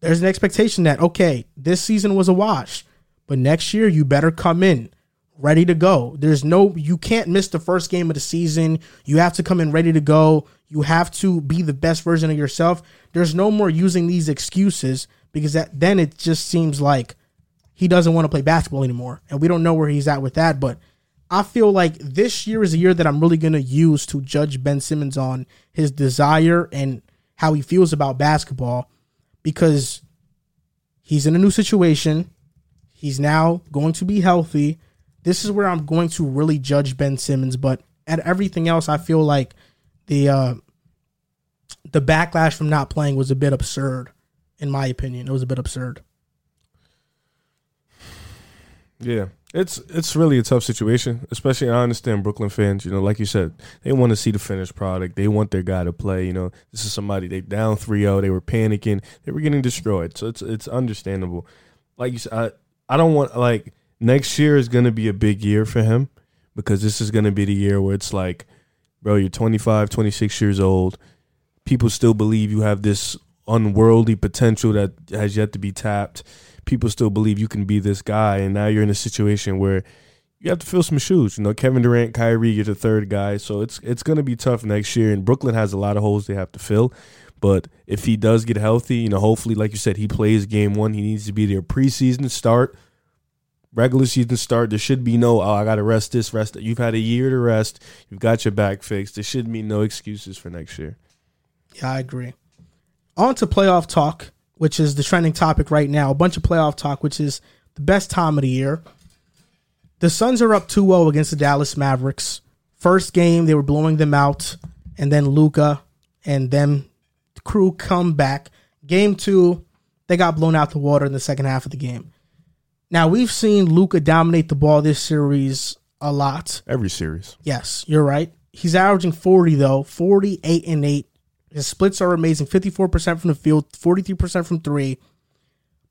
There's an expectation that, okay, this season was a wash, but next year you better come in ready to go. There's no, you can't miss the first game of the season. You have to come in ready to go. You have to be the best version of yourself. There's no more using these excuses because that then it just seems like he doesn't want to play basketball anymore. And we don't know where he's at with that, but I feel like this year is a year that I'm really going to use to judge Ben Simmons on his desire and how he feels about basketball because he's in a new situation. He's now going to be healthy. This is where I'm going to really judge Ben Simmons, but at everything else I feel like the uh the backlash from not playing was a bit absurd in my opinion. It was a bit absurd. Yeah, it's it's really a tough situation. Especially, I understand Brooklyn fans. You know, like you said, they want to see the finished product. They want their guy to play. You know, this is somebody they down 3-0. They were panicking. They were getting destroyed. So it's it's understandable. Like you said, I I don't want like next year is going to be a big year for him because this is going to be the year where it's like, bro, you're 25, 26 years old. People still believe you have this unworldly potential that has yet to be tapped people still believe you can be this guy, and now you're in a situation where you have to fill some shoes. You know, Kevin Durant, Kyrie, you're the third guy, so it's it's going to be tough next year. And Brooklyn has a lot of holes they have to fill. But if he does get healthy, you know, hopefully, like you said, he plays game one. He needs to be there preseason start, regular season start. There should be no, oh, I got to rest this, rest that. You've had a year to rest. You've got your back fixed. There should be no excuses for next year. Yeah, I agree. On to playoff talk which is the trending topic right now, a bunch of playoff talk, which is the best time of the year. The Suns are up 2 0 against the Dallas Mavericks. First game, they were blowing them out, and then Luka and them the crew come back. Game two, they got blown out the water in the second half of the game. Now we've seen Luka dominate the ball this series a lot. Every series. Yes, you're right. He's averaging 40 though, 48 and 8 his splits are amazing 54% from the field, 43% from three.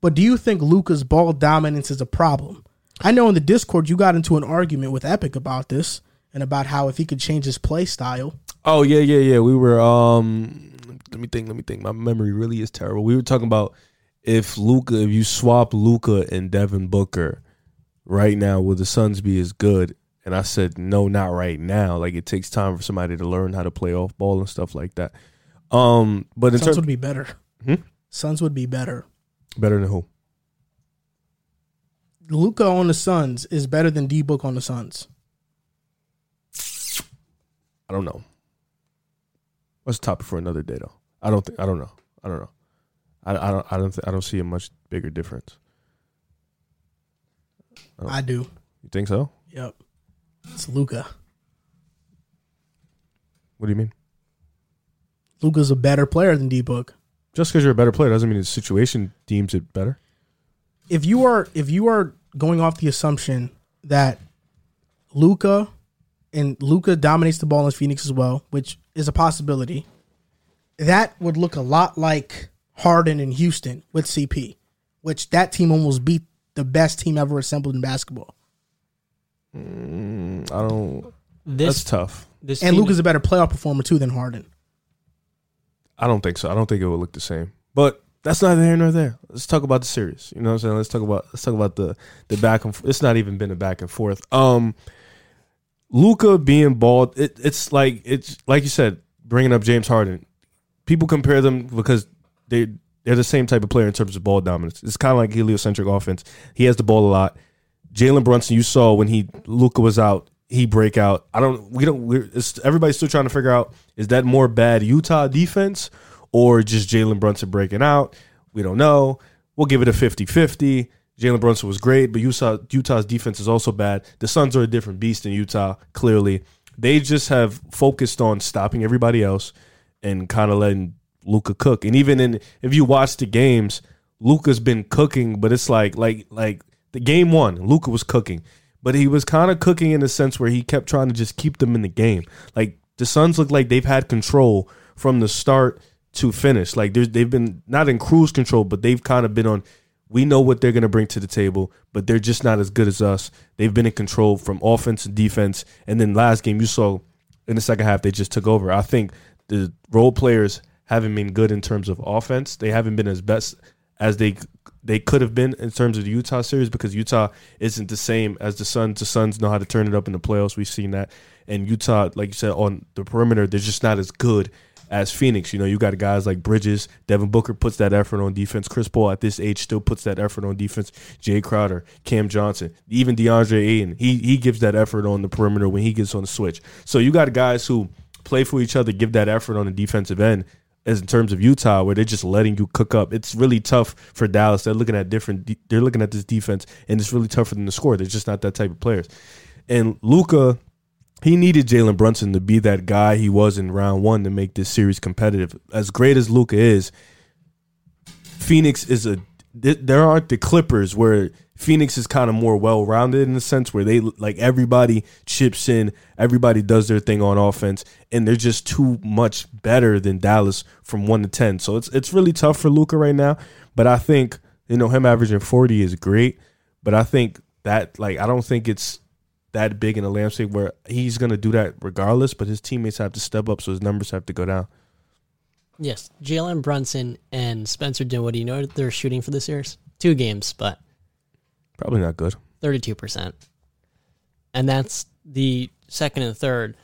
But do you think Luka's ball dominance is a problem? I know in the Discord you got into an argument with Epic about this and about how if he could change his play style. Oh yeah, yeah, yeah. We were um let me think, let me think. My memory really is terrible. We were talking about if Luka, if you swap Luka and Devin Booker right now, will the Suns be as good? And I said, no, not right now. Like it takes time for somebody to learn how to play off ball and stuff like that. Um, but in Suns terms would be better. Hmm? Suns would be better. better than who? Luka on the Suns is better than D Book on the Suns. I don't know. What's the topic for another day though? I don't think I don't know. I don't know. I, I don't I don't th- I don't see a much bigger difference. Oh. I do. You think so? Yep. It's Luka. What do you mean? Luka's a better player than D Book. Just because you're a better player doesn't mean the situation deems it better. If you are if you are going off the assumption that Luka and Luka dominates the ball in Phoenix as well, which is a possibility, that would look a lot like Harden in Houston with CP, which that team almost beat the best team ever assembled in basketball. Mm, I don't. This That's tough. this And Phoenix- Luka's a better playoff performer too than Harden. I don't think so. I don't think it would look the same. But that's neither here nor there. Let's talk about the series. You know what I'm saying? Let's talk about let's talk about the the back and f- it's not even been a back and forth. Um Luka being bald, it, it's like it's like you said, bringing up James Harden. People compare them because they they're the same type of player in terms of ball dominance. It's kind of like heliocentric offense. He has the ball a lot. Jalen Brunson, you saw when he Luka was out, he break out. I don't. We don't. Everybody's still trying to figure out is that more bad Utah defense or just Jalen Brunson breaking out? We don't know. We'll give it a 50-50. Jalen Brunson was great, but Utah Utah's defense is also bad. The Suns are a different beast in Utah. Clearly, they just have focused on stopping everybody else and kind of letting Luka cook. And even in if you watch the games, Luka's been cooking, but it's like like like the game one, Luka was cooking, but he was kind of cooking in a sense where he kept trying to just keep them in the game. Like the Suns look like they've had control from the start to finish. Like they've been not in cruise control, but they've kind of been on. We know what they're going to bring to the table, but they're just not as good as us. They've been in control from offense and defense. And then last game, you saw in the second half, they just took over. I think the role players haven't been good in terms of offense. They haven't been as best as they they could have been in terms of the Utah series because Utah isn't the same as the Suns. The Suns know how to turn it up in the playoffs. We've seen that. And Utah, like you said, on the perimeter, they're just not as good as Phoenix. You know, you got guys like Bridges, Devin Booker puts that effort on defense. Chris Paul at this age still puts that effort on defense. Jae Crowder, Cam Johnson, even DeAndre Ayton, he he gives that effort on the perimeter when he gets on the switch. So you got guys who play for each other, give that effort on the defensive end. As in terms of Utah, where they're just letting you cook up, it's really tough for Dallas. They're looking at different. They're looking at this defense, and it's really tough for them to score. They're just not that type of players. And Luka, he needed Jalen Brunson to be that guy he was in round one to make this series competitive. As great as Luka is, Phoenix is a. There aren't the Clippers where Phoenix is kind of more well rounded in the sense where they like everybody chips in, everybody does their thing on offense, and they're just too much better than Dallas from one to ten. So it's it's really tough for Luka right now. But I think you know him averaging forty is great, but I think that like I don't think it's that big in a landscape where he's gonna do that regardless. But his teammates have to step up, so his numbers have to go down. Yes, Jalen Brunson and Spencer Dinwiddie. You know they're shooting for this series? Two games, but Probably not good. thirty-two percent, and that's the second and third.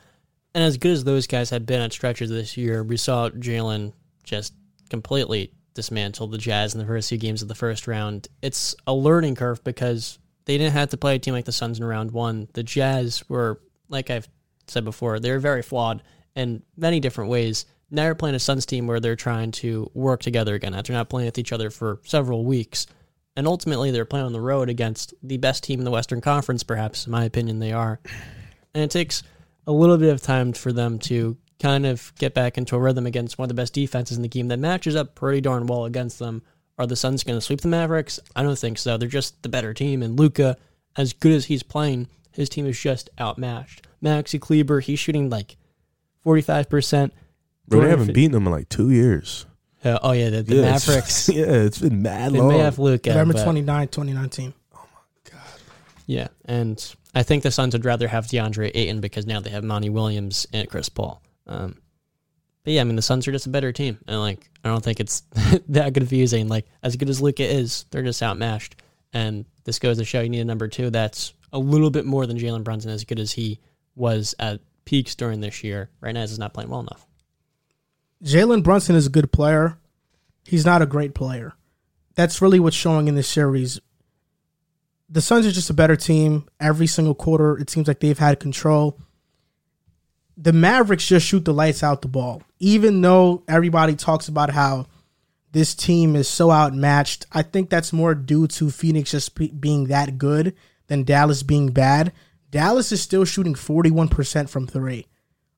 And as good as those guys had been at stretches this year, we saw Jalen just completely dismantle the Jazz in the first few games of the first round. It's a learning curve because they didn't have to play a team like the Suns in round one. The Jazz were, like I've said before, they're very flawed in many different ways. Now you're playing a Suns team where they're trying to work together again after not playing with each other for several weeks. And ultimately, they're playing on the road against the best team in the Western Conference, perhaps, in my opinion, they are. And it takes a little bit of time for them to kind of get back into a rhythm against one of the best defenses in the game that matches up pretty darn well against them. Are the Suns going to sweep the Mavericks? I don't think so. They're just the better team. And Luka, as good as he's playing, his team is just outmatched. Maxi Kleber, he's shooting like 45%. Bro, they haven't beaten them in like two years. Uh, oh, yeah, the, the Yeah, it's- Mavericks. yeah, it's been mad They long. may have Luka. November but- 29, 2019. Yeah, and I think the Suns would rather have DeAndre Ayton because now they have Monty Williams and Chris Paul. Um, but yeah, I mean the Suns are just a better team, and like I don't think it's that confusing. Like as good as Luka is, they're just outmatched, and this goes to show you need a number two that's a little bit more than Jalen Brunson, as good as he was at peaks during this year. Right now, he's not playing well enough. Jalen Brunson is a good player. He's not a great player. That's really what's showing in this series. The Suns are just a better team. Every single quarter, it seems like they've had control. The Mavericks just shoot the lights out the ball. Even though everybody talks about how this team is so outmatched, I think that's more due to Phoenix just be- being that good than Dallas being bad. Dallas is still shooting 41% from three.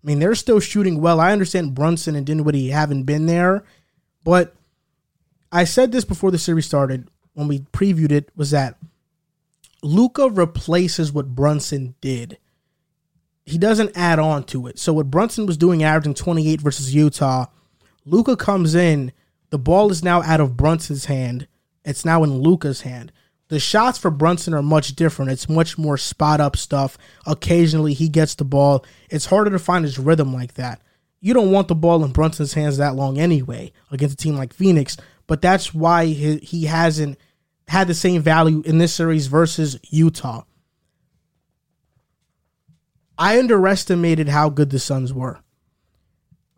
I mean, they're still shooting well. I understand Brunson and Dinwiddie haven't been there, but I said this before the series started when we previewed it was that Luka replaces what Brunson did. He doesn't add on to it. So what Brunson was doing averaging 28 versus Utah, Luka comes in, the ball is now out of Brunson's hand. It's now in Luka's hand. The shots for Brunson are much different. It's much more spot up stuff. Occasionally he gets the ball. It's harder to find his rhythm like that. You don't want the ball in Brunson's hands that long anyway against a team like Phoenix, but that's why he, hasn't had the same value in this series versus Utah. I underestimated how good the Suns were.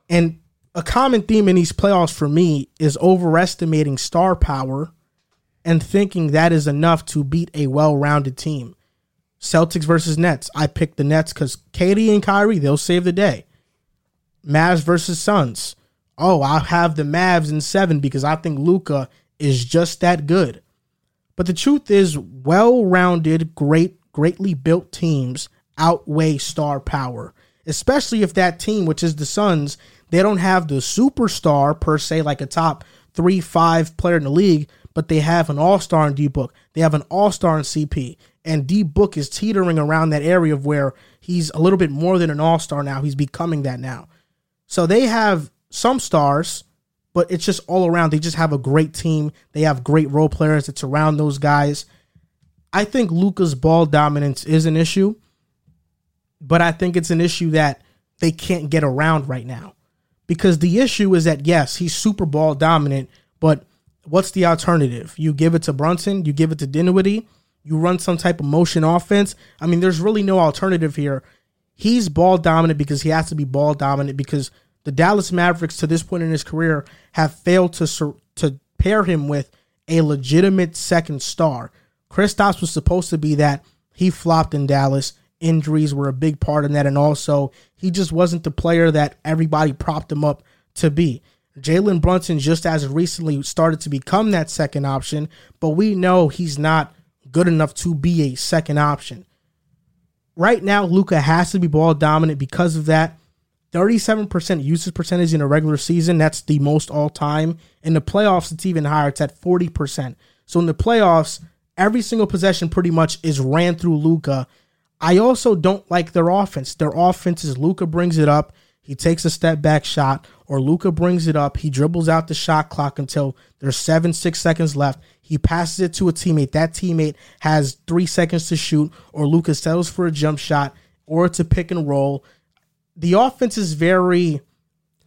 And a common theme in these playoffs for me is overestimating star power and thinking that is enough to beat a well-rounded team. Celtics versus Nets. I picked the Nets because KD and Kyrie, they'll save the day. Mavs versus Suns. Oh, I'll have the Mavs in seven because I think Luka is just that good. But the truth is, well-rounded, great, greatly built teams outweigh star power, especially if that team, which is the Suns, they don't have the superstar per se, like a top three, five player in the league, but they have an all star in D Book. They have an all star in CP. And D Book is teetering around that area of where he's a little bit more than an all star now. He's becoming that now. So they have some stars, but it's just all around. They just have a great team. They have great role players that surround those guys. I think Luka's ball dominance is an issue, but I think it's an issue that they can't get around right now. Because the issue is that, yes, he's super ball dominant, but what's the alternative? You give it to Brunson, you give it to Dinwiddie, you run some type of motion offense. I mean, there's really no alternative here. He's ball dominant because he has to be ball dominant because the Dallas Mavericks to this point in his career have failed to to pair him with a legitimate second star. Kristaps was supposed to be that. He flopped in Dallas. Injuries were a big part in that, and also he just wasn't the player that everybody propped him up to be. Jalen Brunson just as recently started to become that second option, but we know he's not good enough to be a second option. Right now, Luka has to be ball dominant because of that. 37% usage percentage in a regular season, that's the most all time. In the playoffs, it's even higher, it's at 40%. So in the playoffs, every single possession pretty much is ran through Luka. I also don't like their offense. Their offense is Luka brings it up, he takes a step back shot, or Luka brings it up, he dribbles out the shot clock until there's seven, six seconds left. He passes it to a teammate. That teammate has three seconds to shoot, or Luka settles for a jump shot, or a pick and roll the offense is very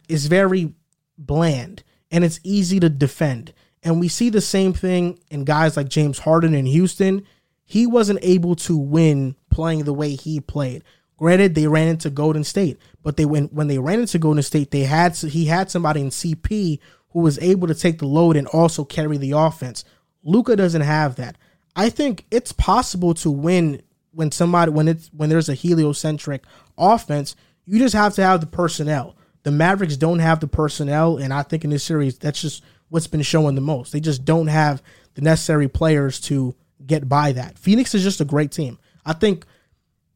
is very bland and it's easy to defend. And we see the same thing in guys like James Harden in Houston. He wasn't able to win playing the way he played. Granted, they ran into Golden State, but they when when they ran into Golden State, they had he had somebody in CP who was able to take the load and also carry the offense. Luka doesn't have that. I think it's possible to win when somebody when it's when there's a heliocentric offense you just have to have the personnel. The Mavericks don't have the personnel, and I think in this series, that's just what's been showing the most. They just don't have the necessary players to get by that. Phoenix is just a great team. I think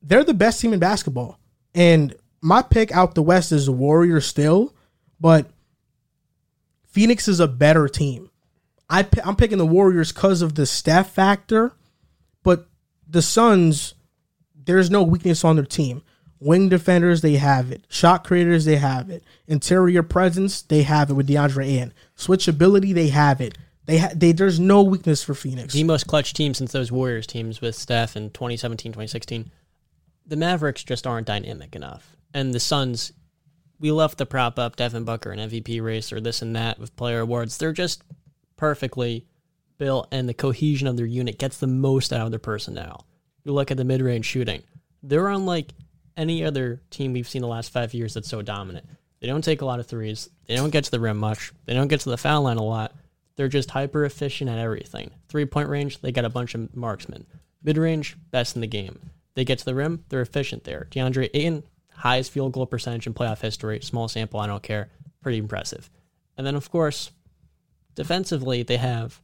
they're the best team in basketball. And my pick out the West is the Warriors still, but Phoenix is a better team. I, I'm picking the Warriors because of the Steph factor, but the Suns, there's no weakness on their team. Wing defenders, they have it. Shot creators, they have it. Interior presence, they have it with DeAndre Ayton. Switchability, they have it. They, ha- they there's no weakness for Phoenix. The most clutch team since those Warriors teams with Steph in 2017, 2016. The Mavericks just aren't dynamic enough. And the Suns, we left the prop up Devin Booker and MVP race or this and that with player awards. They're just perfectly built, and the cohesion of their unit gets the most out of their personnel. You look at the mid range shooting. They're unlike any other team we've seen the last five years that's so dominant. They don't take a lot of threes. They don't get to the rim much. They don't get to the foul line a lot. They're just hyper efficient at everything. Three point range, they got a bunch of marksmen. Mid range, best in the game. They get to the rim, they're efficient there. DeAndre Ayton, highest field goal percentage in playoff history. Small sample, I don't care. Pretty impressive. And then, of course, defensively, they have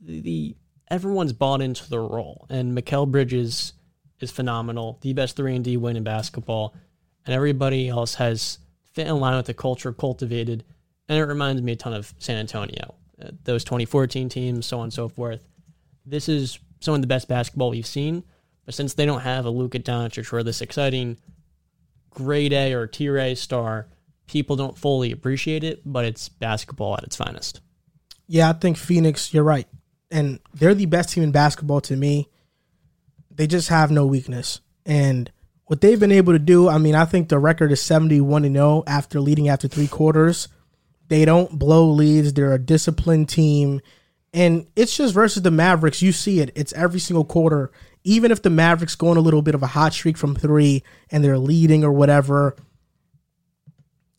the, everyone's bought into the role. And Mikal Bridges is phenomenal, the best three and D win in basketball, and everybody else has fit in line with the culture cultivated. And it reminds me a ton of San Antonio, uh, those 2014 teams, so on and so forth. This is some of the best basketball we've seen, but since they don't have a Luka Doncic or this exciting grade A or tier A star, people don't fully appreciate it, but it's basketball at its finest. Yeah, I think Phoenix, you're right. and they're the best team in basketball to me. They just have no weakness. And what they've been able to do, I mean, I think the record is 71 to 0 after leading after three quarters. They don't blow leads. They're a disciplined team. And it's just versus the Mavericks. You see it. It's every single quarter. Even if the Mavericks go on a little bit of a hot streak from three and they're leading or whatever,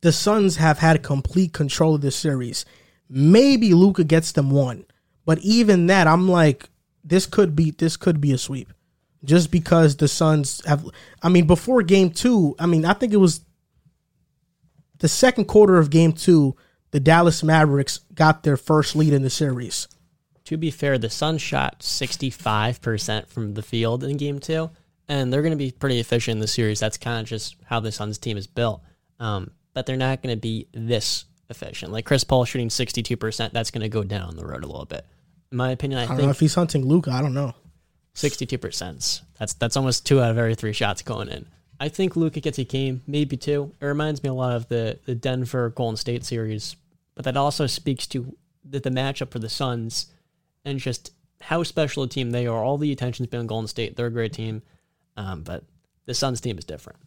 the Suns have had complete control of this series. Maybe Luka gets them one, but even that, I'm like, this could be this could be a sweep, just because the Suns have. I mean, before Game Two, I mean, I think it was the second quarter of Game Two. The Dallas Mavericks got their first lead in the series. To be fair, the Suns shot 65% from the field in game two, and they're going to be pretty efficient in the series. That's kind of just how the Suns team is built. Um, but they're not going to be this efficient. Like Chris Paul shooting 62%, that's going to go down the road a little bit. In my opinion, I, I don't think know if he's hunting Luka. I don't know. 62%. That's that's almost two out of every three shots going in. I think Luka gets a game, maybe two. It reminds me a lot of the the Denver Golden State series, but that also speaks to the, the matchup for the Suns and just how special a team they are. All the attention's been on Golden State; they're a great team, um, but the Suns team is different.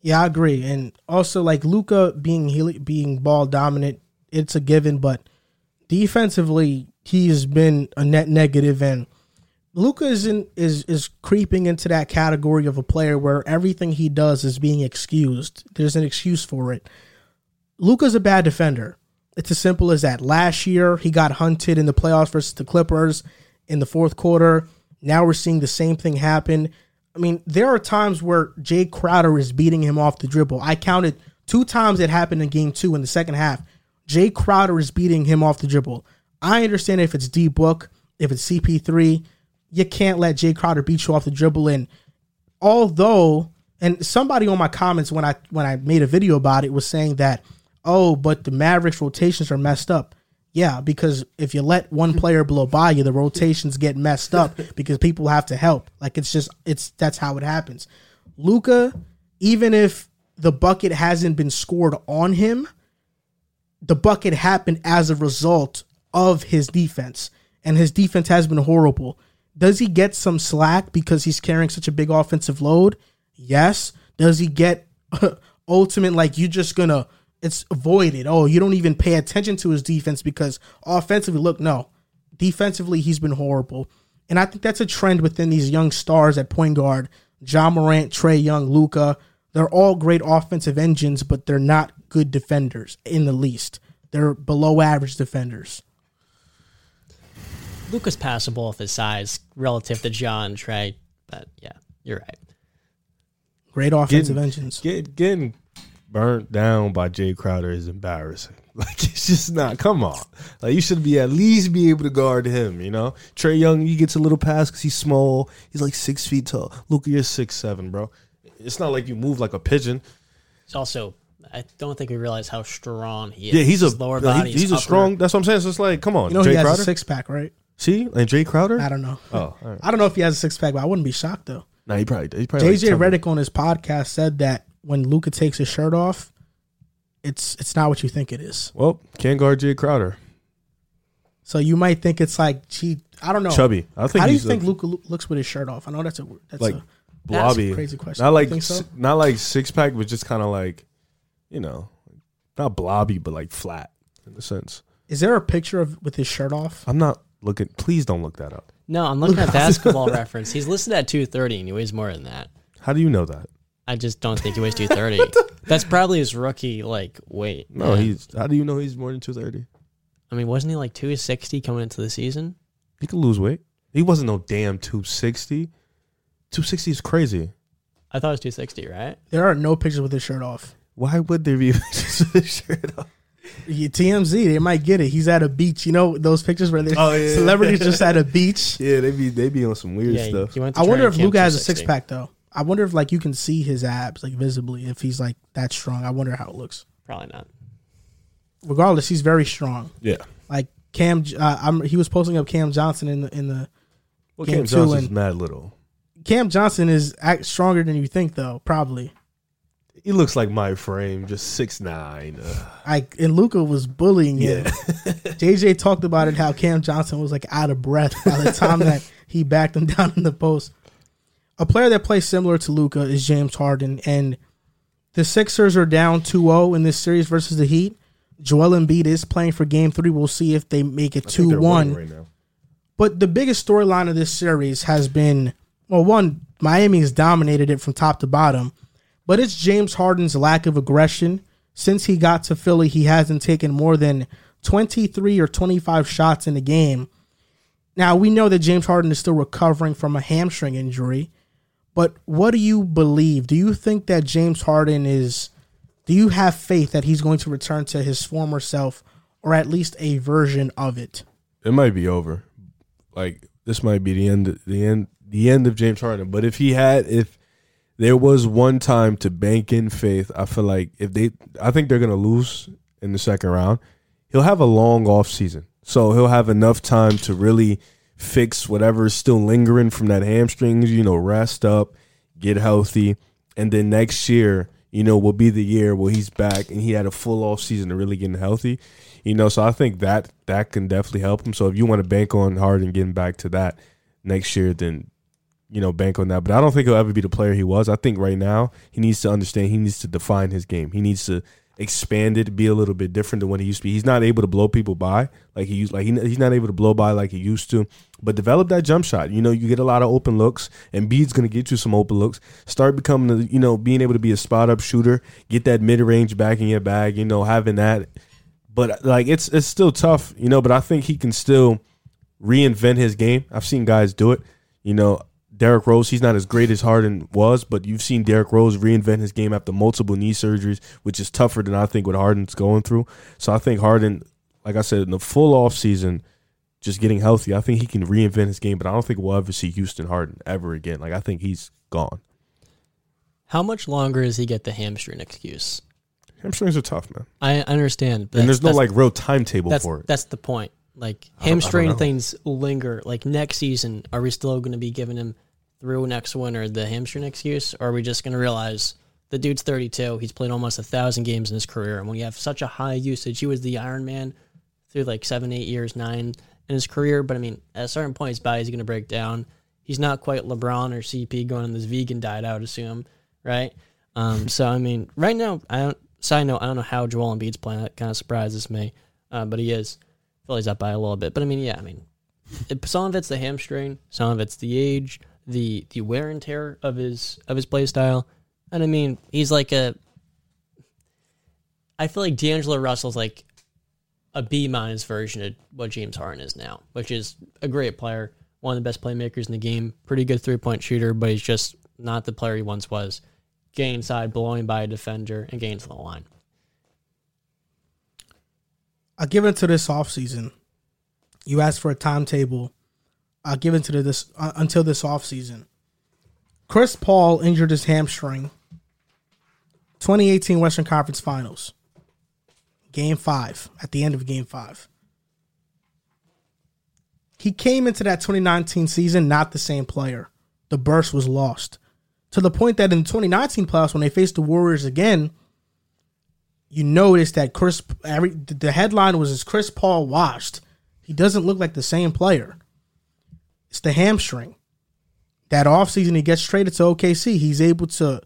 Yeah, I agree. And also, like Luka being being ball dominant, it's a given. But defensively, he has been a net negative, and Luka is in, is is creeping into that category of a player where everything he does is being excused. There's an excuse for it. Luka's a bad defender. It's as simple as that. Last year, he got hunted in the playoffs versus the Clippers in the fourth quarter. Now we're seeing the same thing happen. I mean, there are times where Jay Crowder is beating him off the dribble. I counted two times it happened in game two in the second half. Jay Crowder is beating him off the dribble. I understand if it's D Book, if it's CP3, you can't let Jay Crowder beat you off the dribble. And although, and somebody on my comments when I when I made a video about it was saying that, oh, but the Mavericks rotations are messed up. Yeah, because if you let one player blow by you, the rotations get messed up because people have to help. Like it's just it's that's how it happens. Luka, even if the bucket hasn't been scored on him, the bucket happened as a result of his defense. And his defense has been horrible. Does he get some slack because he's carrying such a big offensive load? Yes. Does he get ultimate like you just gonna it's avoided. Oh, you don't even pay attention to his defense because offensively, look, no. Defensively, he's been horrible. And I think that's a trend within these young stars at point guard. Ja Morant, Trae Young, Luka. They're all great offensive engines, but they're not good defenders in the least. They're below average defenders. Luka's passable with his size relative to John Trae, but yeah, you're right. Great offensive Getting- engines. Get, getting burnt down by Jay Crowder is embarrassing. Like it's just not. Come on, like you should be at least be able to guard him. You know, Trae Young, he gets a little pass because he's small. He's like six feet tall. Luka, you're six seven, bro. It's not like you move like a pigeon. It's also, I don't think we realize how strong he is. Yeah, he's a His lower yeah, he- body. he's is a upper. strong. That's what I'm saying. So it's like, come on, You know Jay he has Crowder. a six pack, right? See, and Jay Crowder. I don't know. Oh, all right. I don't know if he has a six pack, but I wouldn't be shocked though. Nah, he probably. He probably JJ like Redick on his podcast said that when Luka takes his shirt off, it's it's not what you think it is. Well, can't guard Jay Crowder. So you might think it's like gee, I don't know. Chubby. I think How do you think Luka looks with his shirt off? I know that's a that's like a That's blobby, crazy question. Not like so? not like six pack, but just kind of like, you know, not blobby, but like flat in a sense. Is there a picture of with his shirt off? I'm not looking. Please don't look that up. No, I'm looking at basketball reference. He's listed at 230 and he weighs more than that. How do you know that? I just don't think he weighs 230. That's probably his rookie like weight. No, man. he's. How do you know he's more than two thirty? I mean, wasn't he like 260 coming into the season? He could lose weight. He wasn't no damn two sixty. Two sixty is crazy. I thought it was 260, right? There are no pictures with his shirt off. Why would there be just with his shirt off? Yeah, TMZ, they might get it. He's at a beach. You know those pictures where there's Oh, yeah. celebrities just at a beach. Yeah, they be they be on some weird Yeah, stuff. he went to I wonder if camp Luka has a six pack though. I wonder if like you can see his abs like visibly if he's like that strong. I wonder how it looks. Probably not. Regardless, he's very strong. yeah. Like Cam, uh, I'm, he was posting up Cam Johnson in the in the Well, Game Cam two Johnson's mad little. Cam Johnson is act stronger than you think though. Probably He looks like my frame, just six nine. Like and Luka was bullying him. JJ talked about it how Cam Johnson was like out of breath by the time that he backed him down in the post. A player that plays similar to Luka is James Harden, and the Sixers are down 2-0 in this series versus the Heat. Joel Embiid is playing for Game Three. We'll see if they make it I think they're two one. right. But the biggest storyline of this series has been well, one, Miami has dominated it from top to bottom, but it's James Harden's lack of aggression. Since he got to Philly, he hasn't taken more than 23 or 25 shots in a game. Now, we know that James Harden is still recovering from a hamstring injury, but what do you believe? Do you think that James Harden is, do you have faith that he's going to return to his former self or at least a version of it? It might be over. Like this might be the end. The end. The end of James Harden. But if he had, if there was one time to bank in faith, I feel like if they, I think they're gonna lose in the second round. He'll have a long off season, so he'll have enough time to really fix whatever is still lingering from that hamstrings. You know, rest up, get healthy, and then next year, you know, will be the year where he's back and he had a full off season to really getting healthy. You know, so I think that that can definitely help him. So if you want to bank on Harden getting back to that next year, then you know bank on that. But I don't think he'll ever be the player he was. I think right now he needs to understand he needs to define his game. He needs to expand it, be a little bit different than what he used to be. He's not able to blow people by like he used. Like he, he's not able to blow by like he used to. But develop that jump shot. You know, you get a lot of open looks, and Bede's going to get you some open looks. Start becoming, you know, being able to be a spot up shooter. Get that mid range back in your bag. You know, having that. But like it's it's still tough, you know. But I think he can still reinvent his game. I've seen guys do it. You know, Derrick Rose, he's not as great as Harden was, but you've seen Derrick Rose reinvent his game after multiple knee surgeries, which is tougher than I think what Harden's going through. So I think Harden, like I said, in the full off season, just getting healthy, I think he can reinvent his game, but I don't think we'll ever see Houston Harden ever again. Like I think he's gone. How much longer does he get the hamstring excuse? Hamstrings are tough, man. I understand, And there's no like real timetable that's for it. that's the point. Like I don't- I don't hamstring things linger. Like next season, are we still going to be giving him through next winter the hamstring excuse, or are we just going to realize the dude's 32, he's played almost a thousand games in his career, and when you have such a high usage, he was the Iron Man through like seven, eight years, nine in his career. But I mean, at a certain point, his body's going to break down. He's not quite LeBron or CP going on this vegan diet, I would assume, right? Um, so I mean, right now, I don't. Side note, I don't know how Joel Embiid's playing. That kind of surprises me, uh, but he is. Philly's up by a little bit, but I mean, yeah, I mean, it, some of it's the hamstring, some of it's the age, the the wear and tear of his of his play style, and I mean, he's like a. I feel like D'Angelo Russell's like a B minus version of what James Harden is now, which is a great player, one of the best playmakers in the game, pretty good three point shooter, but he's just not the player he once was. Getting inside, blowing by a defender, and to the line. I'll give it to this offseason. You asked for a timetable. I'll give it to this uh, until this offseason. Chris Paul injured his hamstring. 2018 Western Conference Finals. Game 5 at the end of game 5. He came into that 2019 season not the same player. The burst was lost. To the point that in the 2019 playoffs when they faced the Warriors again, you notice that Chris every the headline was is Chris Paul washed. He doesn't look like the same player. It's the hamstring. That offseason he gets traded to OKC. He's able to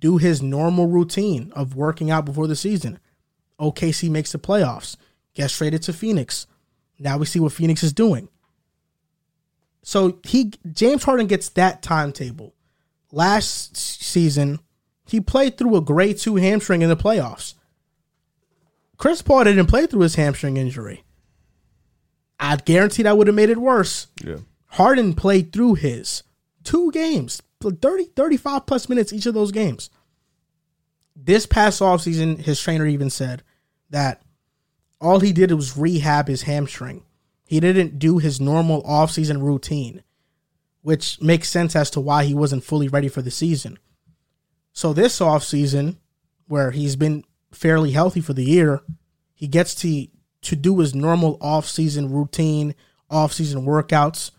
do his normal routine of working out before the season. OKC makes the playoffs. Gets traded to Phoenix. Now we see what Phoenix is doing. So he James Harden gets that timetable. Last season, he played through a grade two hamstring in the playoffs. Chris Paul didn't play through his hamstring injury. I'd guarantee that would have made it worse. Yeah. Harden played through his two games, 30, 35 plus minutes each of those games. This past offseason, his trainer even said that all he did was rehab his hamstring. He didn't do his normal offseason routine, which makes sense as to why he wasn't fully ready for the season. So this offseason, where he's been fairly healthy for the year, he gets to to do his normal off-season routine, off-season workouts.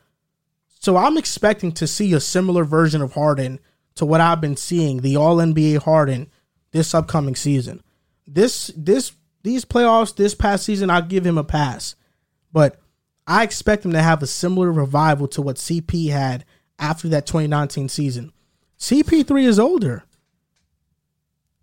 So I'm expecting to see a similar version of Harden to what I've been seeing, the all NBA Harden this upcoming season. This this these playoffs this past season, I'll give him a pass, but I expect him to have a similar revival to what CP had after that 2019 season. CP3 is older.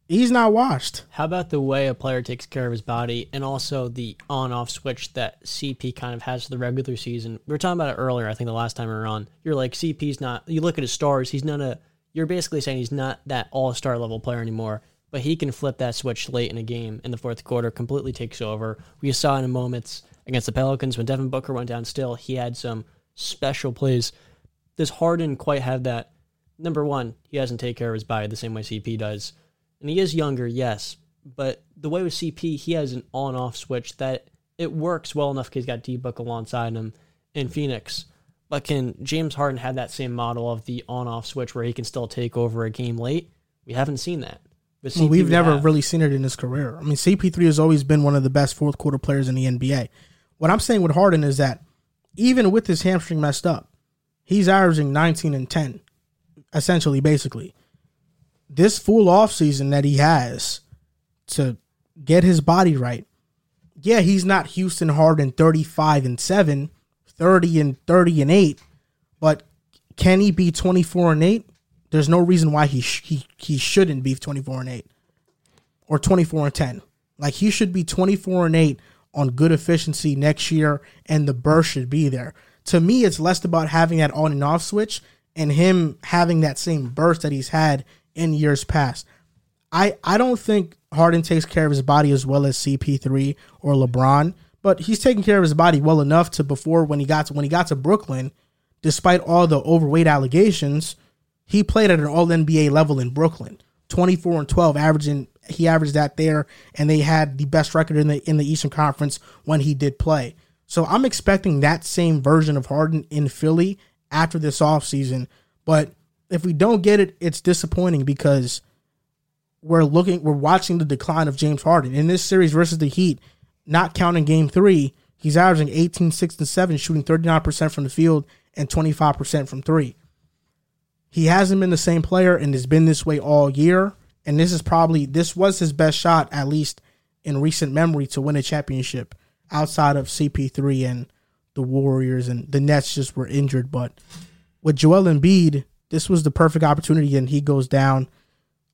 He's not washed. How about the way a player takes care of his body and also the on off switch that CP kind of has for the regular season? We were talking about it earlier, I think the last time we were on. You're like, CP's not, you look at his stars, he's not a, you're basically saying he's not that all star level player anymore, but he can flip that switch late in a game in the fourth quarter, completely takes over. We saw in moments against the Pelicans when Devin Booker went down still, he had some special plays. Does Harden quite have that? Number one, he doesn't take care of his body the same way CP does and he is younger, yes, but the way with CP, he has an on-off switch that it works well enough because he's got D Book alongside him in Phoenix. But can James Harden have that same model of the on-off switch where he can still take over a game late? We haven't seen that. Well, we've we never have. really seen it in his career. I mean, CP3 has always been one of the best fourth quarter players in the NBA. What I'm saying with Harden is that even with his hamstring messed up, he's averaging 19 and 10, essentially, basically this full off season that he has to get his body right. Yeah, he's not Houston Harden 35 and 7, 30 and 30 and 8, but can he be 24 and 8? There's no reason why he sh- he he shouldn't be 24 and 8 or 24 and 10. Like he should be 24 and 8 on good efficiency next year and the burst should be there. To me, it's less about having that on and off switch and him having that same burst that he's had in years past. I, I don't think Harden takes care of his body as well as CP3 or LeBron, but he's taking care of his body well enough to before when he got to when he got to Brooklyn, despite all the overweight allegations, he played at an all NBA level in Brooklyn. 24 and 12 averaging he averaged that there and they had the best record in the in the Eastern Conference when he did play. So I'm expecting that same version of Harden in Philly after this offseason, but if we don't get it, it's disappointing because we're looking, we're watching the decline of James Harden in this series versus the Heat. Not counting Game Three, he's averaging 18, 6, and 7, shooting 39% from the field and 25% from three. He hasn't been the same player and has been this way all year. And this is probably this was his best shot, at least in recent memory, to win a championship outside of CP3 and the Warriors and the Nets just were injured. But with Joel Embiid, this was the perfect opportunity and he goes down.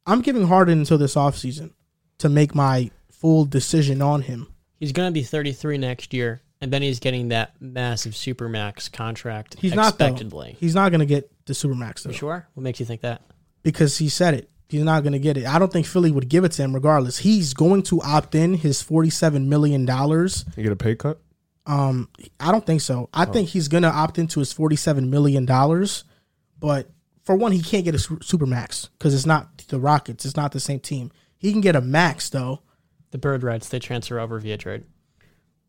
I'm giving Harden until this offseason to make my full decision on him. He's going to be 33 next year, and then he's getting that massive supermax contract. He's not expectedly. He's not going to get the supermax. Though. You sure? What makes you think that? Because he said it. He's not going to get it. I don't think Philly would give it to him regardless. He's going to opt in his 47 million dollars. You get a pay cut? Um, I don't think so. I oh. think he's going to opt into his 47 million dollars, but for one, he can't get a super max because it's not the Rockets. It's not the same team. He can get a max though. The bird rights they transfer over via trade.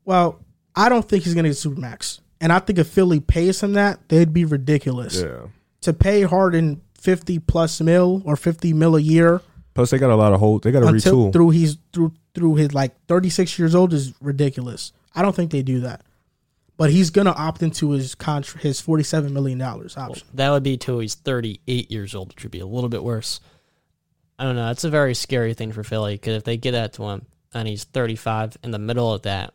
Well, I don't think he's gonna get super max, and I think if Philly pays him that, they'd be ridiculous. Yeah. To pay Harden fifty plus mil or fifty mil a year. Plus, they got a lot of hold. They got to retool through he's through through his like thirty six years old is ridiculous. I don't think they do that but he's gonna opt into his contract, his forty-seven million dollars option. Well, that would be till he's thirty-eight years old, which would be a little bit worse. I don't know. That's a very scary thing for Philly because if they get that to him and he's thirty-five in the middle of that,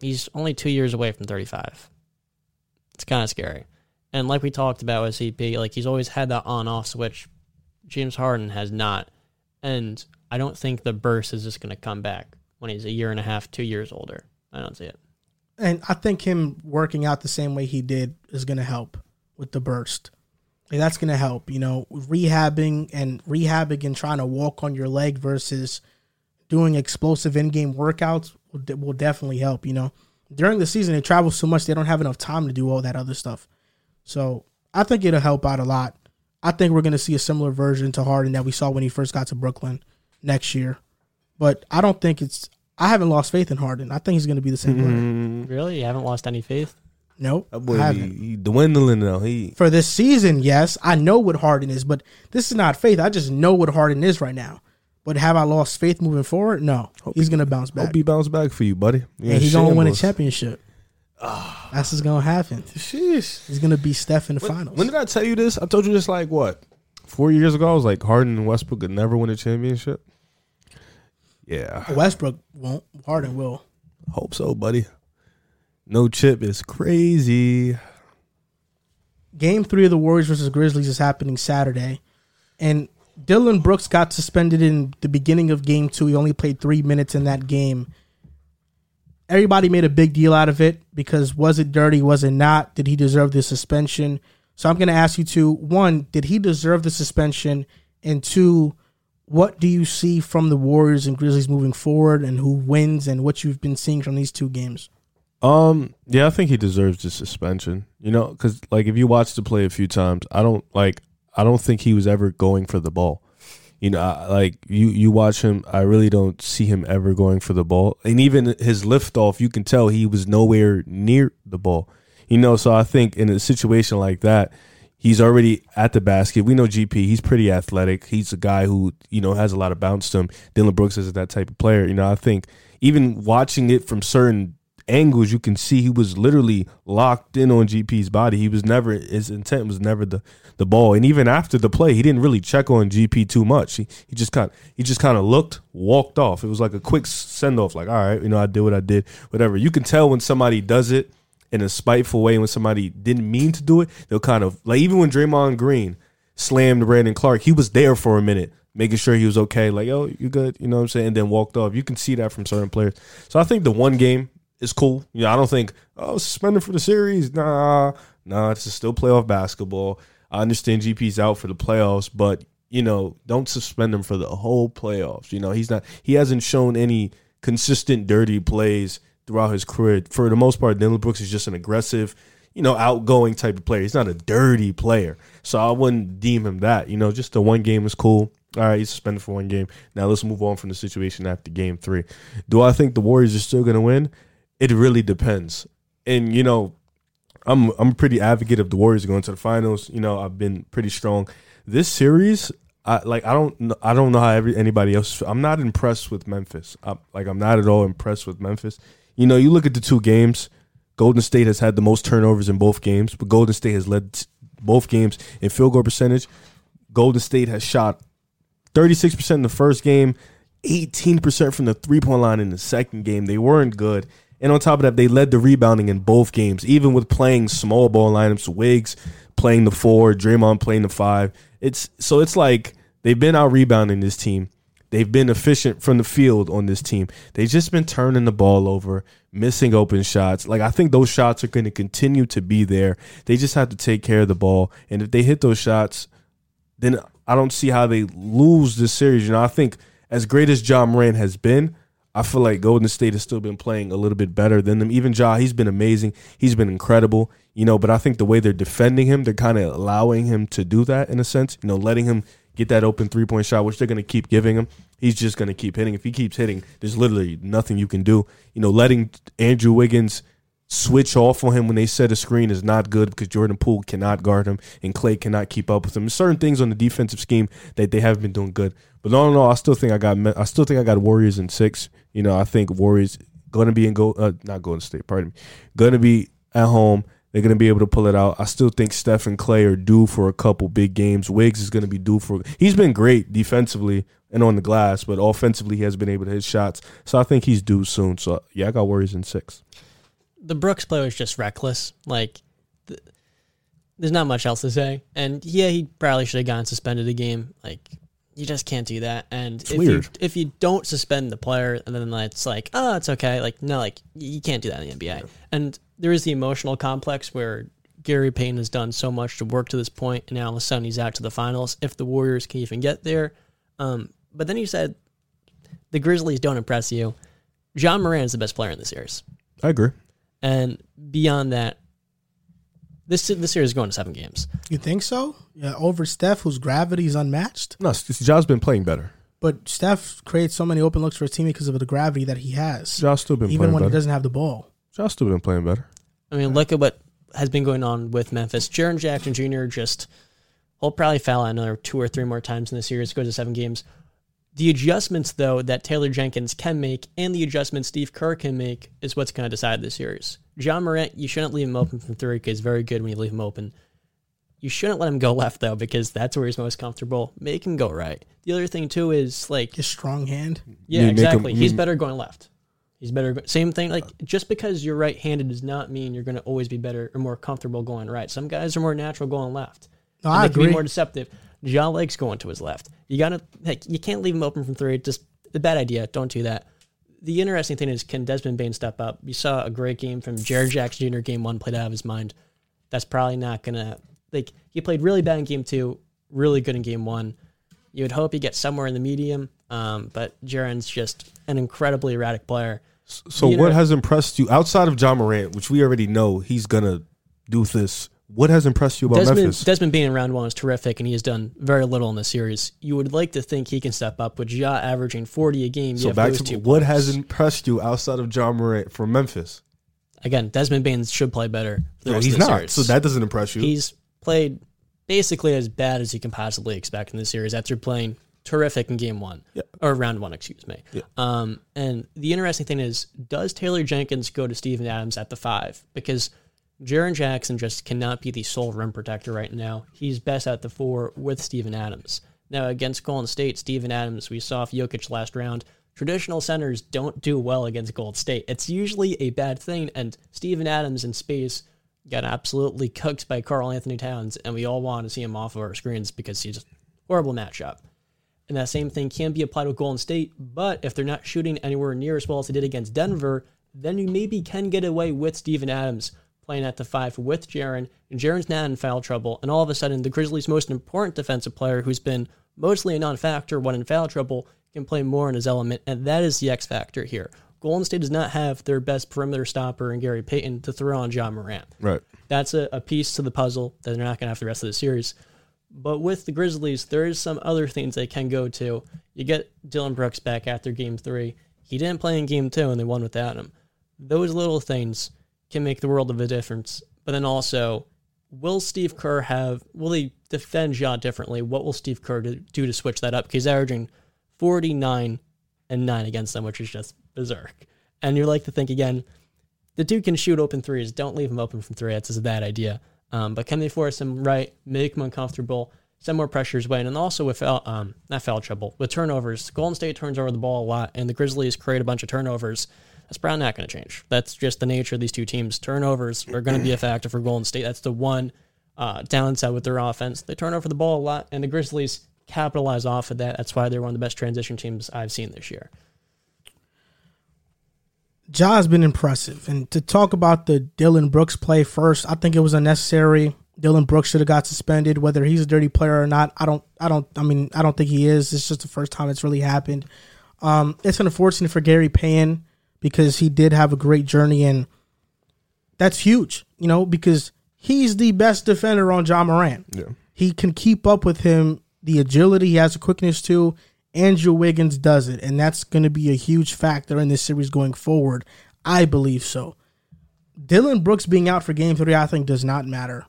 he's only two years away from thirty-five. It's kind of scary. And like we talked about with CP, like he's always had that on-off switch. James Harden has not, and I don't think the burst is just going to come back when he's a year and a half, two years older. I don't see it and I think him working out the same way he did is going to help with the burst. And that's going to help, you know, rehabbing and rehabbing and trying to walk on your leg versus doing explosive in-game workouts will, will definitely help, you know. During the season, they travel so much they don't have enough time to do all that other stuff. So I think it'll help out a lot. I think we're going to see a similar version to Harden that we saw when he first got to Brooklyn next year. But I don't think it's I haven't lost faith in Harden. I think he's going to be the same mm-hmm. player. Really, you haven't lost any faith? Nope, that boy, I haven't. He, he dwindling though. He for this season, yes, I know what Harden is, but this is not faith. I just know what Harden is right now. But have I lost faith moving forward? No, hope he's going to bounce back. Hope he bounce back for you, buddy. You and he's going to win a championship. Oh, That's what's going to happen. Sheesh. He's going to be Steph in the when, finals. When did I tell you this? I told you this like what four years ago. I was like Harden and Westbrook could never win a championship. Yeah, Westbrook won't. Harden will. hope so, buddy. No chip is crazy. Game three of the Warriors versus Grizzlies is happening Saturday, and Dillon Brooks got suspended in the beginning of game two. He only played three minutes in that game. Everybody made a big deal out of it because was it dirty? Was it not? Did he deserve the suspension? So I'm going to ask you two: one, did he deserve the suspension? And two, what do you see from the Warriors and Grizzlies moving forward, and who wins, and what you've been seeing from these two games? Um, yeah, I think he deserves the suspension. You know, because like if you watch the play a few times, I don't like. I don't think he was ever going for the ball. You know, I, like you you watch him, I really don't see him ever going for the ball. And even his liftoff, you can tell he was nowhere near the ball. You know, so I think in a situation like that, he's already at the basket. We know GP, he's pretty athletic. He's a guy who, you know, has a lot of bounce to him. Dillon Brooks is that type of player. You know, I think even watching it from certain angles, you can see he was literally locked in on GP's body. He was never his intent was never the the ball. And even after the play, he didn't really check on GP too much. He he just kind he just kind of looked, walked off. It was like a quick send off. Like all right, you know, I did what I did, whatever. You can tell when somebody does it in a spiteful way. When somebody didn't mean to do it, they'll kind of like even when Draymond Green slammed Brandon Clarke, he was there for a minute. Making sure he was okay, like, oh, you good, you know what I'm saying? And then walked off. You can see that from certain players. So I think the one game is cool. You know, I don't think oh suspended for the series. Nah, nah. It's still playoff basketball. I understand GP's out for the playoffs, but you know, don't suspend him for the whole playoffs. You know, he's not. He hasn't shown any consistent dirty plays throughout his career. For the most part, Dillon Brooks is just an aggressive, you know, outgoing type of player. He's not a dirty player, so I wouldn't deem him that. You know, just the one game is cool. All right, he's suspended for one game. Now let's move on from the situation after game three. Do I think the Warriors are still going to win? It really depends. And you know, I'm I'm pretty advocate of the Warriors going to the finals. You know, I've been pretty strong. This series, I like. I don't. I don't know how every, anybody else. I'm not impressed with Memphis. i like I'm not at all impressed with Memphis. You know, you look at the two games. Golden State has had the most turnovers in both games, but Golden State has led both games in field goal percentage. Golden State has shot 36% in the first game, 18% from the three point line in the second game. They weren't good. And on top of that, they led the rebounding in both games, even with playing small ball lineups, Wiggs playing the four, Draymond playing the five. It's so it's like they've been out rebounding this team. They've been efficient from the field on this team. They've just been turning the ball over, missing open shots. Like I think those shots are going to continue to be there. They just have to take care of the ball. And if they hit those shots, then I don't see how they lose this series. You know, I think as great as Ja Morant has been, I feel like Golden State has still been playing a little bit better than them. Even Ja, he's been amazing. He's been incredible. You know, but I think the way they're defending him, they're kind of allowing him to do that in a sense. You know, letting him get that open three point shot, which they're going to keep giving him. He's just going to keep hitting. If he keeps hitting, there's literally nothing you can do. You know, letting Andrew Wiggins switch off on him when they set a screen is not good because Jordan Poole cannot guard him and Klay cannot keep up with him. Certain things on the defensive scheme that they haven't been doing good. But no, no, I still think I got I still think I got Warriors in six. You know, I think Warriors going to be in go uh, not Golden State, pardon me, going to be at home. They're going to be able to pull it out. I still think Steph and Klay are due for a couple big games. Wiggs is going to be due for. He's been great defensively and on the glass, but offensively he has been able to hit shots. So I think he's due soon. So yeah, I got Warriors in six. the Brooks play was just reckless. Like, th- there's not much else to say. And yeah, he probably should have gotten suspended a game. Like, you just can't do that. And if weird. you if you don't suspend the player, and then it's like, oh, it's okay. Like, no, like you can't do that in the NBA. And there is the emotional complex where Gary Payton has done so much to work to this point, and now all of a sudden he's out to the finals. If the Warriors can even get there, um, but then you said the Grizzlies don't impress you. Ja Morant is the best player in the series. I agree. And beyond that, this this series is going to seven games. You think so? Yeah, over Steph, whose gravity is unmatched. No, Ja's been playing better. But Steph creates so many open looks for his team because of the gravity that he has, Ja's still been even playing when he doesn't have the ball. Ja's still been playing better. I mean, look at what has been going on with Memphis. Jaren Jackson Jr. just he'll probably foul out another two or three more times in the series. Goes to seven games. The adjustments though that Taylor Jenkins can make and the adjustments Steve Kerr can make is what's going to decide this series. Ja Morant, you shouldn't leave him open from three because he's very good when you leave him open. You shouldn't let him go left though, because that's where he's most comfortable. Make him go right. The other thing too is like, His strong hand. yeah, You make him- exactly. he's better going left. He's better. Same thing. Like just because you're right-handed does not mean you're going to always be better or more comfortable going right. Some guys are more natural going left. No, I they can agree. be more deceptive. Ja likes going to his left. You gotta like you can't leave him open from three. Just a bad idea. Don't do that. The interesting thing is, can Desmond Bane step up? You saw a great game from Jaren Jackson Jr. Game one played out of his mind. That's probably not gonna like he played really bad in game two, really good in game one. You would hope he gets somewhere in the medium, um, but Jaren's just an incredibly erratic player. So You what know- has impressed you outside of Ja Morant, which we already know he's gonna do this? What has impressed you about Desmond, Memphis? Desmond Bane in round one is terrific, and he has done very little in the series. You would like to think he can step up, with Ja averaging 40 a game. So back to what players. has impressed you outside of Ja Morant from Memphis? Again, Desmond Bane should play better. No, he's not. Series. So that doesn't impress you. he's played basically as bad as you can possibly expect in the series after playing terrific in game one Yeah. or round one, excuse me. Yeah. Um, and the interesting thing is, does Taylor Jenkins go to Steven Adams at the five? Because Jaren Jackson just cannot be the sole rim protector right now. He's best at the four with Steven Adams. Now against Golden State, Steven Adams, we saw Jokic last round. Traditional centers don't do well against Golden State. It's usually a bad thing, and Steven Adams in space got absolutely cooked by Karl-Anthony Towns, and we all want to see him off of our screens because he's a horrible matchup. And that same thing can be applied with Golden State, but if they're not shooting anywhere near as well as they did against Denver, then you maybe can get away with Steven Adams playing at the five with Jaren, and Jaren's not in foul trouble, and all of a sudden the Grizzlies' most important defensive player, who's been mostly a non-factor when in foul trouble, can play more in his element, and that is the X factor here. Golden State does not have their best perimeter stopper in Gary Payton to throw on Ja Morant right. that's a, a piece to the puzzle that they're not going to have the rest of the series. But with the Grizzlies, there is some other things they can go to. You get Dillon Brooks back after game three. He didn't play in game two, and they won without him. Those little things can make the world of a difference. But then also, will Steve Kerr have, will he defend Ja differently? What will Steve Kerr do, to switch that up? Because he's averaging 49 and 9 against them, which is just berserk. And you like to think again, the dude can shoot open threes. Don't leave him open from three. That's a bad idea. Um, but can they force him right, make him uncomfortable, send more pressure his way, and also with foul, um, not foul trouble with turnovers. Golden State turns over the ball a lot, and the Grizzlies create a bunch of turnovers. That's probably not going to change. That's just the nature of these two teams. Turnovers are going to be a factor for Golden State. That's the one uh, downside with their offense. They turn over the ball a lot, and the Grizzlies capitalize off of that. That's why they're one of the best transition teams I've seen this year. Ja's been impressive. And to talk about the Dillon Brooks play first, I think it was unnecessary. Dillon Brooks should have got suspended, whether he's a dirty player or not. I don't I don't I mean, I don't think he is. It's just the first time it's really happened. Um, it's unfortunate for Gary Payton because he did have a great journey and that's huge, you know, because he's the best defender on Ja Morant. Yeah. He can keep up with him, the agility, he has the quickness too. Andrew Wiggins does it, and that's going to be a huge factor in this series going forward. I believe so. Dillon Brooks being out for game three, I think, does not matter.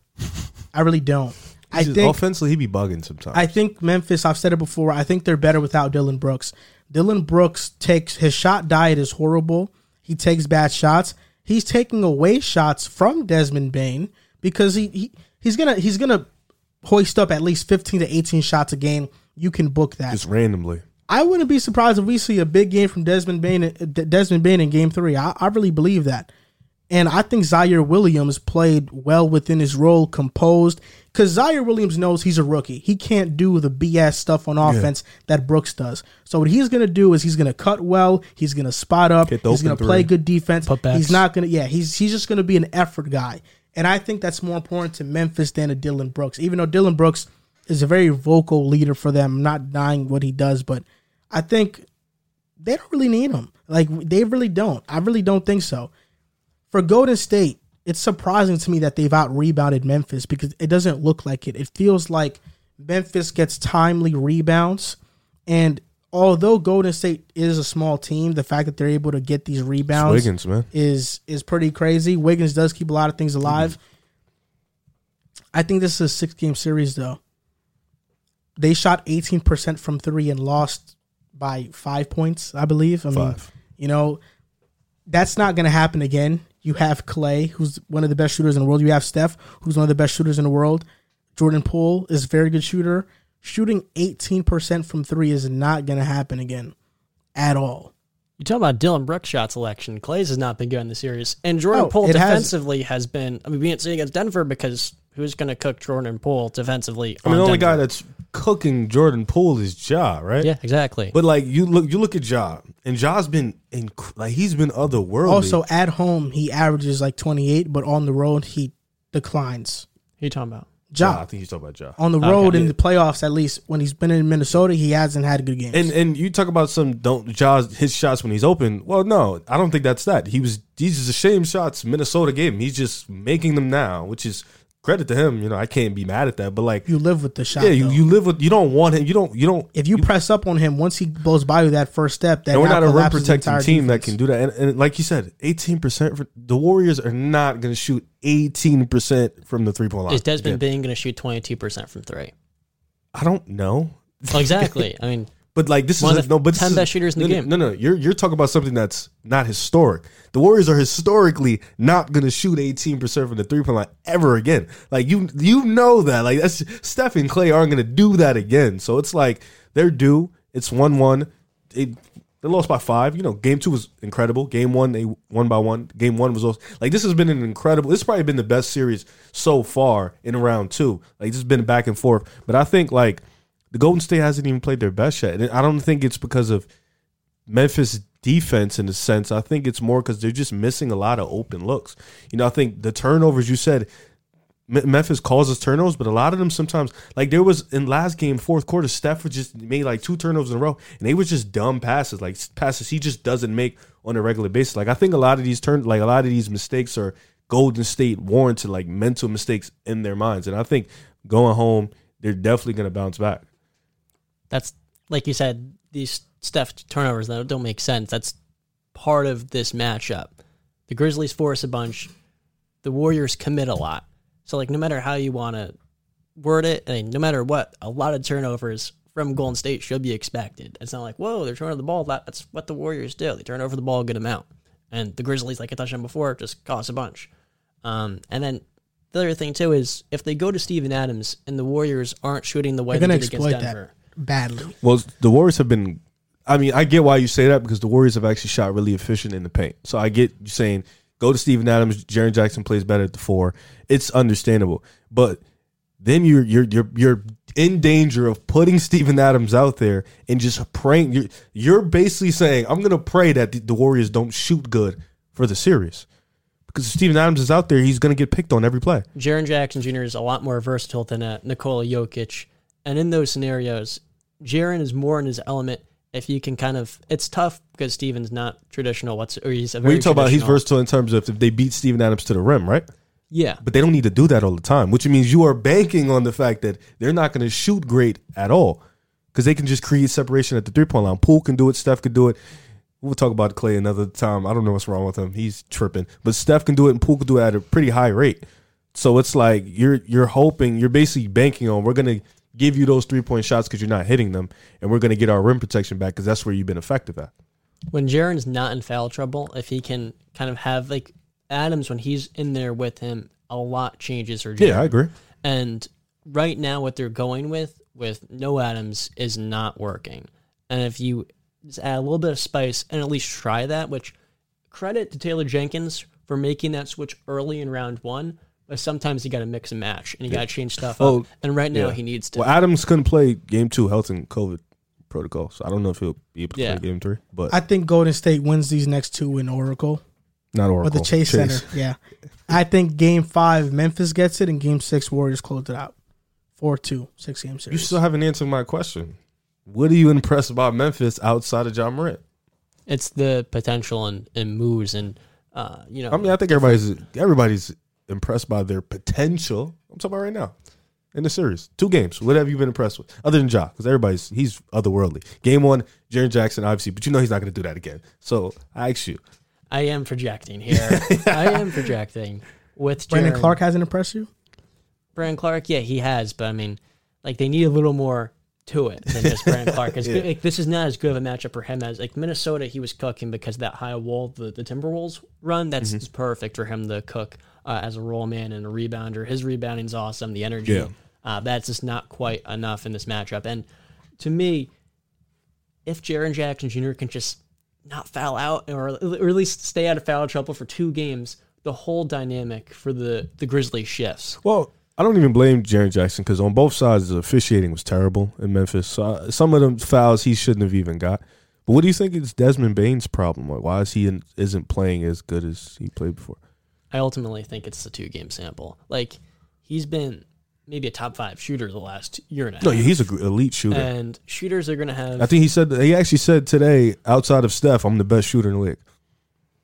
I really don't. I think offensively he be bugging sometimes. I think Memphis, I've said it before, I think they're better without Dillon Brooks. Dillon Brooks takes his shot diet is horrible. He takes bad shots. He's taking away shots from Desmond Bane because he, he he's gonna he's gonna hoist up at least fifteen to eighteen shots a game. You can book that. just randomly. I wouldn't be surprised if we see a big game from Desmond Bane. Uh, Desmond Bane in Game Three. I, I really believe that, and I think Ziaire Williams played well within his role, composed. Because Ziaire Williams knows he's a rookie. He can't do the BS stuff on offense that Brooks does. So what he's gonna do is he's gonna cut well. He's gonna spot up. Hit the He's gonna open play good defense. Putbacks. He's not gonna. Yeah, he's he's just gonna be an effort guy. And I think that's more important to Memphis than to Dillon Brooks. Even though Dillon Brooks is a very vocal leader for them. Not denying what he does, but I think they don't really need him. Like they really don't. I really don't think so. For Golden State, it's surprising to me that they've out rebounded Memphis because it doesn't look like it. It feels like Memphis gets timely rebounds, and although Golden State is a small team, the fact that they're able to get these It's rebounds Wiggins, man. is is pretty crazy. Wiggins does keep a lot of things alive. Mm-hmm. I think this is a six game series though. They shot 18% from three and lost by five points, I believe. I mean, Five. you know, that's not going to happen again. You have Klay, who's one of the best shooters in the world. You have Steph, who's one of the best shooters in the world. Jordan Poole is a very good shooter. Shooting 18% from three is not going to happen again at all. You talk about Dillon Brooks shot selection. Klay's has not been good in the series, and Jordan Oh, Poole it has- defensively has, been. I mean, we didn't see against Denver because who's going to cook Jordan Poole defensively? I mean, on the only Denver? guy that's cooking Jordan Poole is Ja, right? yeah, exactly. But like you look, you look at Ja, and Ja's been inc- like he's been otherworldly. Also, at home, he averages like 28, but on the road, he declines. Who you talking about? Ja, I think he's talking about Ja. On the Okay. road in the playoffs, at least when he's been in Minnesota, he hasn't had good games. And and you talk about some don't Ja's his shots when he's open. Well, no, I don't think that's that. He was these are the same shots Minnesota gave him. He's just making them now, which is credit to him. You know, I can't be mad at that. But like, you live with the shot. yeah, you, though. you live with you don't want him. You don't you don't. if you, press up on him once he blows by you that first step, that we're not a rim protecting entire team that can do that. And, and like you said, eighteen percent. The Warriors are not going to shoot eighteen percent from the three point line. Is Desmond Again, Bane going to shoot twenty two percent from three? I don't know. Well, exactly. I mean, But like this One is of a, the no, but this 10 is- best shooters in the no, game. No, no, you're you're talking about something that's not historic. The Warriors are historically not going to shoot 18 percent from the three point line ever again. Like you you know that. Like that's Steph and Klay aren't going to do that again. So it's like they're due. It's one one. They they lost by five. You know, game two was incredible. Game one they won by one. Game one was also like this has been an incredible. This has probably been the best series so far in round two. Like this has been back and forth. But I think like the Golden State hasn't even played their best yet. And I don't think it's because of Memphis defense in a sense. I think it's more because they're just missing a lot of open looks. You know, I think the turnovers you said Memphis causes turnovers, but a lot of them sometimes, like there was in last game, fourth quarter, Steph was just made like two turnovers in a row, and they were just dumb passes, like passes he just doesn't make on a regular basis. Like I think a lot of these turn, like a lot of these mistakes are Golden State warranted, like mental mistakes in their minds, and I think going home, they're definitely going to bounce back. That's like you said. These Steph turnovers that don't make sense. That's part of this matchup. The Grizzlies force a bunch. The Warriors commit a lot. So like no matter how you want to word it, I mean, no matter what, a lot of turnovers from Golden State should be expected. It's not like whoa, they're turning over the ball. That's what the Warriors do. They turn over the ball a good amount. And the Grizzlies, like I touched on before, just cost a bunch. Um, and then the other thing too is if they go to Steven Adams and the Warriors aren't shooting the way They're they did against Denver. that badly. Well, the Warriors have been. I mean, I get why you say that because the Warriors have actually shot really efficient in the paint. So I get you saying go to Steven Adams. Jaren Jackson plays better at the four. It's understandable, but then you're you're you're you're in danger of putting Steven Adams out there and just praying. You're you're basically saying I'm gonna pray that the, the Warriors don't shoot good for the series because if Steven Adams is out there, he's gonna get picked on every play. Jaren Jackson Jr. is a lot more versatile than uh, Nikola Jokic. And in those scenarios, Jaren is more in his element if you can kind of. It's tough because Steven's not traditional. What's or he's a very you talk about he's versatile in terms of if they beat Steven Adams to the rim, right? Yeah, But they don't need to do that all the time, which means you are banking on the fact that they're not going to shoot great at all because they can just create separation at the three point line. Poole can do it. Steph can do it. We'll talk about Klay another time. I don't know what's wrong with him. He's tripping. But Steph can do it and Poole can do it at a pretty high rate. So it's like you're you're hoping you're basically banking on we're gonna give you those three point shots because you're not hitting them, and we're gonna get our rim protection back because that's where you've been effective at. when Jaren's not in foul trouble, if he can kind of have like Adams when he's in there with him, a lot changes for Jaren. Yeah, I agree. And right now, what they're going with with no Adams is not working. And if you just add a little bit of spice and at least try that, which credit to Taylor Jenkins for making that switch early in round one. But sometimes you got to mix and match, and you got to change stuff Oh, up. And right now, yeah. he needs to. Well, Adams couldn't play game two, health and COVID protocol, so I don't know if he'll be able to Yeah. play game three. But I think Golden State wins these next two in Oracle not Oracle. or the Chase, Center. Yeah. I think game five, Memphis gets it, and game six, Warriors close it out. four two six game six game You still haven't answered my question. What are you impressed about Memphis outside of Ja Morant? it's the potential and, and moves, and uh, you know, I mean, I think everybody's everybody's impressed by their potential. I'm talking about right now in the series. Two games. What have you been impressed with? Other than Ja, because everybody's he's otherworldly. Game one, Jaren Jackson, obviously, but you know he's not going to do that again. So I ask you, I am projecting here. I am projecting with Brandon Jaren. Clarke hasn't impressed you? Brandon Clarke, yeah, he has, but I mean, like they need a little more to it than just Brandon Clarke. It's good- like, this is not as good of a matchup for him as like Minnesota. He was cooking because that high wall, the, the Timberwolves run, that's Mm-hmm. perfect for him to cook uh, as a roll man and a rebounder. His rebounding's awesome. The energy. Yeah. Uh, that's just not quite enough in this matchup. And to me, if Jaren Jackson Jr. can just not foul out or, or at least stay out of foul trouble for two games, the whole dynamic for the, the Grizzlies shifts. Well, I don't even blame Jaren Jackson because on both sides the officiating was terrible in Memphis. So uh, some of them fouls he shouldn't have even got. But what do you think is Desmond Bane's problem? Like, why is he in, isn't playing as good as he played before? I ultimately think it's the two game sample. Like he's been maybe a top five shooter the last year and a half. No, he's an elite shooter. and shooters are going to have. I think he said he actually said today, outside of Steph, I'm the best shooter in the league.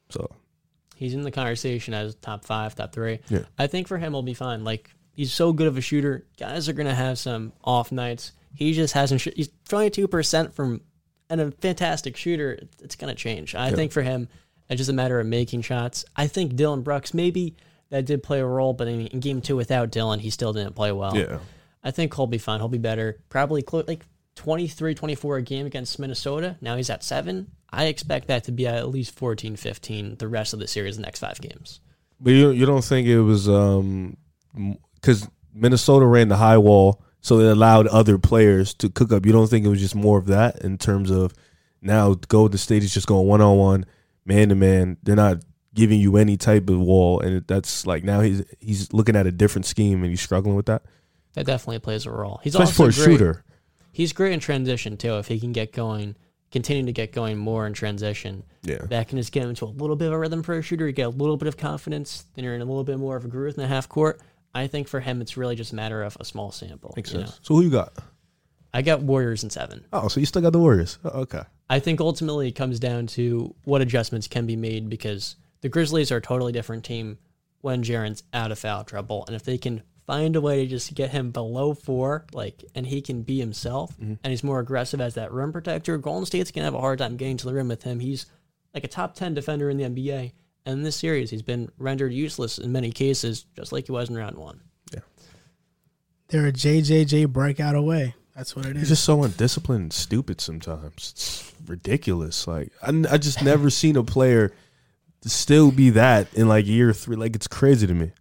So He's in the conversation as top five, top three. Yeah. I think for him, he'll be fine. Like he's so good of a shooter. Guys are gonna have some off nights. He just hasn't. Sh- he's twenty two percent from, and a fantastic shooter. It's gonna change. I Yeah. think for him, it's just a matter of making shots. I think Dillon Brooks maybe that did play a role, but in, in game two without Dillon, he still didn't play well. yeah, I think he'll be fine. He'll be better. Probably clo- like 23, 24 a game against Minnesota. Now he's at seven. I expect that to be at least 14, 15 the rest of the series, the next five games. but you you don't think it was um because Minnesota ran the high wall, so it allowed other players to cook up. You don't think it was just more of that in terms of now Golden State is just going one on one, man to man. They're not giving you any type of wall, and that's like now he's he's looking at a different scheme and he's struggling with that, That definitely plays a role. He's especially also for a great. shooter. He's great in transition too. If he can get going, continue to get going more in transition, Yeah, that can just get him into a little bit of a rhythm for a shooter. You get a little bit of confidence, then you're in a little bit more of a groove in the half court. I think for him, it's really just a matter of a small sample. makes sense. know? So who you got? I got Warriors in seven. Oh, so you still got the Warriors? Oh, okay. I think ultimately it comes down to what adjustments can be made because the Grizzlies are a totally different team when Jaren's out of foul trouble. And if they can find a way to just get him below four, like, and he can be himself mm-hmm. and he's more aggressive as that rim protector, Golden State's going to have a hard time getting to the rim with him. He's like a top 10 defender in the NBA. And in this series, he's been rendered useless in many cases, just like he was in round one. Yeah. They're a JJJ breakout away. That's what it is. He's just so undisciplined and stupid sometimes. It's ridiculous. Like I, I just never seen a player still be that in like year three. Like it's crazy to me.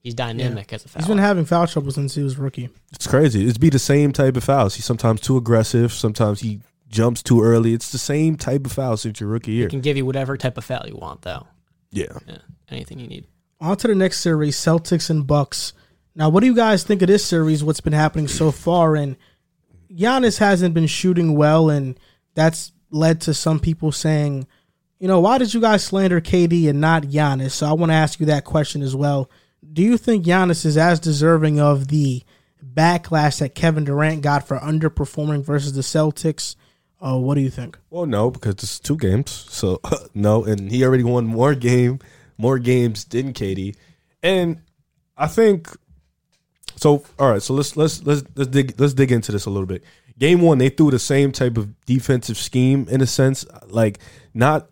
He's dynamic as a foul. He's been having foul trouble since he was rookie. It's crazy. It's be the same type of fouls. He's sometimes too aggressive. Sometimes he jumps too early. It's the same type of foul since your rookie year. he can give you whatever type of foul you want, though. Yeah. Yeah, anything you need. On to the next series, Celtics and Bucks. Now, what do you guys think of this series? What's been happening so far? And Giannis hasn't been shooting well, and that's led to some people saying, you know, why did you guys slander KD and not Giannis? So I want to ask you that question as well. Do you think Giannis is as deserving of the backlash that Kevin Durant got for underperforming versus the Celtics? Uh, what do you think? Well, no, because it's two games. So no, and he already won more game, more games than KD, and I think so. All right, so let's let's let's let's dig let's dig into this a little bit. Game one, they threw the same type of defensive scheme in a sense, like not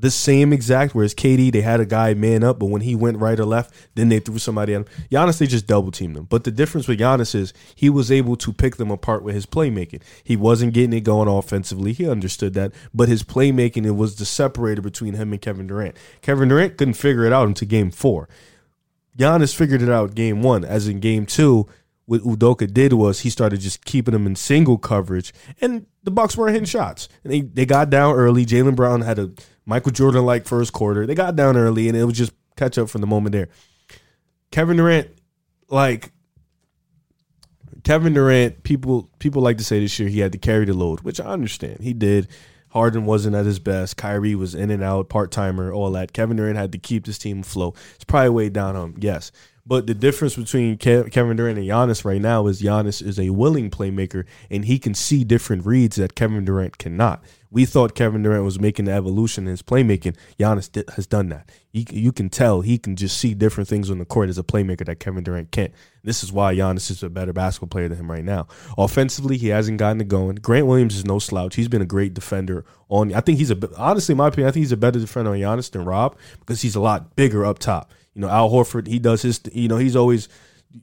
the same exact. Whereas KD, they had a guy man up, but when he went right or left, then they threw somebody at him. Giannis, they just double teamed him. But the difference with Giannis is he was able to pick them apart with his playmaking. He wasn't getting it going offensively. He understood that, but his playmaking it was the separator between him and Kevin Durant. Kevin Durant couldn't figure it out until Game Four. Giannis figured it out game one. As in game two, what Udoka did was he started just keeping them in single coverage, and the Bucks weren't hitting shots. And they they got down early. Jaylen Brown had a Michael Jordan like first quarter. They got down early, and it was just catch up from the moment there. Kevin Durant, like Kevin Durant, people people like to say this year he had to carry the load, which I understand. He did. Harden wasn't at his best. Kyrie was in and out, part timer, all that. Kevin Durant had to keep this team afloat. It's probably weighed down on him, yes. But the difference between Kevin Durant and Giannis right now is Giannis is a willing playmaker and he can see different reads that Kevin Durant cannot. We thought Kevin Durant was making the evolution in his playmaking. Giannis di- has done that. He, you can tell he can just see different things on the court as a playmaker that Kevin Durant can't. This is why Giannis is a better basketball player than him right now. Offensively, he hasn't gotten it going. Grant Williams is no slouch. He's been a great defender. On I think he's a honestly, in my opinion, I think he's a better defender on Giannis than Rob because he's a lot bigger up top. You know, Al Horford, he does his. You know, he's always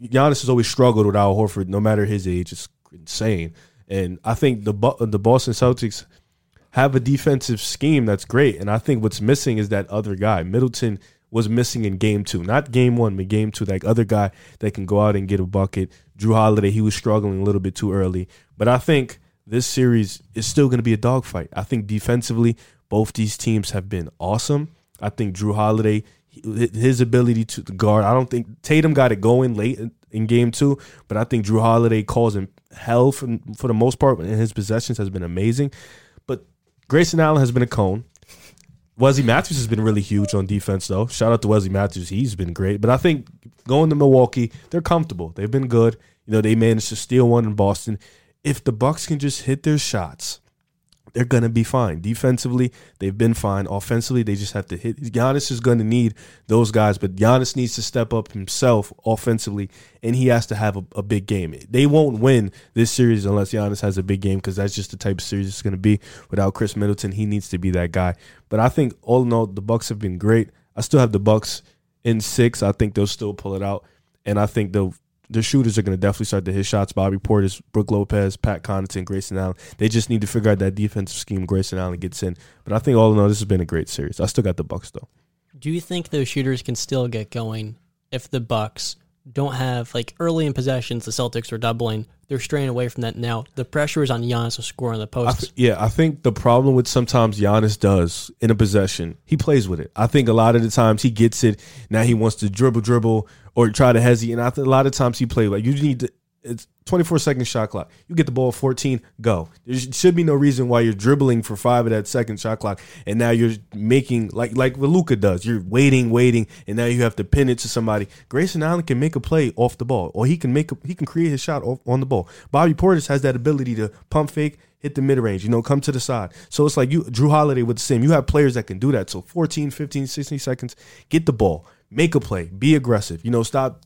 Giannis has always struggled with Al Horford, no matter his age. It's insane. And I think the the Boston Celtics have a defensive scheme that's great. And I think what's missing is that other guy. Middleton was missing in game two. Not game one, but game two. Like other guy that can go out and get a bucket. Jrue Holiday, he was struggling a little bit too early. But I think this series is still going to be a dogfight. I think defensively, both these teams have been awesome. I think Jrue Holiday, his ability to guard, I don't think Tatum got it going late in, game two, but I think Jrue Holiday causing hell for, for the most part in his possessions has been amazing. But Grayson Allen has been a cone. Wesley Matthews has been really huge on defense, though. Shout out to Wesley Matthews; he's been great. But I think going to Milwaukee, they're comfortable. They've been good. You know, they managed to steal one in Boston. If the Bucks can just hit their shots, they're gonna be fine. Defensively, they've been fine. Offensively, they just have to hit. Giannis is gonna need those guys, but Giannis needs to step up himself offensively, and he has to have a, a big game. They won't win this series unless Giannis has a big game because that's just the type of series it's gonna be. Without Khris Middleton, he needs to be that guy. But I think all in all, the Bucks have been great. I still have the Bucks in six. I think they'll still pull it out, and I think they'll the shooters are going to definitely start to hit shots. Bobby Portis, Brook Lopez, Pat Connaughton, Grayson Allen. They just need to figure out that defensive scheme. Grayson Allen gets in, but I think all in all, this has been a great series. I still got the Bucks though. Do you think those shooters can still get going if the Bucks don't have like early in possessions? The Celtics are doubling. They're straying away from that now. The pressure is on Giannis to score on the I posts. th- yeah, I think the problem with sometimes Giannis does in a possession, he plays with it. I think a lot of the times he gets it. Now he wants to dribble, dribble, or try to hesitate. And I think a lot of times he plays like you need to. It's 24 second shot clock. You get the ball 14, go. There should be no reason why you're dribbling for five of that second shot clock, and now you're making like like what Luka does. You're waiting, waiting, and now you have to pin it to somebody. Grayson Allen can make a play off the ball, or he can make a, he can create his shot off, on the ball. Bobby Portis has that ability to pump fake, hit the mid range, you know, come to the side. So it's like you Jrue Holiday with the same. You have players that can do that. So 14, 15, 16 seconds, get the ball, make a play, be aggressive. You know, stop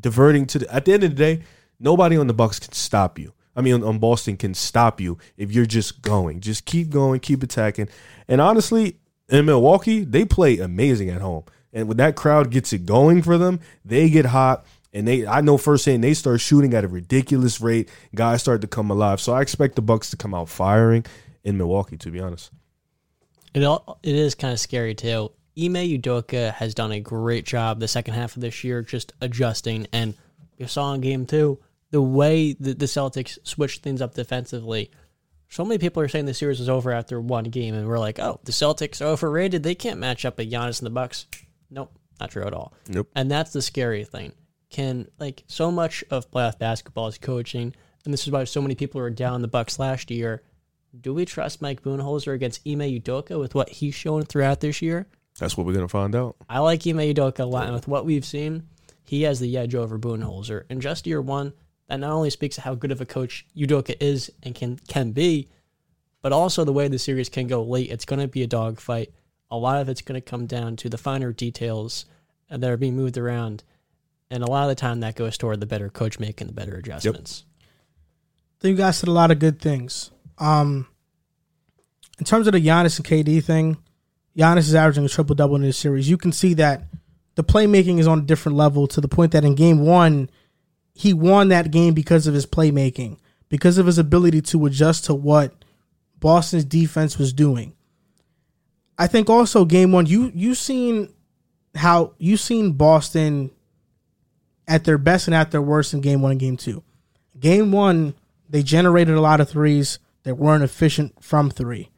diverting to the at the end of the day, nobody on the Bucks can stop you. I mean, on, on Boston can stop you if you're just going. Just keep going, keep attacking. And honestly, in Milwaukee, they play amazing at home. And when that crowd gets it going for them, they get hot. And they, I know firsthand, they start shooting at a ridiculous rate. Guys start to come alive. So I expect the Bucks to come out firing in Milwaukee. To be honest, It all, it is kind of scary too. Ime Udoka has done a great job the second half of this year, just adjusting. And you saw in game two the way that the Celtics switched things up defensively. So many people are saying the series is over after one game, and we're like, "Oh, the Celtics are overrated. They can't match up with Giannis and the Bucks." Nope, not true at all. Nope. And that's the scary thing. Can like so much of playoff basketball is coaching, and this is why so many people were down the Bucks last year. Do we trust Mike Budenholzer against Ime Udoka with what he's shown throughout this year? that's what we're gonna find out. I like Ime Udoka a lot, and with what we've seen, he has the edge over Boonholzer. In just year one, that not only speaks to how good of a coach Udoka is and can can be, but also the way the series can go late. It's going to be a dogfight. A lot of it's going to come down to the finer details that are being moved around, and a lot of the time that goes toward the better coach making the better adjustments. Think you guys said a lot of good things. Um, in terms of the Giannis and KD thing, Giannis is averaging a triple double in this series. You can see that the playmaking is on a different level to the point that in game one, he won that game because of his playmaking, because of his ability to adjust to what Boston's defense was doing. I think also game one, you you seen how you seen Boston at their best and at their worst in game one and game two. Game one, they generated a lot of threes that weren't efficient from three.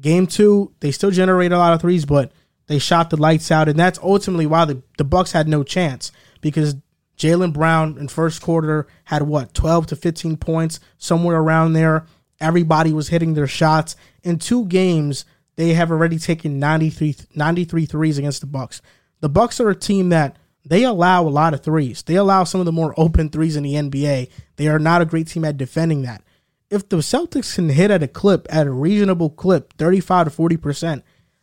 Game two, they still generated a lot of threes, but they shot the lights out, and that's ultimately why the, the Bucks had no chance because Jaylen Brown in first quarter had what twelve to fifteen points, somewhere around there. Everybody was hitting their shots. In two games, they have already taken 93, 93 threes against the Bucks. The Bucks are a team that they allow a lot of threes. They allow some of the more open threes in the NBA. They are not a great team at defending that. If the Celtics can hit at a clip, at a reasonable clip, 35 to 40%,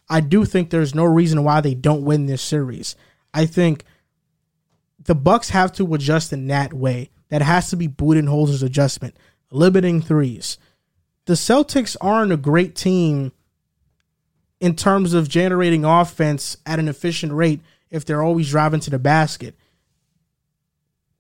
I do think there's no reason why they don't win this series. I think the Bucks have to adjust in that way. That has to be Budenholzer's adjustment, limiting threes. The Celtics aren't a great team in terms of generating offense at an efficient rate if they're always driving to the basket.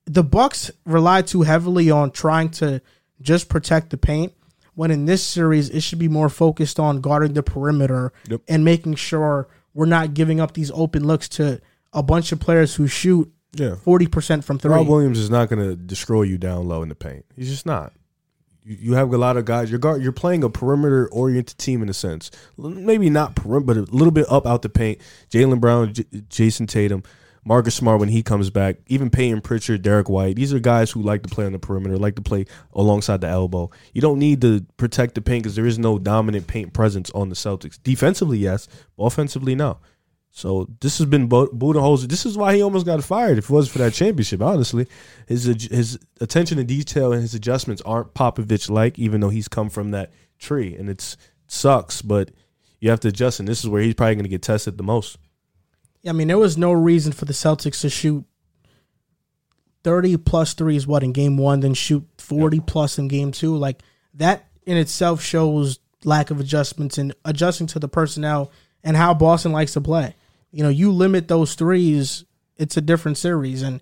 The Bucks rely too heavily on trying to just protect the paint when in this series it should be more focused on guarding the perimeter Yep. and making sure we're not giving up these open looks to a bunch of players who shoot Yeah. forty percent from three. Rob Williams is not going to destroy you down low in the paint. He's just not. You, you have a lot of guys. You're guard, you're playing a perimeter oriented team in a sense. L- Maybe not perimeter, but a little bit up out the paint. Jaylen Brown, J- Jayson Tatum, Marcus Smart when he comes back, even Payton Pritchard, Derrick White. These are guys who like to play on the perimeter, like to play alongside the elbow. You don't need to protect the paint because there is no dominant paint presence on the Celtics. Defensively, yes, but offensively, no. So this has been Budenholzer. This is why he almost got fired. If it wasn't for that championship, honestly, his his attention to detail and his adjustments aren't Popovich like. Even though he's come from that tree, and it's sucks, but you have to adjust. And this is where he's probably going to get tested the most. Yeah, I mean, there was no reason for the Celtics to shoot thirty plus threes. What in game one, then shoot forty plus in game two. Like that in itself shows lack of adjustments and adjusting to the personnel and how Boston likes to play. You know, you limit those threes, it's a different series. And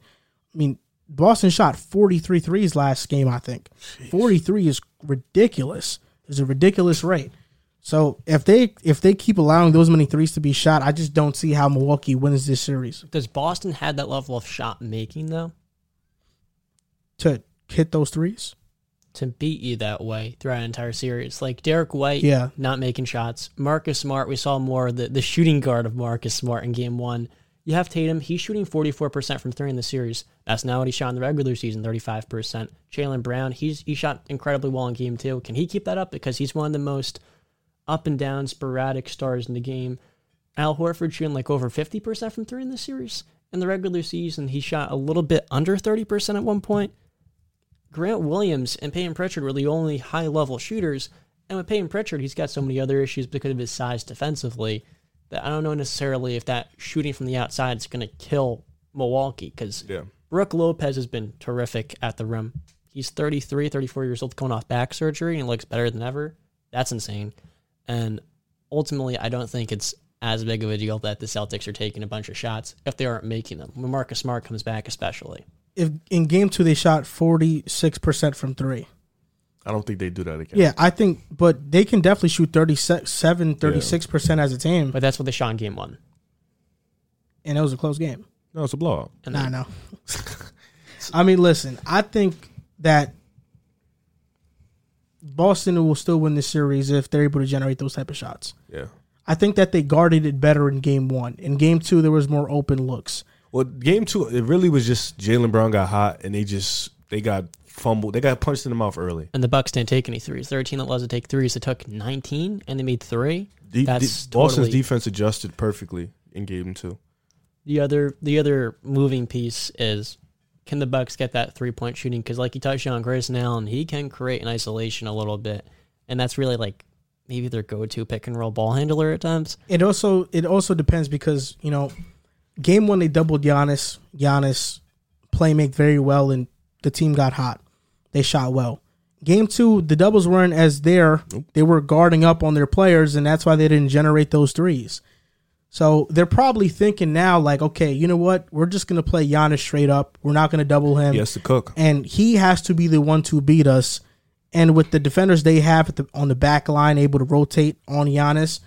I mean, Boston shot 43 threes last game, I think. 43 is ridiculous. It's a ridiculous rate. So if they if they keep allowing those many threes to be shot, I just don't see how Milwaukee wins this series. Does Boston have that level of shot making though To hit those threes? To beat you that way throughout an entire series? Like Derrick White, Yeah. not making shots. Marcus Smart, we saw more the the shooting guard of Marcus Smart in Game One. You have Tatum. He's shooting 44% from three in the series. That's not what he shot in the regular season, 35%. Jaylen Brown, he's he shot incredibly well in game two. Can he keep that up? Because he's one of the most up and down, sporadic stars in the game. Al Horford shooting like over 50% from three in the series. In the regular season, he shot a little bit under 30% at one point. Grant Williams and Payton Pritchard were the only high level shooters. And with Payton Pritchard, he's got so many other issues because of his size defensively that I don't know necessarily if that shooting from the outside is going to kill Milwaukee because Yeah. Brook Lopez has been terrific at the rim. He's 33, 34 years old, going off back surgery, and looks better than ever. That's insane. And ultimately, I don't think it's as big of a deal that the Celtics are taking a bunch of shots if they aren't making them. When Marcus Smart comes back, especially. If in game two they shot forty six percent from three. I don't think they do that again. Yeah, I think but they can definitely shoot 37, 36 percent as a team. But that's what they shot in game one. And it was a close game. No, it's a blowout. And Nah, then- no. I mean, listen, I think that Boston will still win this series if they're able to generate those type of shots. Yeah. I think that they guarded it better in game one. In game two, there was more open looks. Well, game two, it really was just Jaylen Brown got hot and they just they got fumbled. They got punched in the mouth early. And the Bucks didn't take any threes. Their team that loves to take threes. They took 19 and they made three. De- That's de- Boston's defense adjusted perfectly in game two. The other the other moving piece is can the Bucks get that three point shooting? Because like you touched on, Grayson Allen, he can create an isolation a little bit, and that's really like maybe their go to pick and roll ball handler at times. It also it also depends because you know, game one they doubled Giannis. Giannis play make very well, and the team got hot. They shot well. Game two, the doubles weren't as there. They were guarding up on their players, and that's why they didn't generate those threes. So they're probably thinking now, like, okay, you know what? We're just gonna play Giannis straight up. We're not gonna double him. Yes, to cook. and he has to be the one to beat us. And with the defenders they have at the, on the back line, able to rotate on Giannis,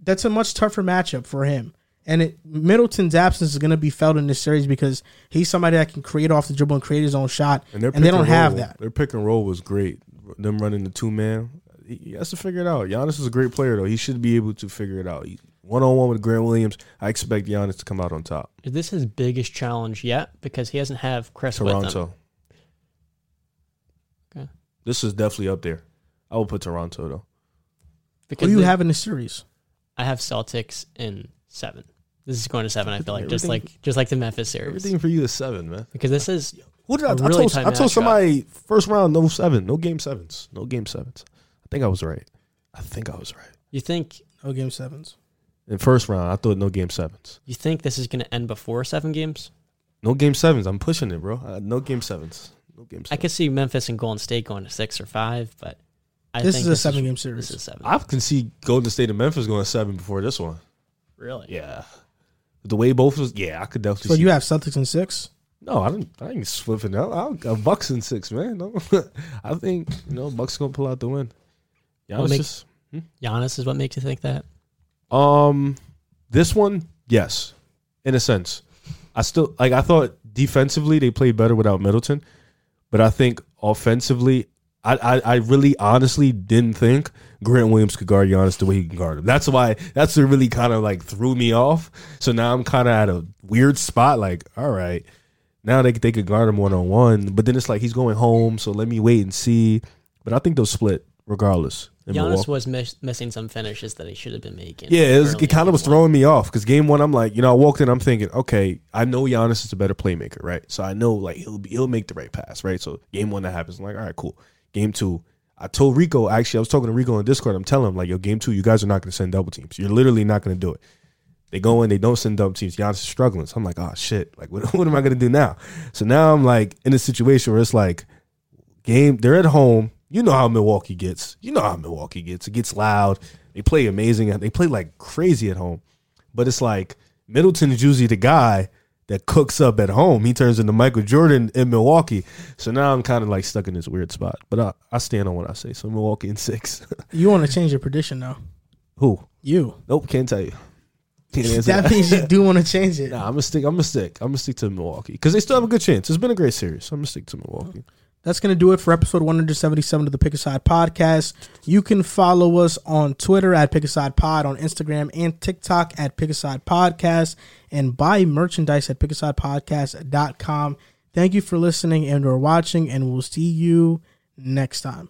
that's a much tougher matchup for him. And it, Middleton's absence is going to be felt in this series because he's somebody that can create off the dribble and create his own shot, And, and they don't have that. Their pick and roll was great. Them running the two man. He he has to figure it out. Giannis is a great player though. He should be able to figure it out. One on one with Grant Williams, I expect Giannis to come out on top. Is this his biggest challenge yet? Because he doesn't have Khris with him. Toronto. Okay. This is definitely up there. I will put Toronto though. Who Because do you the- have in the series? I have Celtics in seven. This is going to seven. I feel like just Everything- like just like the Memphis series. Everything for you is seven, man. Because this is What did I, A I really told? tight I told matchup. somebody first round no seven, no game sevens, no game sevens. I think I was right. I think I was right. you think No game sevens. In first round, I thought no game sevens. you think this is going to end before seven games? No game sevens. I'm pushing it, bro. Uh, no game sevens. No game Sevens. I sevens. could see Memphis and Golden State going to six or five, but I this think is a seven game series. This is seven. I can see Golden State and Memphis going to seven before this one. really? Yeah. The way both was, yeah, I could definitely. so see you have Celtics in six. No, I didn't. I ain't swiffing out. I'll got Bucks in six, man. No. I think you know Bucks gonna pull out the win. Yeah, What it's makes- just Giannis is what makes you think that. um this one. Yes, in a sense. I still like. I thought defensively they played better without Middleton, but I think offensively, I I, I really honestly didn't think Grant Williams could guard Giannis the way he can guard him. That's why that's what really kind of like threw me off. So now I'm kind of at a weird spot. Like, all right, now they they could guard him one on one, but then it's like he's going home, so let me wait and see. But I think they'll split regardless. Giannis Milwaukee. was miss- missing some finishes that he should have been making. Yeah, it, was, it kind of was one. throwing me off because game one, I'm like, you know, I walked in, I'm thinking, okay, I know Giannis is a better playmaker, right? So I know like he'll be, he'll make the right pass, right? So game one that happens, I'm like, all right, cool. Game two, I told Rico actually, I was talking to Rico on Discord. I'm telling him like, yo, game two, you guys are not going to send double teams. You're literally not going to do it. They go in, they don't send double teams. Giannis is struggling. So I'm like, oh shit, like what, what am I going to do now? So now I'm like in a situation where it's like, game, they're at home. You know how Milwaukee gets. You know how Milwaukee gets. It gets loud. They play amazing. They play like crazy at home. But it's like Middleton is usually the guy that cooks up at home. He turns into Michael Jordan in Milwaukee. So now I'm kind of like stuck in this weird spot. But I, I stand on what I say. So Milwaukee in six. You want to change your prediction though? Who? You. Nope, can't tell you. Can't answer That means you do want to change it. Nah, I'm gonna stick. I'm gonna stick. I'm gonna stick to Milwaukee because they still have a good chance. It's been a great series. So I'm gonna stick to Milwaukee. That's going to do it for episode 177 of the Pick a Side podcast. You can follow us on Twitter at Pick a Side Pod, on Instagram and TikTok at Pick a Side Podcast, and buy merchandise at pickasidepodcast.com. Thank you for listening and or watching, and we'll see you next time.